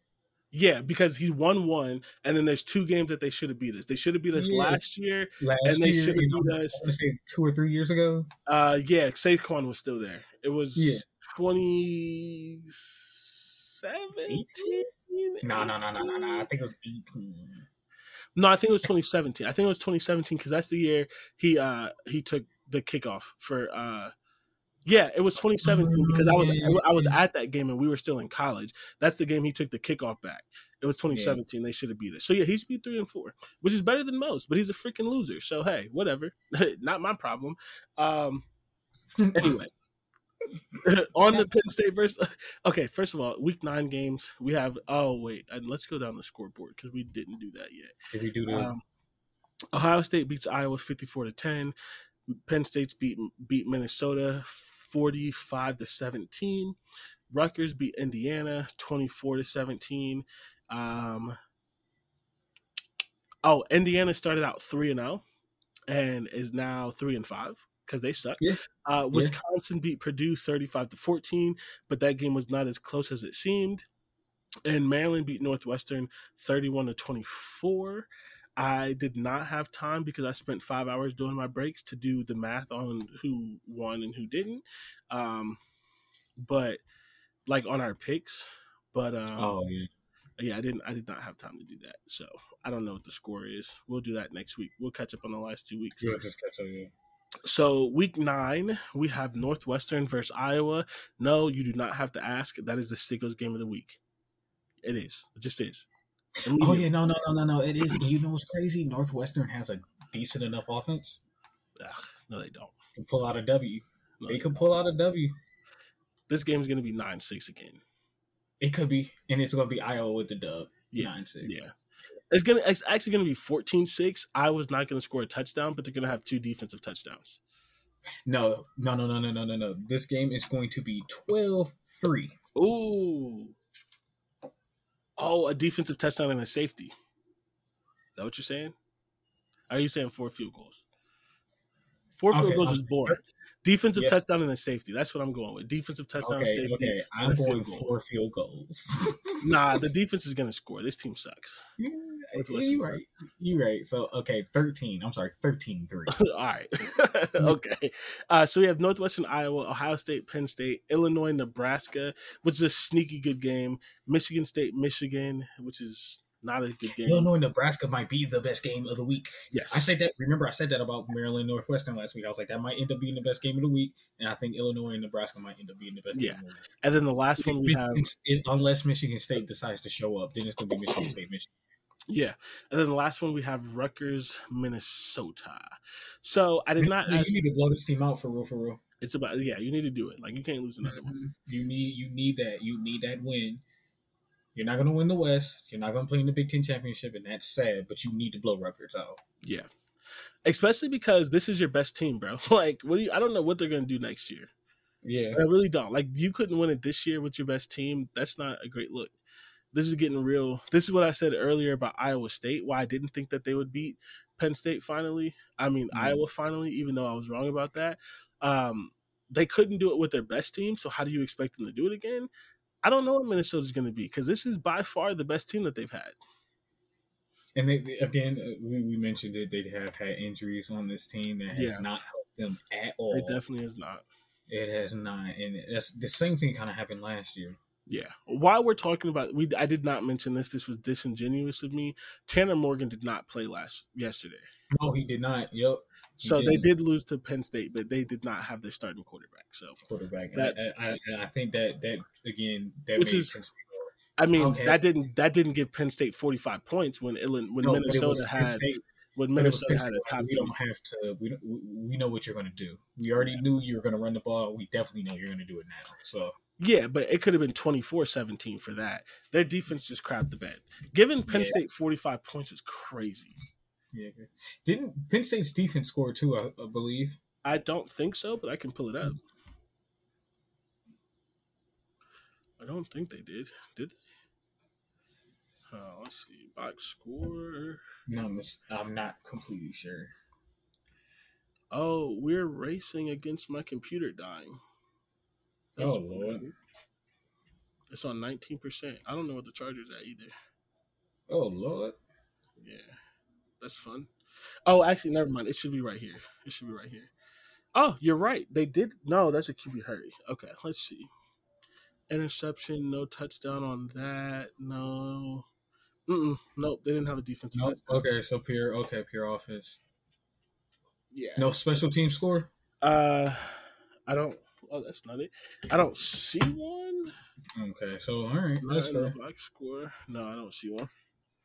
Yeah, because he won one, and then there's two games that they should have beat us. They should have beat us Yeah. last year, Last and they should have know, beat I us. say two or three years ago. Uh, yeah, Saquon was still there. It was Yeah. twenty seventeen. No, no, no, no, no, no. I think it was eighteen. No, I think it was 2017. I think it was 2017 because that's the year he uh he took the kickoff for uh yeah it was 2017 because I was I was at that game and we were still in college. That's the game he took the kickoff back. It was 2017. They should have beat it. So yeah, he's beat three and four, which is better than most. But he's a freaking loser. So hey, whatever. Not my problem. Um. Anyway. on the Penn State versus okay, first of all, week nine games we have. Oh wait, and let's go down the scoreboard because we didn't do that yet. Did we do that? Um, Ohio State beats Iowa fifty four to ten. Penn State's beat beat Minnesota forty five to seventeen. Rutgers beat Indiana twenty four to seventeen. Um, oh, Indiana started out three and zero, and is now three and five because they suck. Yeah. Uh, Wisconsin beat Purdue thirty five to fourteen, but that game was not as close as it seemed. And Maryland beat Northwestern 31 to 24. I did not have time because I spent five hours doing my breaks to do the math on who won and who didn't. Um, but like on our picks, but um, oh yeah. yeah, I didn't. I did not have time to do that, so I don't know what the score is. We'll do that next week. We'll catch up on the last two weeks. Yeah, just catch up. Yeah. So week nine, we have Northwestern versus Iowa. No, you do not have to ask. That is the Sickos game of the week. It is. It just is. Oh yeah, no, no, no, no, no. It is. You know what's crazy? Northwestern has a decent enough offense Ugh, no, they don't. to pull out a W. No, They they could pull out a W. this game is going to be nine six again. It could be, and it's gonna be Iowa with the dub. Yeah, nine six. Yeah, it's gonna it's actually gonna be 14-6. Iowa's not gonna score a touchdown, but they're gonna have two defensive touchdowns. No, no, no, no, no, no, no, no. This game is going to be 12-3. Ooh. Oh, a defensive touchdown and a safety. Is that what you're saying? Are you saying four field goals? Four field Okay, goals is boring. Defensive touchdown and a safety. That's what I'm going with. Defensive touchdown, Okay, safety. okay. I'm going field goal. four field goals. Nah, the defense is gonna score. This team sucks. Yeah, With you Western right. You right. So okay, thirteen. I'm sorry, 13-3. All right. okay. Uh, so we have Northwestern Iowa, Ohio State, Penn State, Illinois, Nebraska, which is a sneaky good game. Michigan State, Michigan, which is not a good game. Illinois, Nebraska might be the best game of the week. Yes. I said that. Remember, I said that about Maryland Northwestern last week. I was like, that might end up being the best game of the week, and I think Illinois and Nebraska might end up being the best Yeah. game of the week. And then the last one we have, It- unless Michigan State decides to show up, then it's going to be Michigan State, Michigan. Yeah. And then the last one we have Rutgers, Minnesota. So I did not. You need to blow this team out for real, for real. it's about yeah. You need to do it. Like you can't lose another one. Mm-hmm. You need you need that. You need that win. You're not going to win the West. You're not going to play in the Big Ten championship, and that's sad. But you need to blow Rutgers out. Yeah. Especially because this is your best team, bro. Like, what do you? I don't know what they're gonna do next year. Yeah, I really don't. Like you couldn't win it this year with your best team. That's not a great look. This is getting real. This is what I said earlier about Iowa State. Why I didn't think that they would beat Penn State finally. I mean Mhm. Iowa finally, even though I was wrong about that. Um, they couldn't do it with their best team. So how do you expect them to do it again? I don't know what Minnesota's going to be because this is by far the best team that they've had. and they, they- again, uh, we, we mentioned that they have had injuries on this team that has Yeah. not helped them at all. It definitely has not. It has not, and that's the same thing kind of happened last year. Yeah. While we're talking about we I did not mention this. This was disingenuous of me. Tanner Morgan did not play last yesterday. No, he did not. Yep, So they didn't. did lose to Penn State, but they did not have their starting quarterback. So quarterback. That- I, I, I, think that that again that Which is- I mean Okay. that didn't that didn't give Penn State forty five points when Illinois, when No, but it was Minnesota had when but it was Minnesota had a top we don't have to. We don't, we we know what you're going to do. We already knew you were going to run the ball. We definitely know you're going to do it now. So Yeah, but it could have been 24-17 for that. Their defense just crapped the bed. Giving Penn Yeah. State forty five points is crazy. yeah, didn't Penn State's defense score too? I, I believe. I don't think so, but I can pull it up. I don't think they did. Did they? Uh, let's see. Box score. No, I'm, just- I'm not completely sure. Oh, we're racing against my computer dying. Oh, Lord. It's on 19%. I don't know what the charger's at either. Oh Lord. Yeah. That's fun. Oh, actually, never mind. It should be right here. It should be right here. Oh, you're right. They did. No, that's a QB hurry. Okay, let's see. Interception, no touchdown on that. No. Mm-mm, nope, they didn't have a defensive Nope. touchdown. Okay, so pure. Okay, pure offense. Yeah. No special team score. Uh, I don't. Oh, that's not it. I don't see one. Okay, so all right, that's fair. box score. No, I don't see one.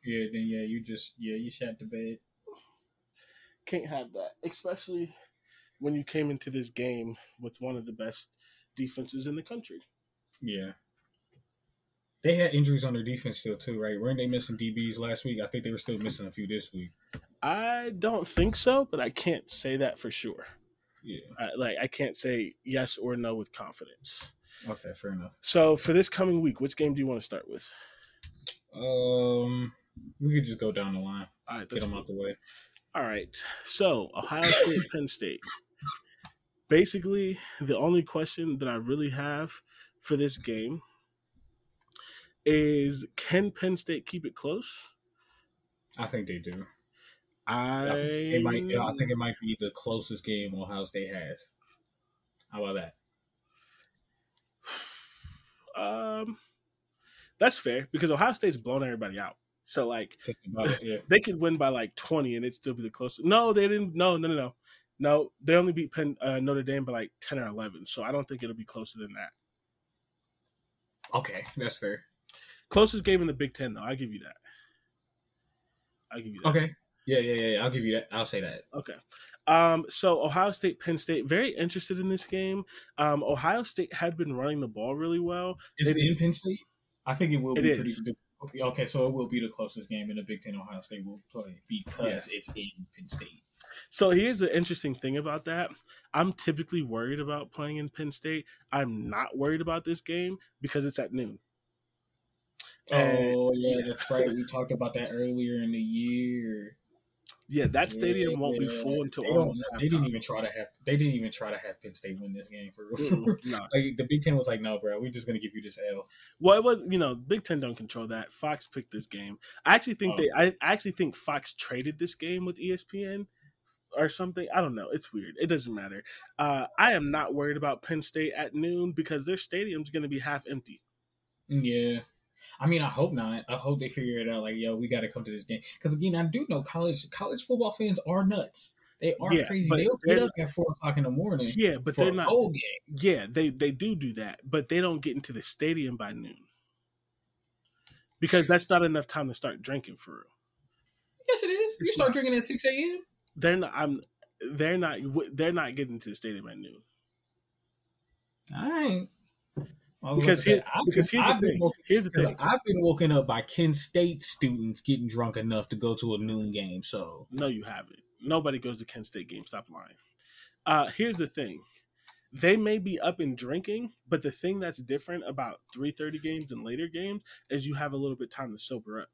Yeah, then yeah, you just yeah, you shot the bed. Can't have that, especially when you came into this game with one of the best defenses in the country. Yeah. They had injuries on their defense still too, right? Weren't they missing DBs last week? I think they were still missing a few this week. I don't think so, but I can't say that for sure. Yeah. I, like I can't say yes or no with confidence. Okay, fair enough. So for this coming week, which game do you want to start with? Um, we could just go down the line, All right, get them cool. out the way. All right. So Ohio State, Penn State. Basically, the only question that I really have for this game is can Penn State keep it close? I think they do. I I think it might. I think it might be the closest game Ohio State has. How about that? um that's fair because Ohio State's blown everybody out. So like it, yeah. they could win by like 20 and it'd still be the closest. No, they didn't. No, no, no, no. No, they only beat Penn, uh, Notre Dame by like 10 or 11. So I don't think it'll be closer than that. Okay, that's fair. Closest game in the Big Ten, though. I'll give you that. I'll give you that. Okay. Yeah, yeah, yeah. yeah. I'll give you that. I'll say that. Okay. Um, so Ohio State, Penn State, very interested in this game. Um, Ohio State had been running the ball really well. Is They- it in Penn State? I think it will It be is. pretty good. Okay, so it will be the closest game in the Big Ten Ohio State will play because it's in Penn State. So here's the interesting thing about that. I'm typically worried about playing in Penn State. I'm not worried about this game because it's at noon. And- Oh yeah, that's right. We talked about that earlier in the year. Yeah, that stadium won't be full until they, almost they didn't even try to have. They didn't even try to have Penn State win this game for real. Mm, no. like the Big Ten was like, "No, bro, we're just gonna give you this L." Well, it was you know Big Ten don't control that. Fox picked this game. I actually think Oh. they. I actually think Fox traded this game with ESPN or something. I don't know. It's weird. It doesn't matter. Uh, I am not worried about Penn State at noon because their stadium's to be half empty. Yeah. I mean, I hope not. I hope they figure it out. Like, yo, we got to come to this game because again, I do know college college football fans are nuts. They are Yeah, crazy. They'll get up at four o'clock in the morning. Yeah, but they're not. whole game. Yeah, they they do do that, but they don't get into the stadium by noon because that's not enough time to start drinking for real. Yes, it is. You start not. drinking at six a.m. They're not. I'm. They're not. They're not getting to the stadium at noon. All right. Because about to here- say, because been- here's the I've been thing. woken- Here's the thing. I've been woken up by Kent State students getting drunk enough to go to a noon game. So No, you haven't. Nobody goes to Kent State game. Stop lying. Uh, here's the thing. They may be up and drinking, but the thing that's different about 3:30 games and later games is you have a little bit time to sober up.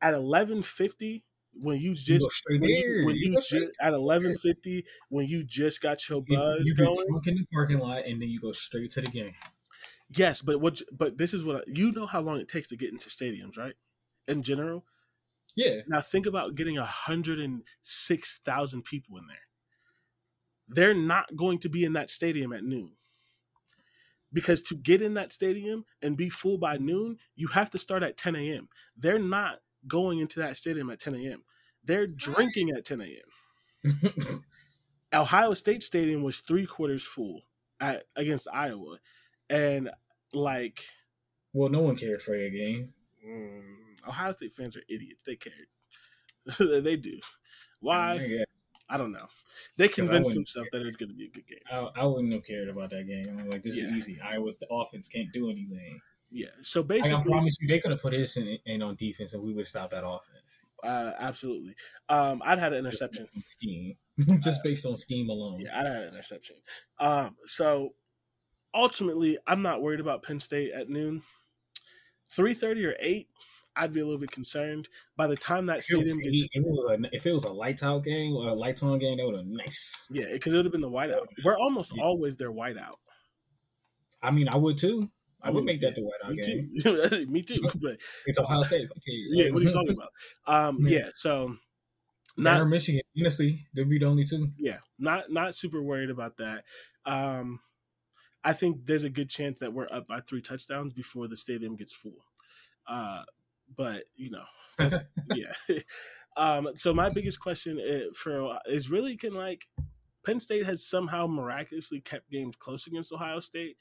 At 11:50, when you you just when you, when You you at 11:50 when you just got your You, buzz you get going. drunk in the parking lot and then you go straight to the game. Yes, but what? But this is what I, you know how long it takes to get into stadiums, right? In general. Yeah. Now think about getting hundred and six thousand people in there. They're not going to be in that stadium at noon. Because to get in that stadium and be full by noon, you have to start at 10 a.m. They're not going into that stadium at 10 a.m. They're drinking at 10 a.m. Ohio State Stadium was three quarters full at against Iowa, and like well, no one cared for your game. mm, Ohio State fans are idiots. They cared. they do. Why? Yeah. I don't know. They convinced themselves that it's going to be a good game. I, I wouldn't have cared about that game. I'm like, this Yeah. is easy. Iowa's the offense can't do anything. Yeah. So Like, I basically, promise you, they could have put this in, in on defense, and we would stop that offense. uh, absolutely. Um, I'd had an interception. Just based on scheme, just based on scheme alone. Yeah, I'd had an interception. Um, so ultimately, I'm not worried about Penn State at noon. Three thirty or eight, I'd be a little bit concerned. By the time that If it, was, stadium gets, if, it was a, if it was a lights out game or a lights on game, that would have been nice. yeah, because it would have been the whiteout. We're almost Yeah. always their whiteout. I mean, I would too. I, would mean, make that the whiteout Me game. too. me too. But It's Ohio State. Okay, yeah, what are you talking about? Um, Yeah. yeah. So Not Michigan. Honestly, they'll be the only two. yeah, not not super worried about that. Um, I think there's a good chance that we're up by three touchdowns before the stadium gets full. Uh, but you know, that's, yeah. um, so my biggest question i- for is really can like Penn State has somehow miraculously kept games close against Ohio State,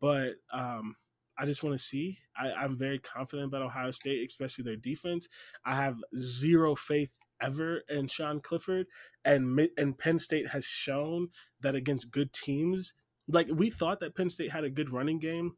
but um, I just want to see. I, I'm very confident about Ohio State, especially their defense. I have zero faith ever in Sean Clifford, and and Penn State has shown that against good teams, like we thought that Penn State had a good running game,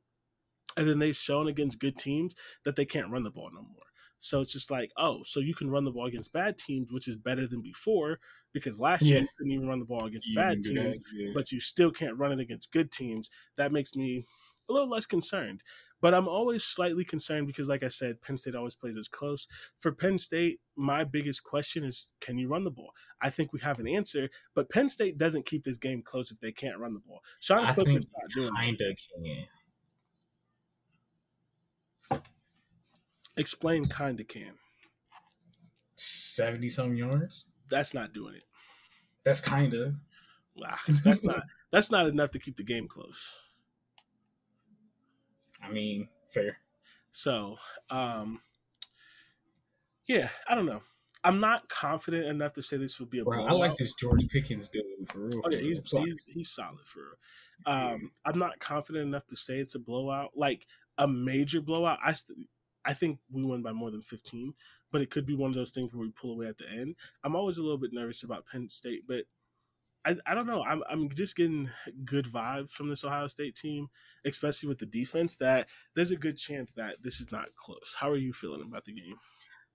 and then they've shown against good teams that they can't run the ball no more. So it's just like, oh, so you can run the ball against bad teams, which is better than before, because last year you couldn't even run the ball against You bad teams that, yeah. but you still can't run it against good teams. That makes me a little less concerned. But I'm always slightly concerned because, like I said, Penn State always plays as close. For Penn State, my biggest question is can you run the ball? I think we have an answer, but Penn State doesn't keep this game close if they can't run the ball. Sean I Clifford's not doing kinda can. Explain kinda can. Seventy some yards. That's not doing it. That's kinda. Wow. That's not that's not enough to keep the game close. I mean, fair. So, um, yeah, I don't know. I'm not confident enough to say this would be a Bro, I like this George Pickens dude for real. Oh for real. he's he's he's solid for real. Um, I'm not confident enough to say it's a blowout, like a major blowout. I st- I think we win by more than 15, but it could be one of those things where we pull away at the end. I'm always a little bit nervous about Penn State, but I, I don't know. I'm I'm just getting good vibes from this Ohio State team, especially with the defense. That there's a good chance that this is not close. How are you feeling about the game?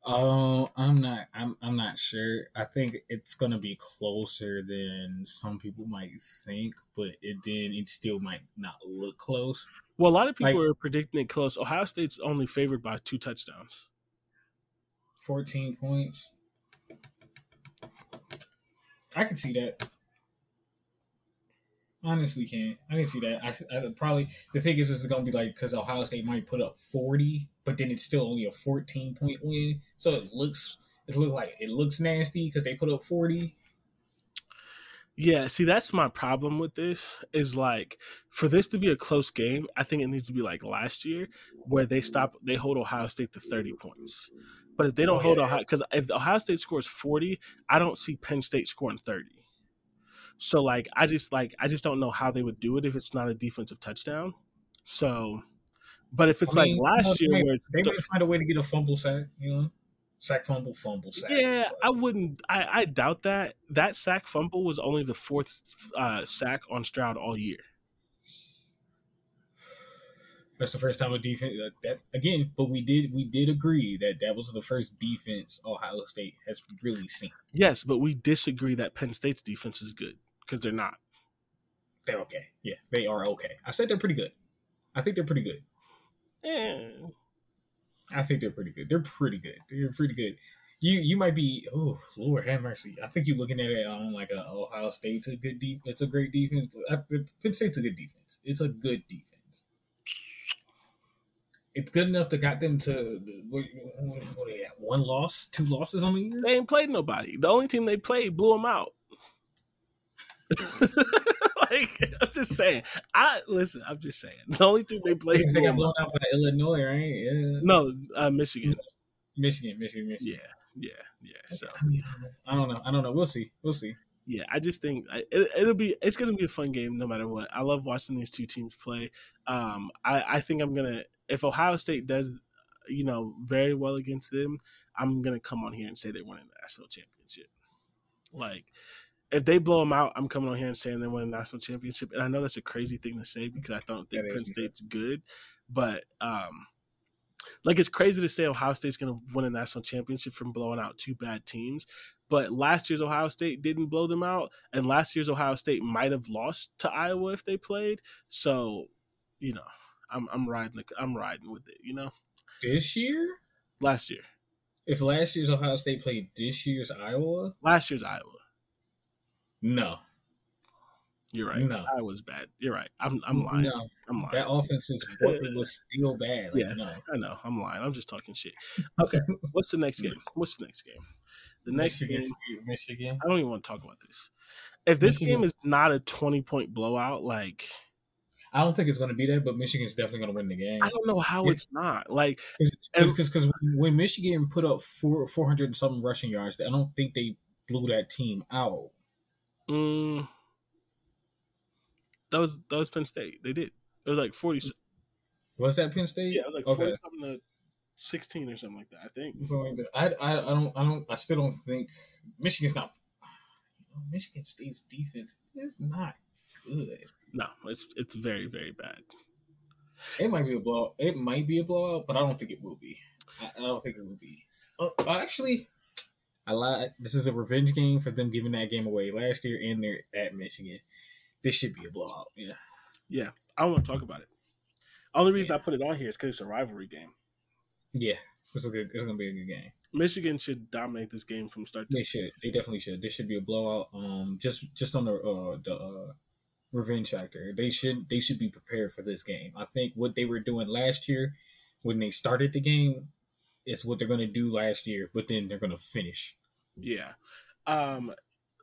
Oh, I'm not. I'm. I'm not sure. I think it's gonna be closer than some people might think, but it then it still might not look close. Well, a lot of people Like- are predicting it close. Ohio State's only favored by two touchdowns. Fourteen points. I can see that. Honestly, can I can see that. I, I probably the thing is, this is gonna be like because Ohio State might put up forty, but then it's still only a fourteen point win, so it looks it look like it looks nasty because they put up forty. Yeah, see, that's my problem with this. Is like for this to be a close game, I think it needs to be like last year, where they stop, they hold Ohio State to thirty points. But if they don't Oh, hold yeah. Ohio, because if Ohio State scores forty, I don't see Penn State scoring thirty. So like, I just like, I just don't know how they would do it if it's not a defensive touchdown. So, but if it's I mean, like last you know, year, they, where might, they might find a way to get a fumble sack, you know, sack fumble fumble sack. Yeah, I wouldn't. I, I doubt that. That sack fumble was only the fourth uh, sack on Stroud all year. That's the first time a defense that again, but we did we did agree that that was the first defense Ohio State has really seen. Yes, but we disagree that Penn State's defense is good because they're not. They're okay. Yeah, they are okay. I said they're pretty good. I think they're pretty good. Eh. I think they're pretty good. They're pretty good. They're pretty good. You you might be oh Lord have mercy. I think you're looking at it on like a Ohio State's a good deep. It's a great defense. But I- Penn State's a good defense. It's a good defense. It's good enough to got them to what, what, what they got? One loss, two losses on the year. They ain't played nobody. The only team they played blew them out. like I'm just saying. I listen. I'm just saying. The only team they played. they got blown out. by Illinois, right? Yeah. No, uh, Michigan. Michigan, Michigan, Michigan. Yeah, yeah, yeah. So I mean, I don't know. I don't know. We'll see. We'll see. yeah, I just think it, it'll be it's gonna be a fun game no matter what. I love watching these two teams play. Um, I I think I'm gonna if Ohio State does, you know, very well against them, I'm gonna come on here and say they won a national championship. Like if they blow them out, I'm coming on here and saying they won a national championship. And I know that's a crazy thing to say because I don't think That Penn. State's good, but um, like it's crazy to say Ohio State's going to win a national championship from blowing out two bad teams. But last year's Ohio State didn't blow them out, and last year's Ohio State might have lost to Iowa if they played. So, you know, I'm I'm riding the, I'm riding with it. You know, This year, last year, if last year's Ohio State played this year's Iowa, last year's Iowa. No, You're right. No. I was bad. You're right. I'm I'm lying. no, I'm lying. that offense is was still bad. Like, Yeah. no. I know. I'm lying. I'm just talking shit. Okay. What's the next game? What's the next game? The next Michigan, game. Michigan. I don't even want to talk about this. If this Michigan- game is not a 20 point blowout, like I don't think it's going to be that, but Michigan's definitely going to win the game. I don't know how Yeah. it's not. Like Because when Michigan put up four four hundred and something rushing yards, I don't think they blew that team out. Mm, that was that was Penn State. They did. It was like 40. Was that Penn State? Yeah, it was like 40 something to 16 or something like that. I think. Something like that. I, I, I don't I don't I still don't think Michigan's not. Michigan State's defense is not good. No, it's it's very very bad. It might be a blowout. It might be a blowout, but I don't think it will be. I, I don't think it will be. Uh, actually, I lied. This is a revenge game for them giving that game away last year, and they're at Michigan. This should be a blowout. Yeah. Yeah, I don't want to talk about it. Only reason I put it on here is because it's a rivalry game. Yeah. It's a good. It's gonna be a good game. Michigan should dominate this game from start to They should. They definitely should. This should be a blowout. Um, just just on the uh the uh, revenge factor. They should they should be prepared for this game. I think what they were doing last year when they started the game is what they're gonna do last year, but then they're gonna finish. Yeah. Um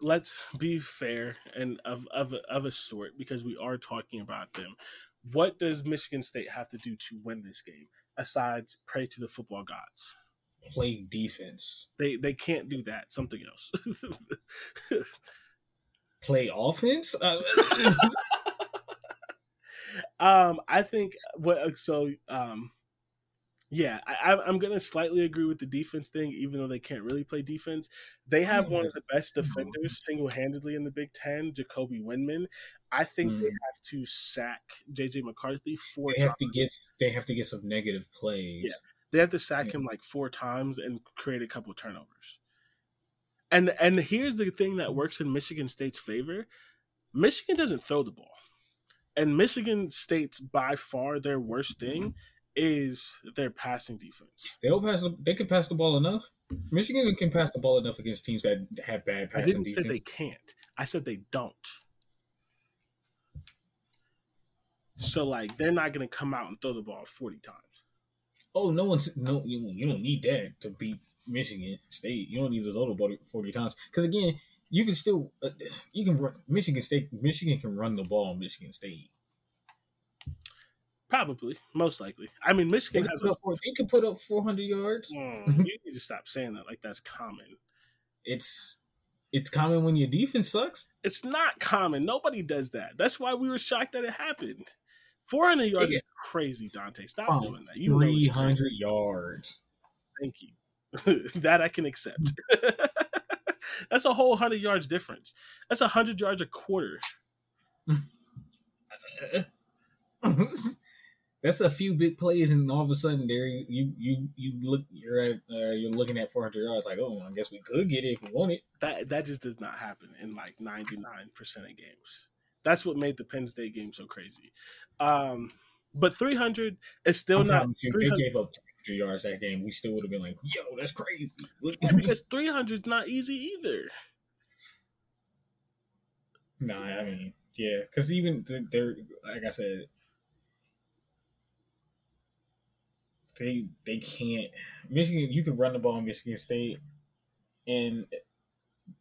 let's be fair and of of of a sort because we are talking about them. What does Michigan State have to do to win this game aside pray to the football gods? Play defense. They they can't do that. Something else. Play offense. Uh, um I think what so um Yeah, I, I'm going to slightly agree with the defense thing, even though they can't really play defense. They have one of the best defenders single handedly in the Big Ten, Jacoby Windmon. I think mm. they have to sack JJ McCarthy four they have times. to get they have to get some negative plays. Yeah, they have to sack yeah. him like four times and create a couple turnovers. And and here's the thing that works in Michigan State's favor: Michigan doesn't throw the ball, and Michigan State's by far their worst thing is their passing defense. They'll pass. They can pass the ball enough. Michigan can pass the ball enough against teams that have bad passing. I didn't defense. say they can't. I said they don't. So like they're not going to come out and throw the ball forty times. Oh, no one's no. You, you don't need that to beat Michigan State. You don't need to throw the ball forty times because again, you can still uh, you can run Michigan State. Michigan can run the ball on Michigan State. Probably, most likely. I mean, Michigan they has. A, four, they can put up 400 yards. Mm, you need to stop saying that like that's common. It's it's common when your defense sucks. It's not common. Nobody does that. That's why we were shocked that it happened. 400 yards is crazy, Dante. Stop Fine. doing that. You 300 yards. Thank you. that I can accept. That's a whole 100 yards difference. That's a 100 yards a quarter. That's a few big plays, and all of a sudden, there you you you look you're at uh, you're looking at 400 yards. Like, oh, I guess we could get it if we want it. That that just does not happen in like 99 percent of games. That's what made the Penn State game so crazy. Um, but 300 is still I'm not. If they gave up 300 yards that game, we still would have been like, yo, that's crazy. Yeah, because 300 is not easy either. Nah, I mean, yeah, because even they're like I said, they they can't. Michigan, you can run the ball in Michigan State, and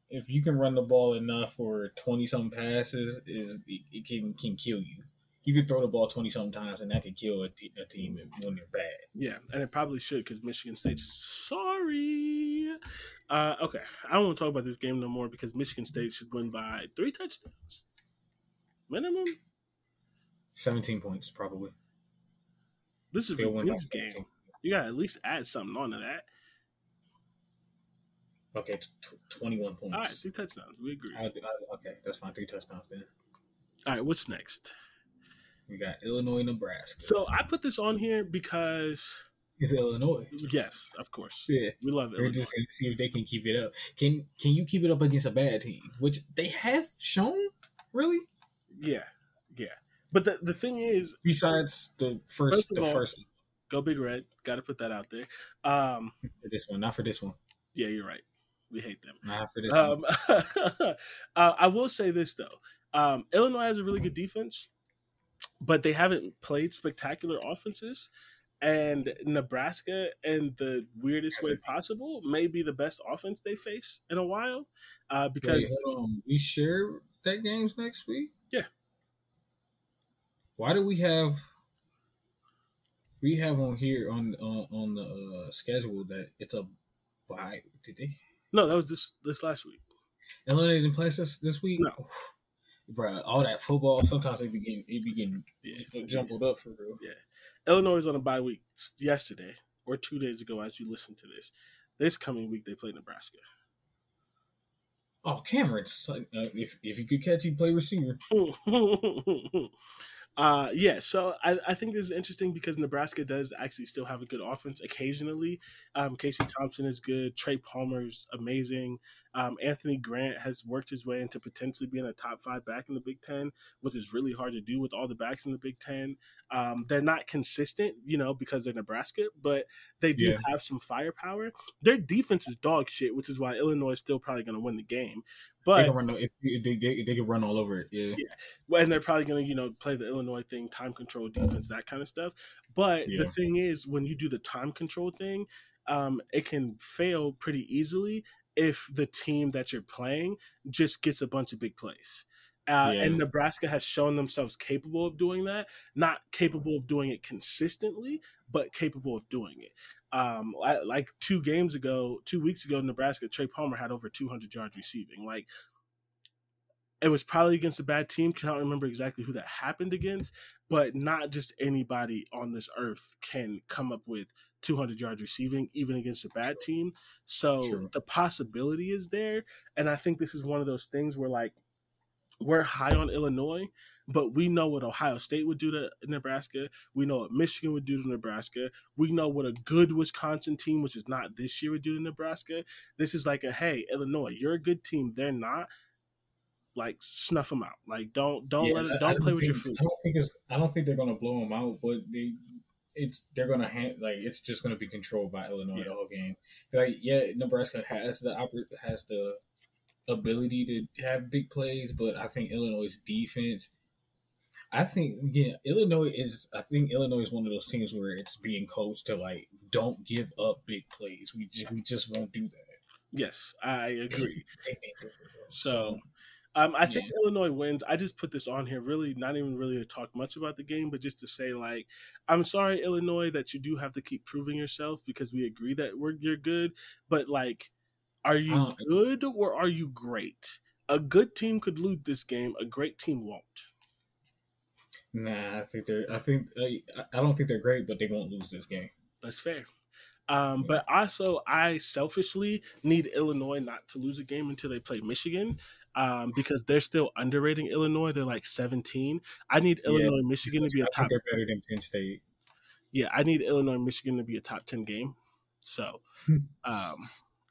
if you can run the ball enough for twenty some passes, is it, it, can can kill you. You can throw the ball twenty some times, and that can kill a team when they're bad. Yeah, and it probably should because Michigan State's sorry. Uh, okay, I don't want to talk about this game no more because Michigan State should win by three touchdowns minimum. Seventeen points, probably. This is a Wings game. You got to at least add something onto that. Okay, t- 21 points. All right, three touchdowns. We agree. I, I, okay, that's fine. Three touchdowns then. All right, what's next? We got Illinois, Nebraska. So I put this on here because it's Illinois. Yes, of course. Yeah, we love it. We're just gonna see if they can keep it up. Can Can you keep it up against a bad team, which they have shown? Really? Yeah, yeah. But the the thing is, besides the first, first the all, first, go big red. Got to put that out there. Um, for this one, not for this one. Yeah, you're right. We hate them. Not for this um, one. uh, I will say this though. Um, Illinois has a really good defense, but they haven't played spectacular offenses. And Nebraska, in the weirdest way possible, may be the best offense they face in a while. Uh, because Wait, um, we share that game's next week. Yeah, why do we have we have on here on on, on the uh, schedule that it's a bye? Did they? No, that was this this last week. Illinois didn't play this this week. No, bro, all that football sometimes it be getting it be getting yeah. jumbled up for real. Yeah, Illinois is on a bye week yesterday or two days ago as you listen to this. This coming week they play Nebraska. Oh, Cameron, uh, if if you could catch, he play receiver. Uh, yeah, so I, I think this is interesting because Nebraska does actually still have a good offense occasionally. Um, Casey Thompson is good. Trey Palmer's amazing. Um, Anthony Grant has worked his way into potentially being a top five back in the Big Ten, which is really hard to do with all the backs in the Big Ten. Um, they're not consistent, you know, because they're Nebraska, but they do yeah. have some firepower. Their defense is dog shit, which is why Illinois is still probably going to win the game. But they can run, they, they, they can run all over it. Yeah. yeah. Well, and they're probably going to, you know, play the Illinois thing, time control defense, that kind of stuff. But yeah. the thing is, when you do the time control thing, um, it can fail pretty easily if the team that you're playing just gets a bunch of big plays. Uh, yeah. And Nebraska has shown themselves capable of doing that. Not capable of doing it consistently, but capable of doing it. Um, like two games ago, two weeks ago, Nebraska, Trey Palmer had over 200 yards receiving. Like, It was probably against a bad team. I don't remember exactly who that happened against, but not just anybody on this earth can come up with 200 yards receiving, even against a bad team. So True. the possibility is there. And I think this is one of those things where, like, we're high on Illinois, but we know what Ohio State would do to Nebraska. We know what Michigan would do to Nebraska. We know what a good Wisconsin team, which is not this year, would do to Nebraska. This is like a hey, Illinois, you're a good team. They're not. Like snuff them out. Like don't don't Yeah, let I don't play don't with your food. I don't think it's. I don't think they're gonna blow them out, but they. It's they're gonna hand like it's just gonna be controlled by Illinois Yeah. the whole game. Like yeah, Nebraska has the has the ability to have big plays, but I think Illinois' defense. I think yeah, Illinois is. I think Illinois is one of those teams where it's being coached to like don't give up big plays. We just, we just won't do that. Yes, I agree. They make different. So, um, I think yeah. Illinois wins. I just put this on here, really not even really to talk much about the game, but just to say, like, I'm sorry, Illinois, that you do have to keep proving yourself because we agree that we're you're good, but like, are you Uh, good or are you great? A good team could lose this game. A great team won't. Nah, I think they're. I think I, I don't think they're great, but they won't lose this game. That's fair. Um, but also, I selfishly need Illinois not to lose a game until they play Michigan um, because they're still underrating Illinois. They're like 17. I need Yeah. Illinois and Michigan to be a top. they're better than Penn State. Yeah, I need Illinois Michigan to be a top 10 game. So Hmm. um,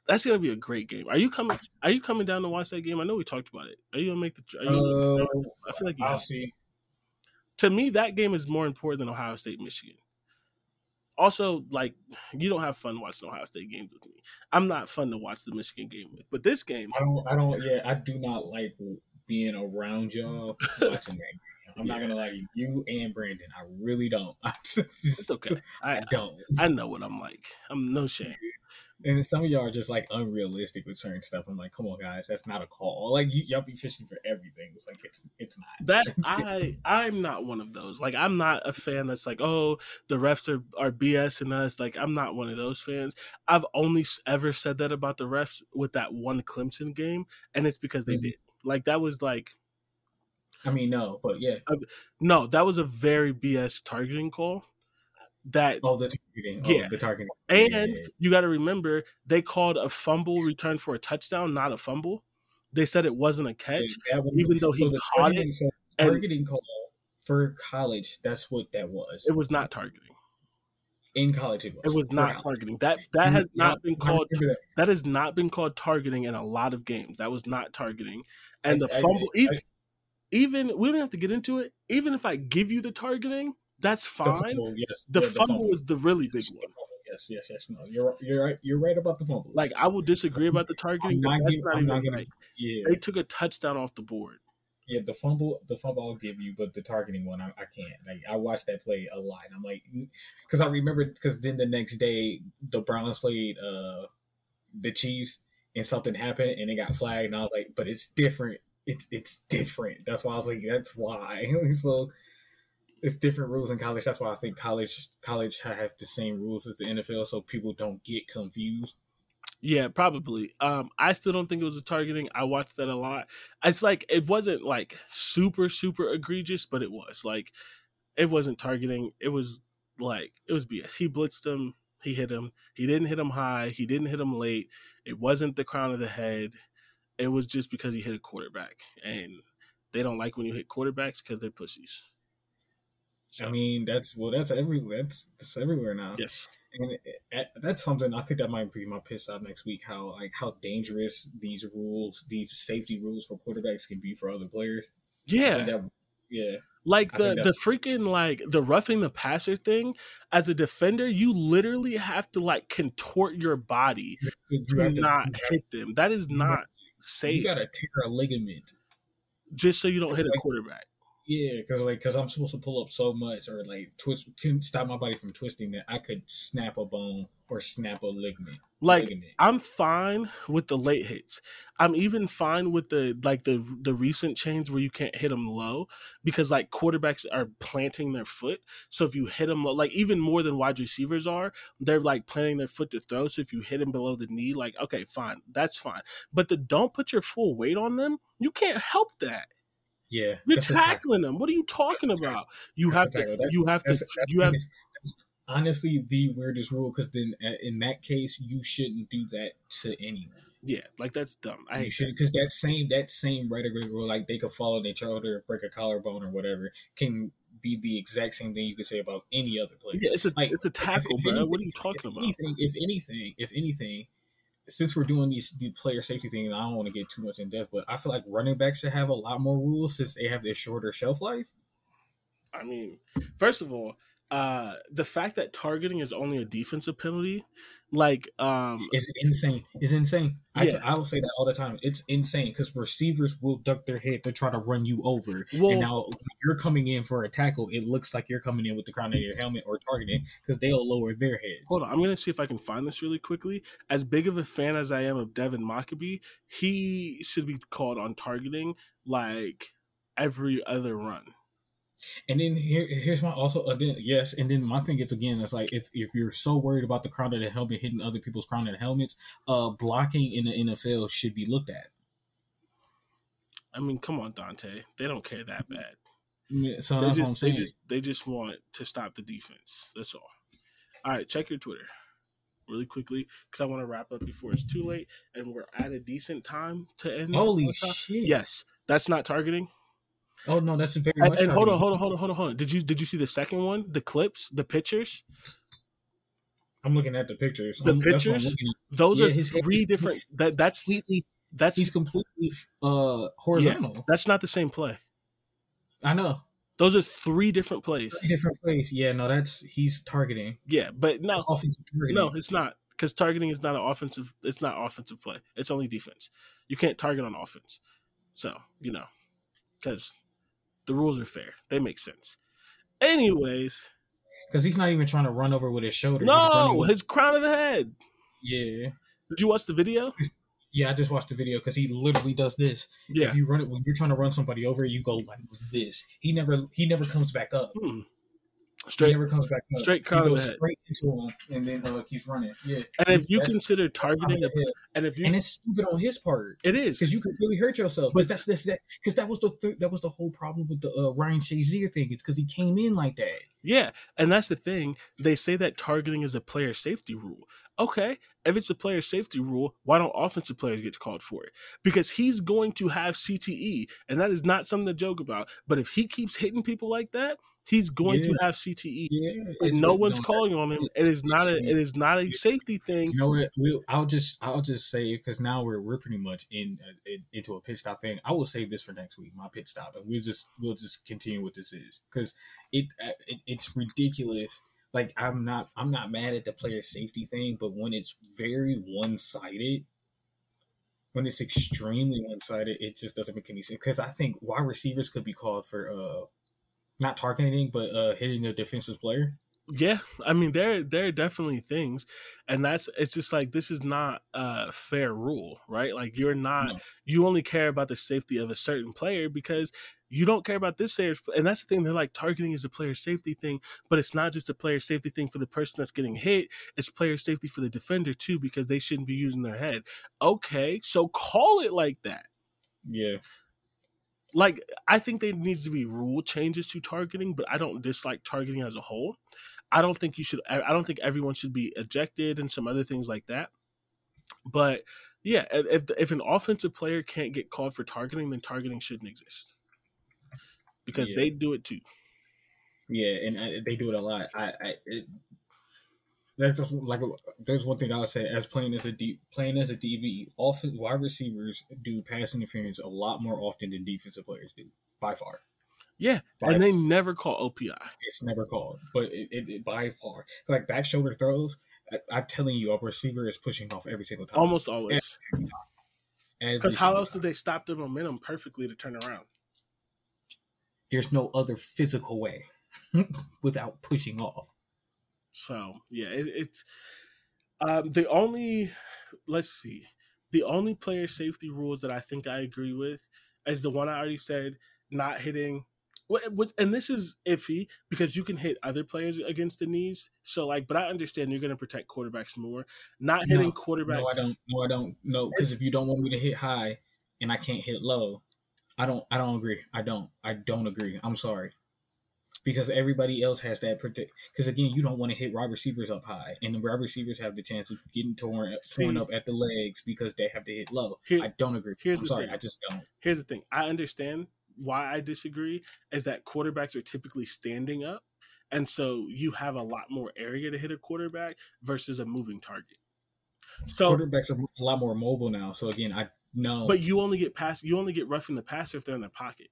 that's gonna be a great game. Are you coming? Are you coming down to watch that game? I know we talked about it. Are you gonna make the? Are you Uh, I feel like you I'll see. To me, that game is more important than Ohio State Michigan. Also, like you don't have fun watching Ohio State games with me. I'm not fun to watch the Michigan game with, but this game, I don't. I don't. Yeah, I do not like being around y'all watching that game. I'm not gonna lie to you, you and Brandon. I really don't. I it's okay. I I don't. I know what I'm like. I'm no shame. And some of y'all are just like unrealistic with certain stuff. I'm like, come on, guys, that's not a call. Like you, y'all be fishing for everything. It's like it's it's not. That I I'm not one of those. Like I'm not a fan that's like, oh, the refs are are BSing us. Like I'm not one of those fans. I've only ever said that about the refs with that one Clemson game, and it's because they Mhm. did. Like that was like I mean, no, but yeah. no, that was a very BS targeting call. That Oh, the targeting. Oh, yeah. Oh, the targeting. and Yeah. you got to remember they called a fumble return for a touchdown, not a fumble. They said it wasn't a catch, even though he so caught targeting- it. so and- targeting call for college. That's what that was. It was not targeting. in college. It was. It was not college. targeting. That that has Yeah, not been called. that. That has not been called targeting in a lot of games. That was not targeting. And I- the I- fumble, I- even, even we don't have to get into it. Even if I give you the targeting, that's The fine. fumble, yes. The yeah, fumble was the really big Yes, one. Yes, yes, yes. No, you're you're right. You're right about the fumble. Like I will disagree about the targeting, not that's giving- not I'm even right. yeah, They took a touchdown off the board. yeah. The fumble, the fumble, I'll give you, but the targeting one, I, I can't. Like I watched that play a lot. And I'm like, because I remember, because then the next day the Browns played uh the Chiefs, and something happened, and it got flagged, and I was like, but it's different. It's it's different. That's why I was like, that's why. so it's different rules in college. That's why I think college college have the same rules as the NFL, so people don't get confused. Yeah, probably. Um, I still don't think it was a targeting. I watched that a lot. It's like it wasn't like super super egregious, but it was like it wasn't targeting. It was like it was BS. He blitzed him. He hit him. He didn't hit him high. He didn't hit him late. It wasn't the crown of the head. It was just because he hit a quarterback, and they don't like when you hit quarterbacks because they're pussies. I mean, that's well, that's everywhere. That's that's everywhere now. Yes. and it, it, that's something I think that might be my piss off next week. How like how dangerous these rules, these safety rules for quarterbacks can be for other players. Yeah. that- yeah. Like I the the freaking like the roughing the passer thing as a defender, you literally have to like contort your body You to have to- not hit them. That is not have- safe. You gotta tear a ligament. just so you don't hit a quarterback. Yeah, because like because I'm supposed to pull up so much or like twist couldn't stop my body from twisting that I could snap a bone or snap a ligament. Like ligament. I'm fine with the late hits. I'm even fine with the like the the recent chains where you can't hit them low because like quarterbacks are planting their foot. So if you hit them low, like even more than wide receivers are, they're like planting their foot to throw. So if you hit them below the knee, like okay, fine, that's fine. But the don't put your full weight on them. You can't help that. Yeah, You're tackling them. What are you talking about? You have to. You have to. You have. honestly the weirdest rule because then uh, in that case you shouldn't do that to anyone. Yeah, like that's dumb. I hate because that same that same of rule like they could fall on each other, break a collarbone or whatever, can be the exact same thing you could say about any other player. Yeah, it's a Like, it's a tackle, bro. anything- What are you talking if about? Anything, if anything, if anything, since we're doing these the player safety thing, I don't want to get too much in depth, but I feel like running backs should have a lot more rules since they have their shorter shelf life. I mean, first of all, uh, the fact that targeting is only a defensive penalty, like, um, It's insane. It's insane. I, Yeah. I will say that all the time. It's insane because receivers will duck their head to try to run you over. Well- and now you're coming in for a tackle, it looks like you're coming in with the crown of your helmet or targeting because they'll lower their head. hold on, I'm gonna see if I can find this really quickly. As big of a fan as I am of Devin Mockobee, he should be called on targeting like every other run. And then here, here's my also uh, then yes, and then my thing is again, it's like if if you're so worried about the crown of the helmet hitting other people's crown of the helmets, uh, blocking in the NFL should be looked at. I mean, come on, Dante. They don't care that bad. Yeah, So They that's just, what I'm saying. They just, they just want to stop the defense. That's all. All right, check your Twitter really quickly because I want to wrap up before it's too late, and we're at a decent time to end. Holy shit! Yes, that's not targeting. Oh no, that's very And, much. and hold on, hold on, hold on, hold on, hold on. Did you did you see the second one? The clips, the pictures. I'm looking at the pictures. The I'm- that's what I'm pictures? Those Yeah, are his three different. That that's completely. that's He's completely uh horizontal. that's not the same play. I know. Those are three different plays. Different place. Yeah, no, that's he's targeting. Yeah, but no, offensive targeting. no, it's not because targeting is not an offensive. It's not offensive play. It's only defense. You can't target on offense. So you know, because the rules are fair. They make sense. Anyways, because he's not even trying to run over with his shoulder. No, with- his crown of the head. yeah, Did you watch the video? yeah. I just watched the video because he literally does this. Yeah. If you run it when you're trying to run somebody over, you go like this. He never he never comes back up. Hmm. He Straight. never comes back up. straight He goes head. straight into him and then uh, keeps running. Yeah. And if you consider that's crown of targeting, a, and if you, and it's stupid on his part. it is because you could really hurt yourself. But that's that's that because that was the th- that was the whole problem with the uh, Ryan Shazier thing. It's because he came in like that. Yeah, and that's the thing. They say that targeting is a player safety rule. Okay, if it's a player safety rule, why don't offensive players get called for it? Because he's going to have CTE, and that is not something to joke about. But if he keeps hitting people like that, he's going to have CTE. Yeah, And no one's calling on him. It is not a. It is not a safety thing. You know what? We'll, I'll just I'll just say because now we're we're pretty much in, uh, in into a pit stop thing. I will save this for next week, my pit stop, and we'll just we'll just continue what this is because it, uh, it it's ridiculous. Like I'm not I'm not mad at the player safety thing, but when it's very one sided, when it's extremely one sided, it just doesn't make any sense. Because I think wide receivers could be called for uh not targeting but uh hitting a defensive player. Yeah, I mean there there are definitely things, and that's it's just like this is not a fair rule, right? Like you're not No. you only care about the safety of a certain player because you don't care about this player, and that's the thing. They're like targeting is a player safety thing, but it's not just a player safety thing for the person that's getting hit. It's player safety for the defender too because they shouldn't be using their head. Okay, so call it like that. Yeah. Like I think there needs to be rule changes to targeting, but I don't dislike targeting as a whole. I don't think you should. I I don't think everyone should be ejected and some other things like that. But yeah, if if an offensive player can't get called for targeting, then targeting shouldn't exist because Yeah. they do it too. Yeah, and uh, they do it a lot. I, I it, that's just like there's one thing I'll say as playing as a deep playing as a DB, often wide receivers do pass interference a lot more often than defensive players do by far. Yeah, By and they never call OPI. It's never called, but it, it, it by far like back shoulder throws. I, I'm telling you, a receiver is pushing off every single time. Almost always. Every single time. Every Because how else time. did they stop the momentum perfectly to turn around? There's no other physical way without pushing off. So yeah, it, it's Um, the only, let's see, the only player safety rules that I think I agree with is the one I already said, not hitting. And this is iffy because you can hit other players against the knees. So, like, but I understand you're going to protect quarterbacks more. Not hitting No, quarterbacks. No, I don't. No, I don't. No, because if you don't want me to hit high and I can't hit low, I don't. I don't agree. I don't. I don't agree. I'm sorry. Because everybody else has that protect. Because again, you don't want to hit wide receivers up high, and the wide receivers have the chance of getting torn, torn up at the legs because they have to hit low. Here- I don't agree. here's I'm sorry. thing. I just don't. Here's the thing. I understand why I disagree is that quarterbacks are typically standing up. And so you have a lot more area to hit a quarterback versus a moving target. So Quarterbacks are a lot more mobile now. So again, I no. but you only get pass you only get roughing the passer if they're in the pocket.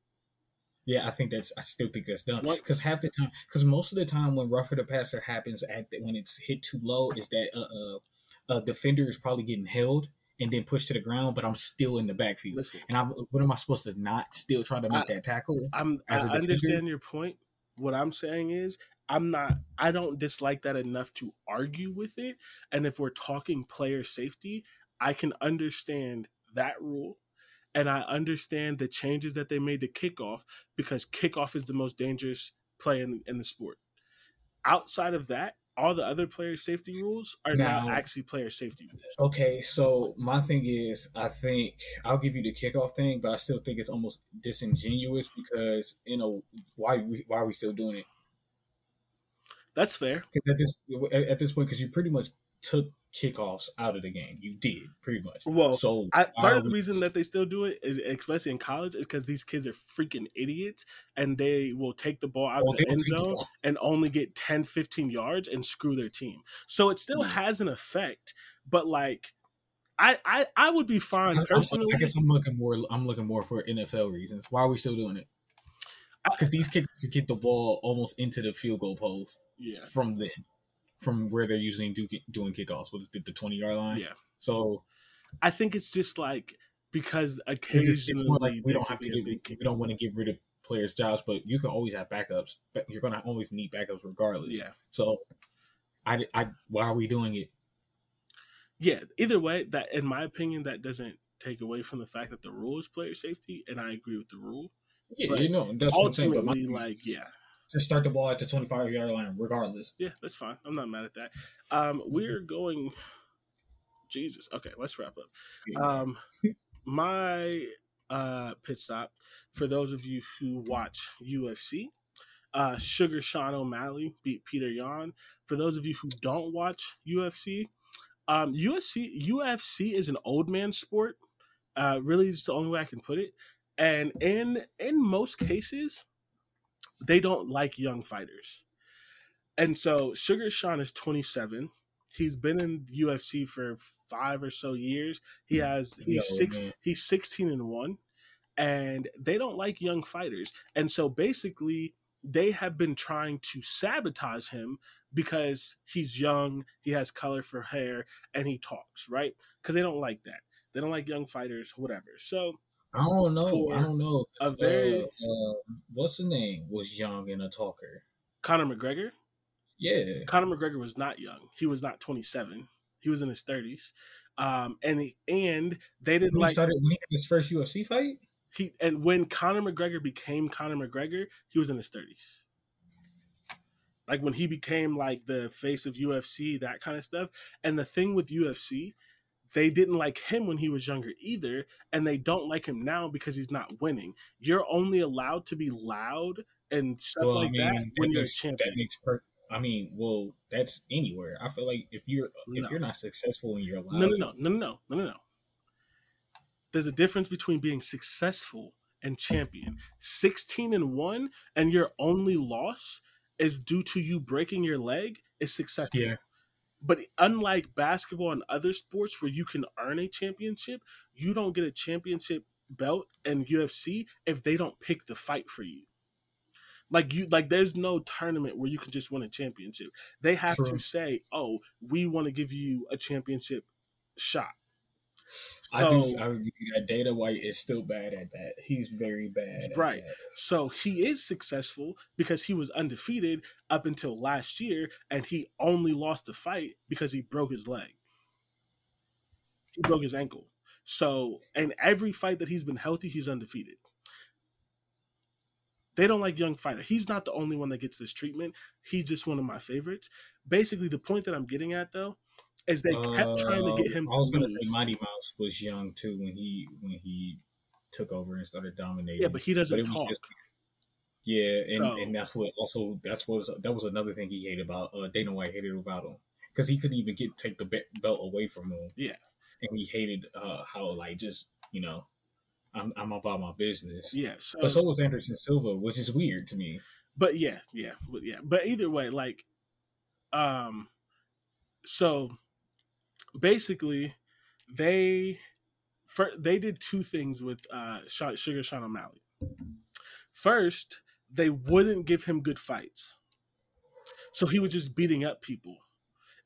Yeah, I think that's. I still think that's done What- because half the time, because most of the time when rougher the passer happens at the, when it's hit too low, is that uh, uh, a defender is probably getting held and then pushed to the ground, but I'm still in the backfield. Listen, And I'm, what am I supposed to not still try to make I- that tackle? I'm I understand your point. What I'm saying is I'm not I don't dislike that enough to argue with it. And if we're talking player safety, I can understand that rule. And I understand the changes that they made to kickoff because kickoff is the most dangerous play in the, in the sport. Outside of that, all the other player safety rules are not Now- actually player safety rules. Okay, so my thing is, I think I'll give you the kickoff thing, but I still think it's almost disingenuous because you know why we, why are we still doing it? That's fair. at this at this point, because you pretty much took kickoffs out of the game, you did pretty much. Well, so I, part of the reason that they still do it is, especially in college, is because these kids are freaking idiots and they will take the ball out Well, of the end take the zone and only get 10, 15 yards and screw their team. So it still Mm. has an effect, but like, I, I, I would be fine I- personally. I guess I'm looking more. I'm looking more for NFL reasons. Why are we still doing it? Because these kickers could get the ball almost into the field goal post yeah, from then, from where they're usually do, doing kickoffs. What is it, the twenty yard line? yeah. So I think it's just like because it's, just, it's more occasionally like we don't have to. We don't want to get rid of players' jobs, but you can always have backups. But you're gonna always need backups regardless. Yeah, So, I, I, why are we doing it? yeah. Either way, that in my opinion, that doesn't take away from the fact that the rule is player safety, and I agree with the rule. Yeah, But you know that's what I'm saying. But my, Ultimately, like, yeah. Just start the ball at the 25 yard line, regardless. Yeah, that's fine. I'm not mad at that. Um, we're going. Jesus. Okay, let's wrap up. Um, my uh, pit stop for those of you who watch UFC. Uh, Sugar Sean O'Malley beat Petr Yan. For those of you who don't watch UFC, um, UFC UFC is an old man sport. Uh, really, is the only way I can put it. And in in most cases, they don't like young fighters. And so Sugar Sean is 27. He's been in UFC for five or so years. He has he's six man. he's 16 and one. And they don't like young fighters. And so basically they have been trying to sabotage him because he's young, he has colorful hair, and he talks, right? Because they don't like that. They don't like young fighters, whatever. So I don't know. I don't know. a very- uh, uh, what's the name? Was young and a talker. Conor McGregor, Yeah. Conor McGregor was not young. He was not 27. He was in his 30s. Um, and he, and they didn't When he like started when he had his first UFC fight. he and when Conor McGregor became Conor McGregor, he was in his 30s. Like when he became like the face of UFC, that kind of stuff. And the thing with UFC, they didn't like him when he was younger either, and they don't like him now because he's not winning. You're only allowed to be loud and stuff Well, I like mean, that when you're a champion. that makes per- I mean, well, that's anywhere. I feel like if you're No. if you're not successful and you're allowed, No, no, no, no, no, no, no, no, no. There's a difference between being successful and champion. 16 and 1 and your only loss is due to you breaking your leg is successful. Yeah. But unlike basketball and other sports where you can earn a championship, you don't get a championship belt in UFC if they don't pick the fight for you. Like you like there's no tournament where you can just win a championship. They have True. to say, "Oh, we want to give you a championship shot." I do. I would give you that. Dana White is still bad at that. He's very bad. Right. So he is successful because he was undefeated up until last year, and he only lost the fight because he broke his leg. he broke his ankle. So, and every fight that he's been healthy, he's undefeated. They don't like young fighter. He's not the only one that gets this treatment. He's just one of my favorites. Basically, the point that I'm getting at though is they kept trying to get him. Uh, I was to gonna say Mighty Mouse was young too when he when he took over and started dominating. Yeah, but he doesn't was talk. yeah, and, So- and that's what also that's what that was another thing he hated about uh, Dana White hated about him because he couldn't even get take the belt away from him. Yeah. and he hated uh, how like just you know I'm I'm about my business. Yeah, so, but so was Anderson Silva, which is weird to me. but yeah, yeah, but yeah, but either way, like, um, so basically, they fir- they did two things with uh Sugar Sean O'Malley. First, they wouldn't give him good fights, so he was just beating up people,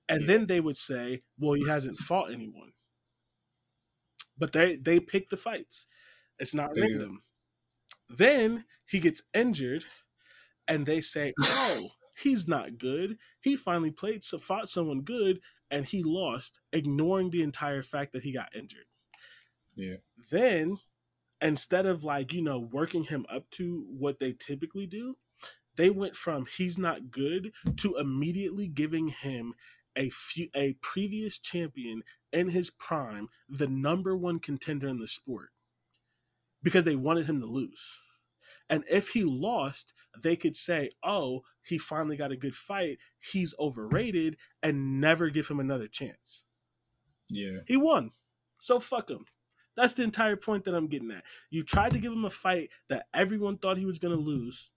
and then they would say, "Well, he hasn't fought anyone." But they they pick the fights. It's not random. Then he gets injured, and they say, "Oh, he's not good. He finally played, so fought someone good, and he lost, ignoring the entire fact that he got injured." Yeah. Then, instead of like you know working him up to what they typically do, they went from he's not good to immediately giving him a few a previous champion in his prime, the number one contender in the sport, because they wanted him to lose. And if he lost, they could say, "Oh, he finally got a good fight. He's overrated," and never give him another chance. Yeah, He won, so fuck him. That's the entire point that I'm getting at. You tried to give him a fight that everyone thought he was going to lose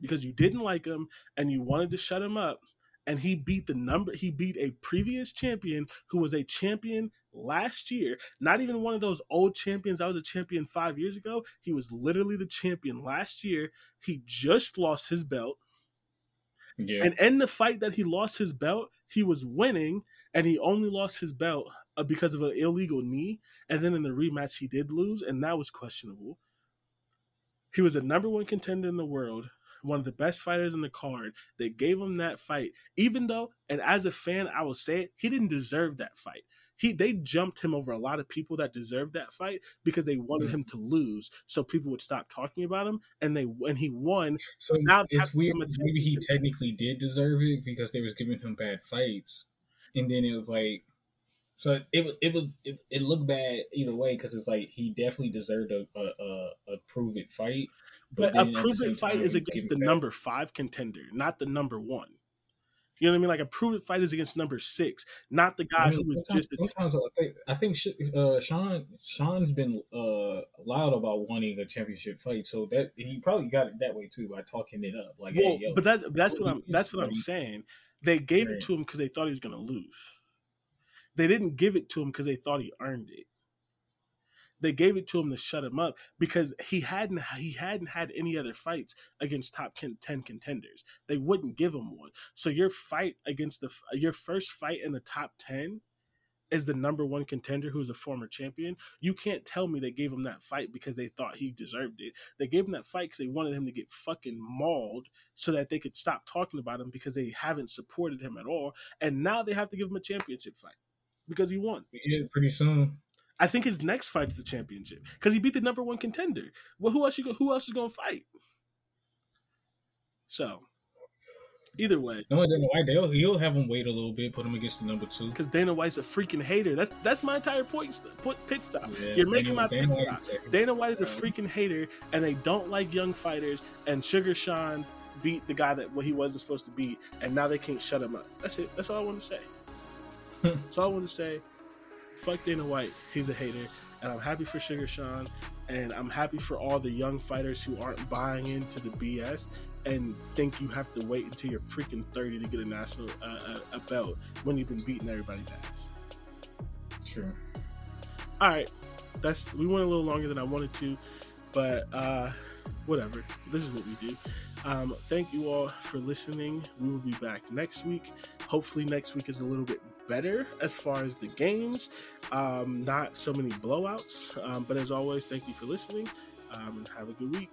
because you didn't like him and you wanted to shut him up. And he beat the number, he beat a previous champion who was a champion last year. Not even one of those old champions. I was a champion five years ago. He was literally the champion last year. He just lost his belt. yeah. And in the fight that he lost his belt, he was winning, and he only lost his belt uh, because of an illegal knee. And then in the rematch, he did lose, and that was questionable. He was a number one contender in the world, one of the best fighters in the card. They gave him that fight, even though, and as a fan, I will say it, he didn't deserve that fight. He they jumped him over a lot of people that deserved that fight because they wanted Mhm. him to lose, so people would stop talking about him. And they when he won, So Now it's weird. him a because Maybe he technically did deserve it because they was giving him bad fights, and then it was like, so it was it was it, it looked bad either way because it's like he definitely deserved a a, a, a prove it fight, But, then a at the prove same it fight is against the giving number five contender, not the number one. You know what I mean? Like a proven fight is against number six, not the guy I mean, who was just a sometimes I think I think uh, Sean Sean's been uh, loud about wanting a championship fight, so that he probably got it that way too by talking it up. Like, well, hey, yo, but that's that's what what I'm that's what I'm saying. They gave it to him because they thought he was going to lose. They didn't give it to him because they thought he earned it. They gave it to him to shut him up because he hadn't he hadn't had any other fights against top ten contenders. They wouldn't give him one. So your fight against the your first fight in the top ten is the number one contender who's a former champion. You can't tell me they gave him that fight because they thought he deserved it. They gave him that fight because they wanted him to get fucking mauled so that they could stop talking about him because they haven't supported him at all. And now they have to give him a championship fight because he won. yeah, pretty soon. I think his next fight is the championship because he beat the number one contender. Well, who else you go? Who else is going to fight? So, either way, No, Dana White, they'll he'll have him wait a little bit, put him against the number two. because Dana White's a freaking hater. That's that's my entire point. Put pit stop. Yeah, You're making Dana- my Dana White stop. Dana White is a freaking hater, and they don't like young fighters. And Sugar Sean beat the guy that what he wasn't supposed to beat, and now they can't shut him up. That's it. That's all I want to say. That's all I want to say. Fuck Dana White. He's a hater, and I'm happy for Sugar Sean, and I'm happy for all the young fighters who aren't buying into the BS and think you have to wait until you're freaking 30 to get a national uh, a, a belt when you've been beating everybody's ass. True. All right, that's we went a little longer than I wanted to, but uh, whatever. This is what we do. Um, thank you all for listening. We will be back next week. Hopefully, next week is a little bit better as far as the games. Um, not so many blowouts. Um, but as always, thank you for listening um, and have a good week.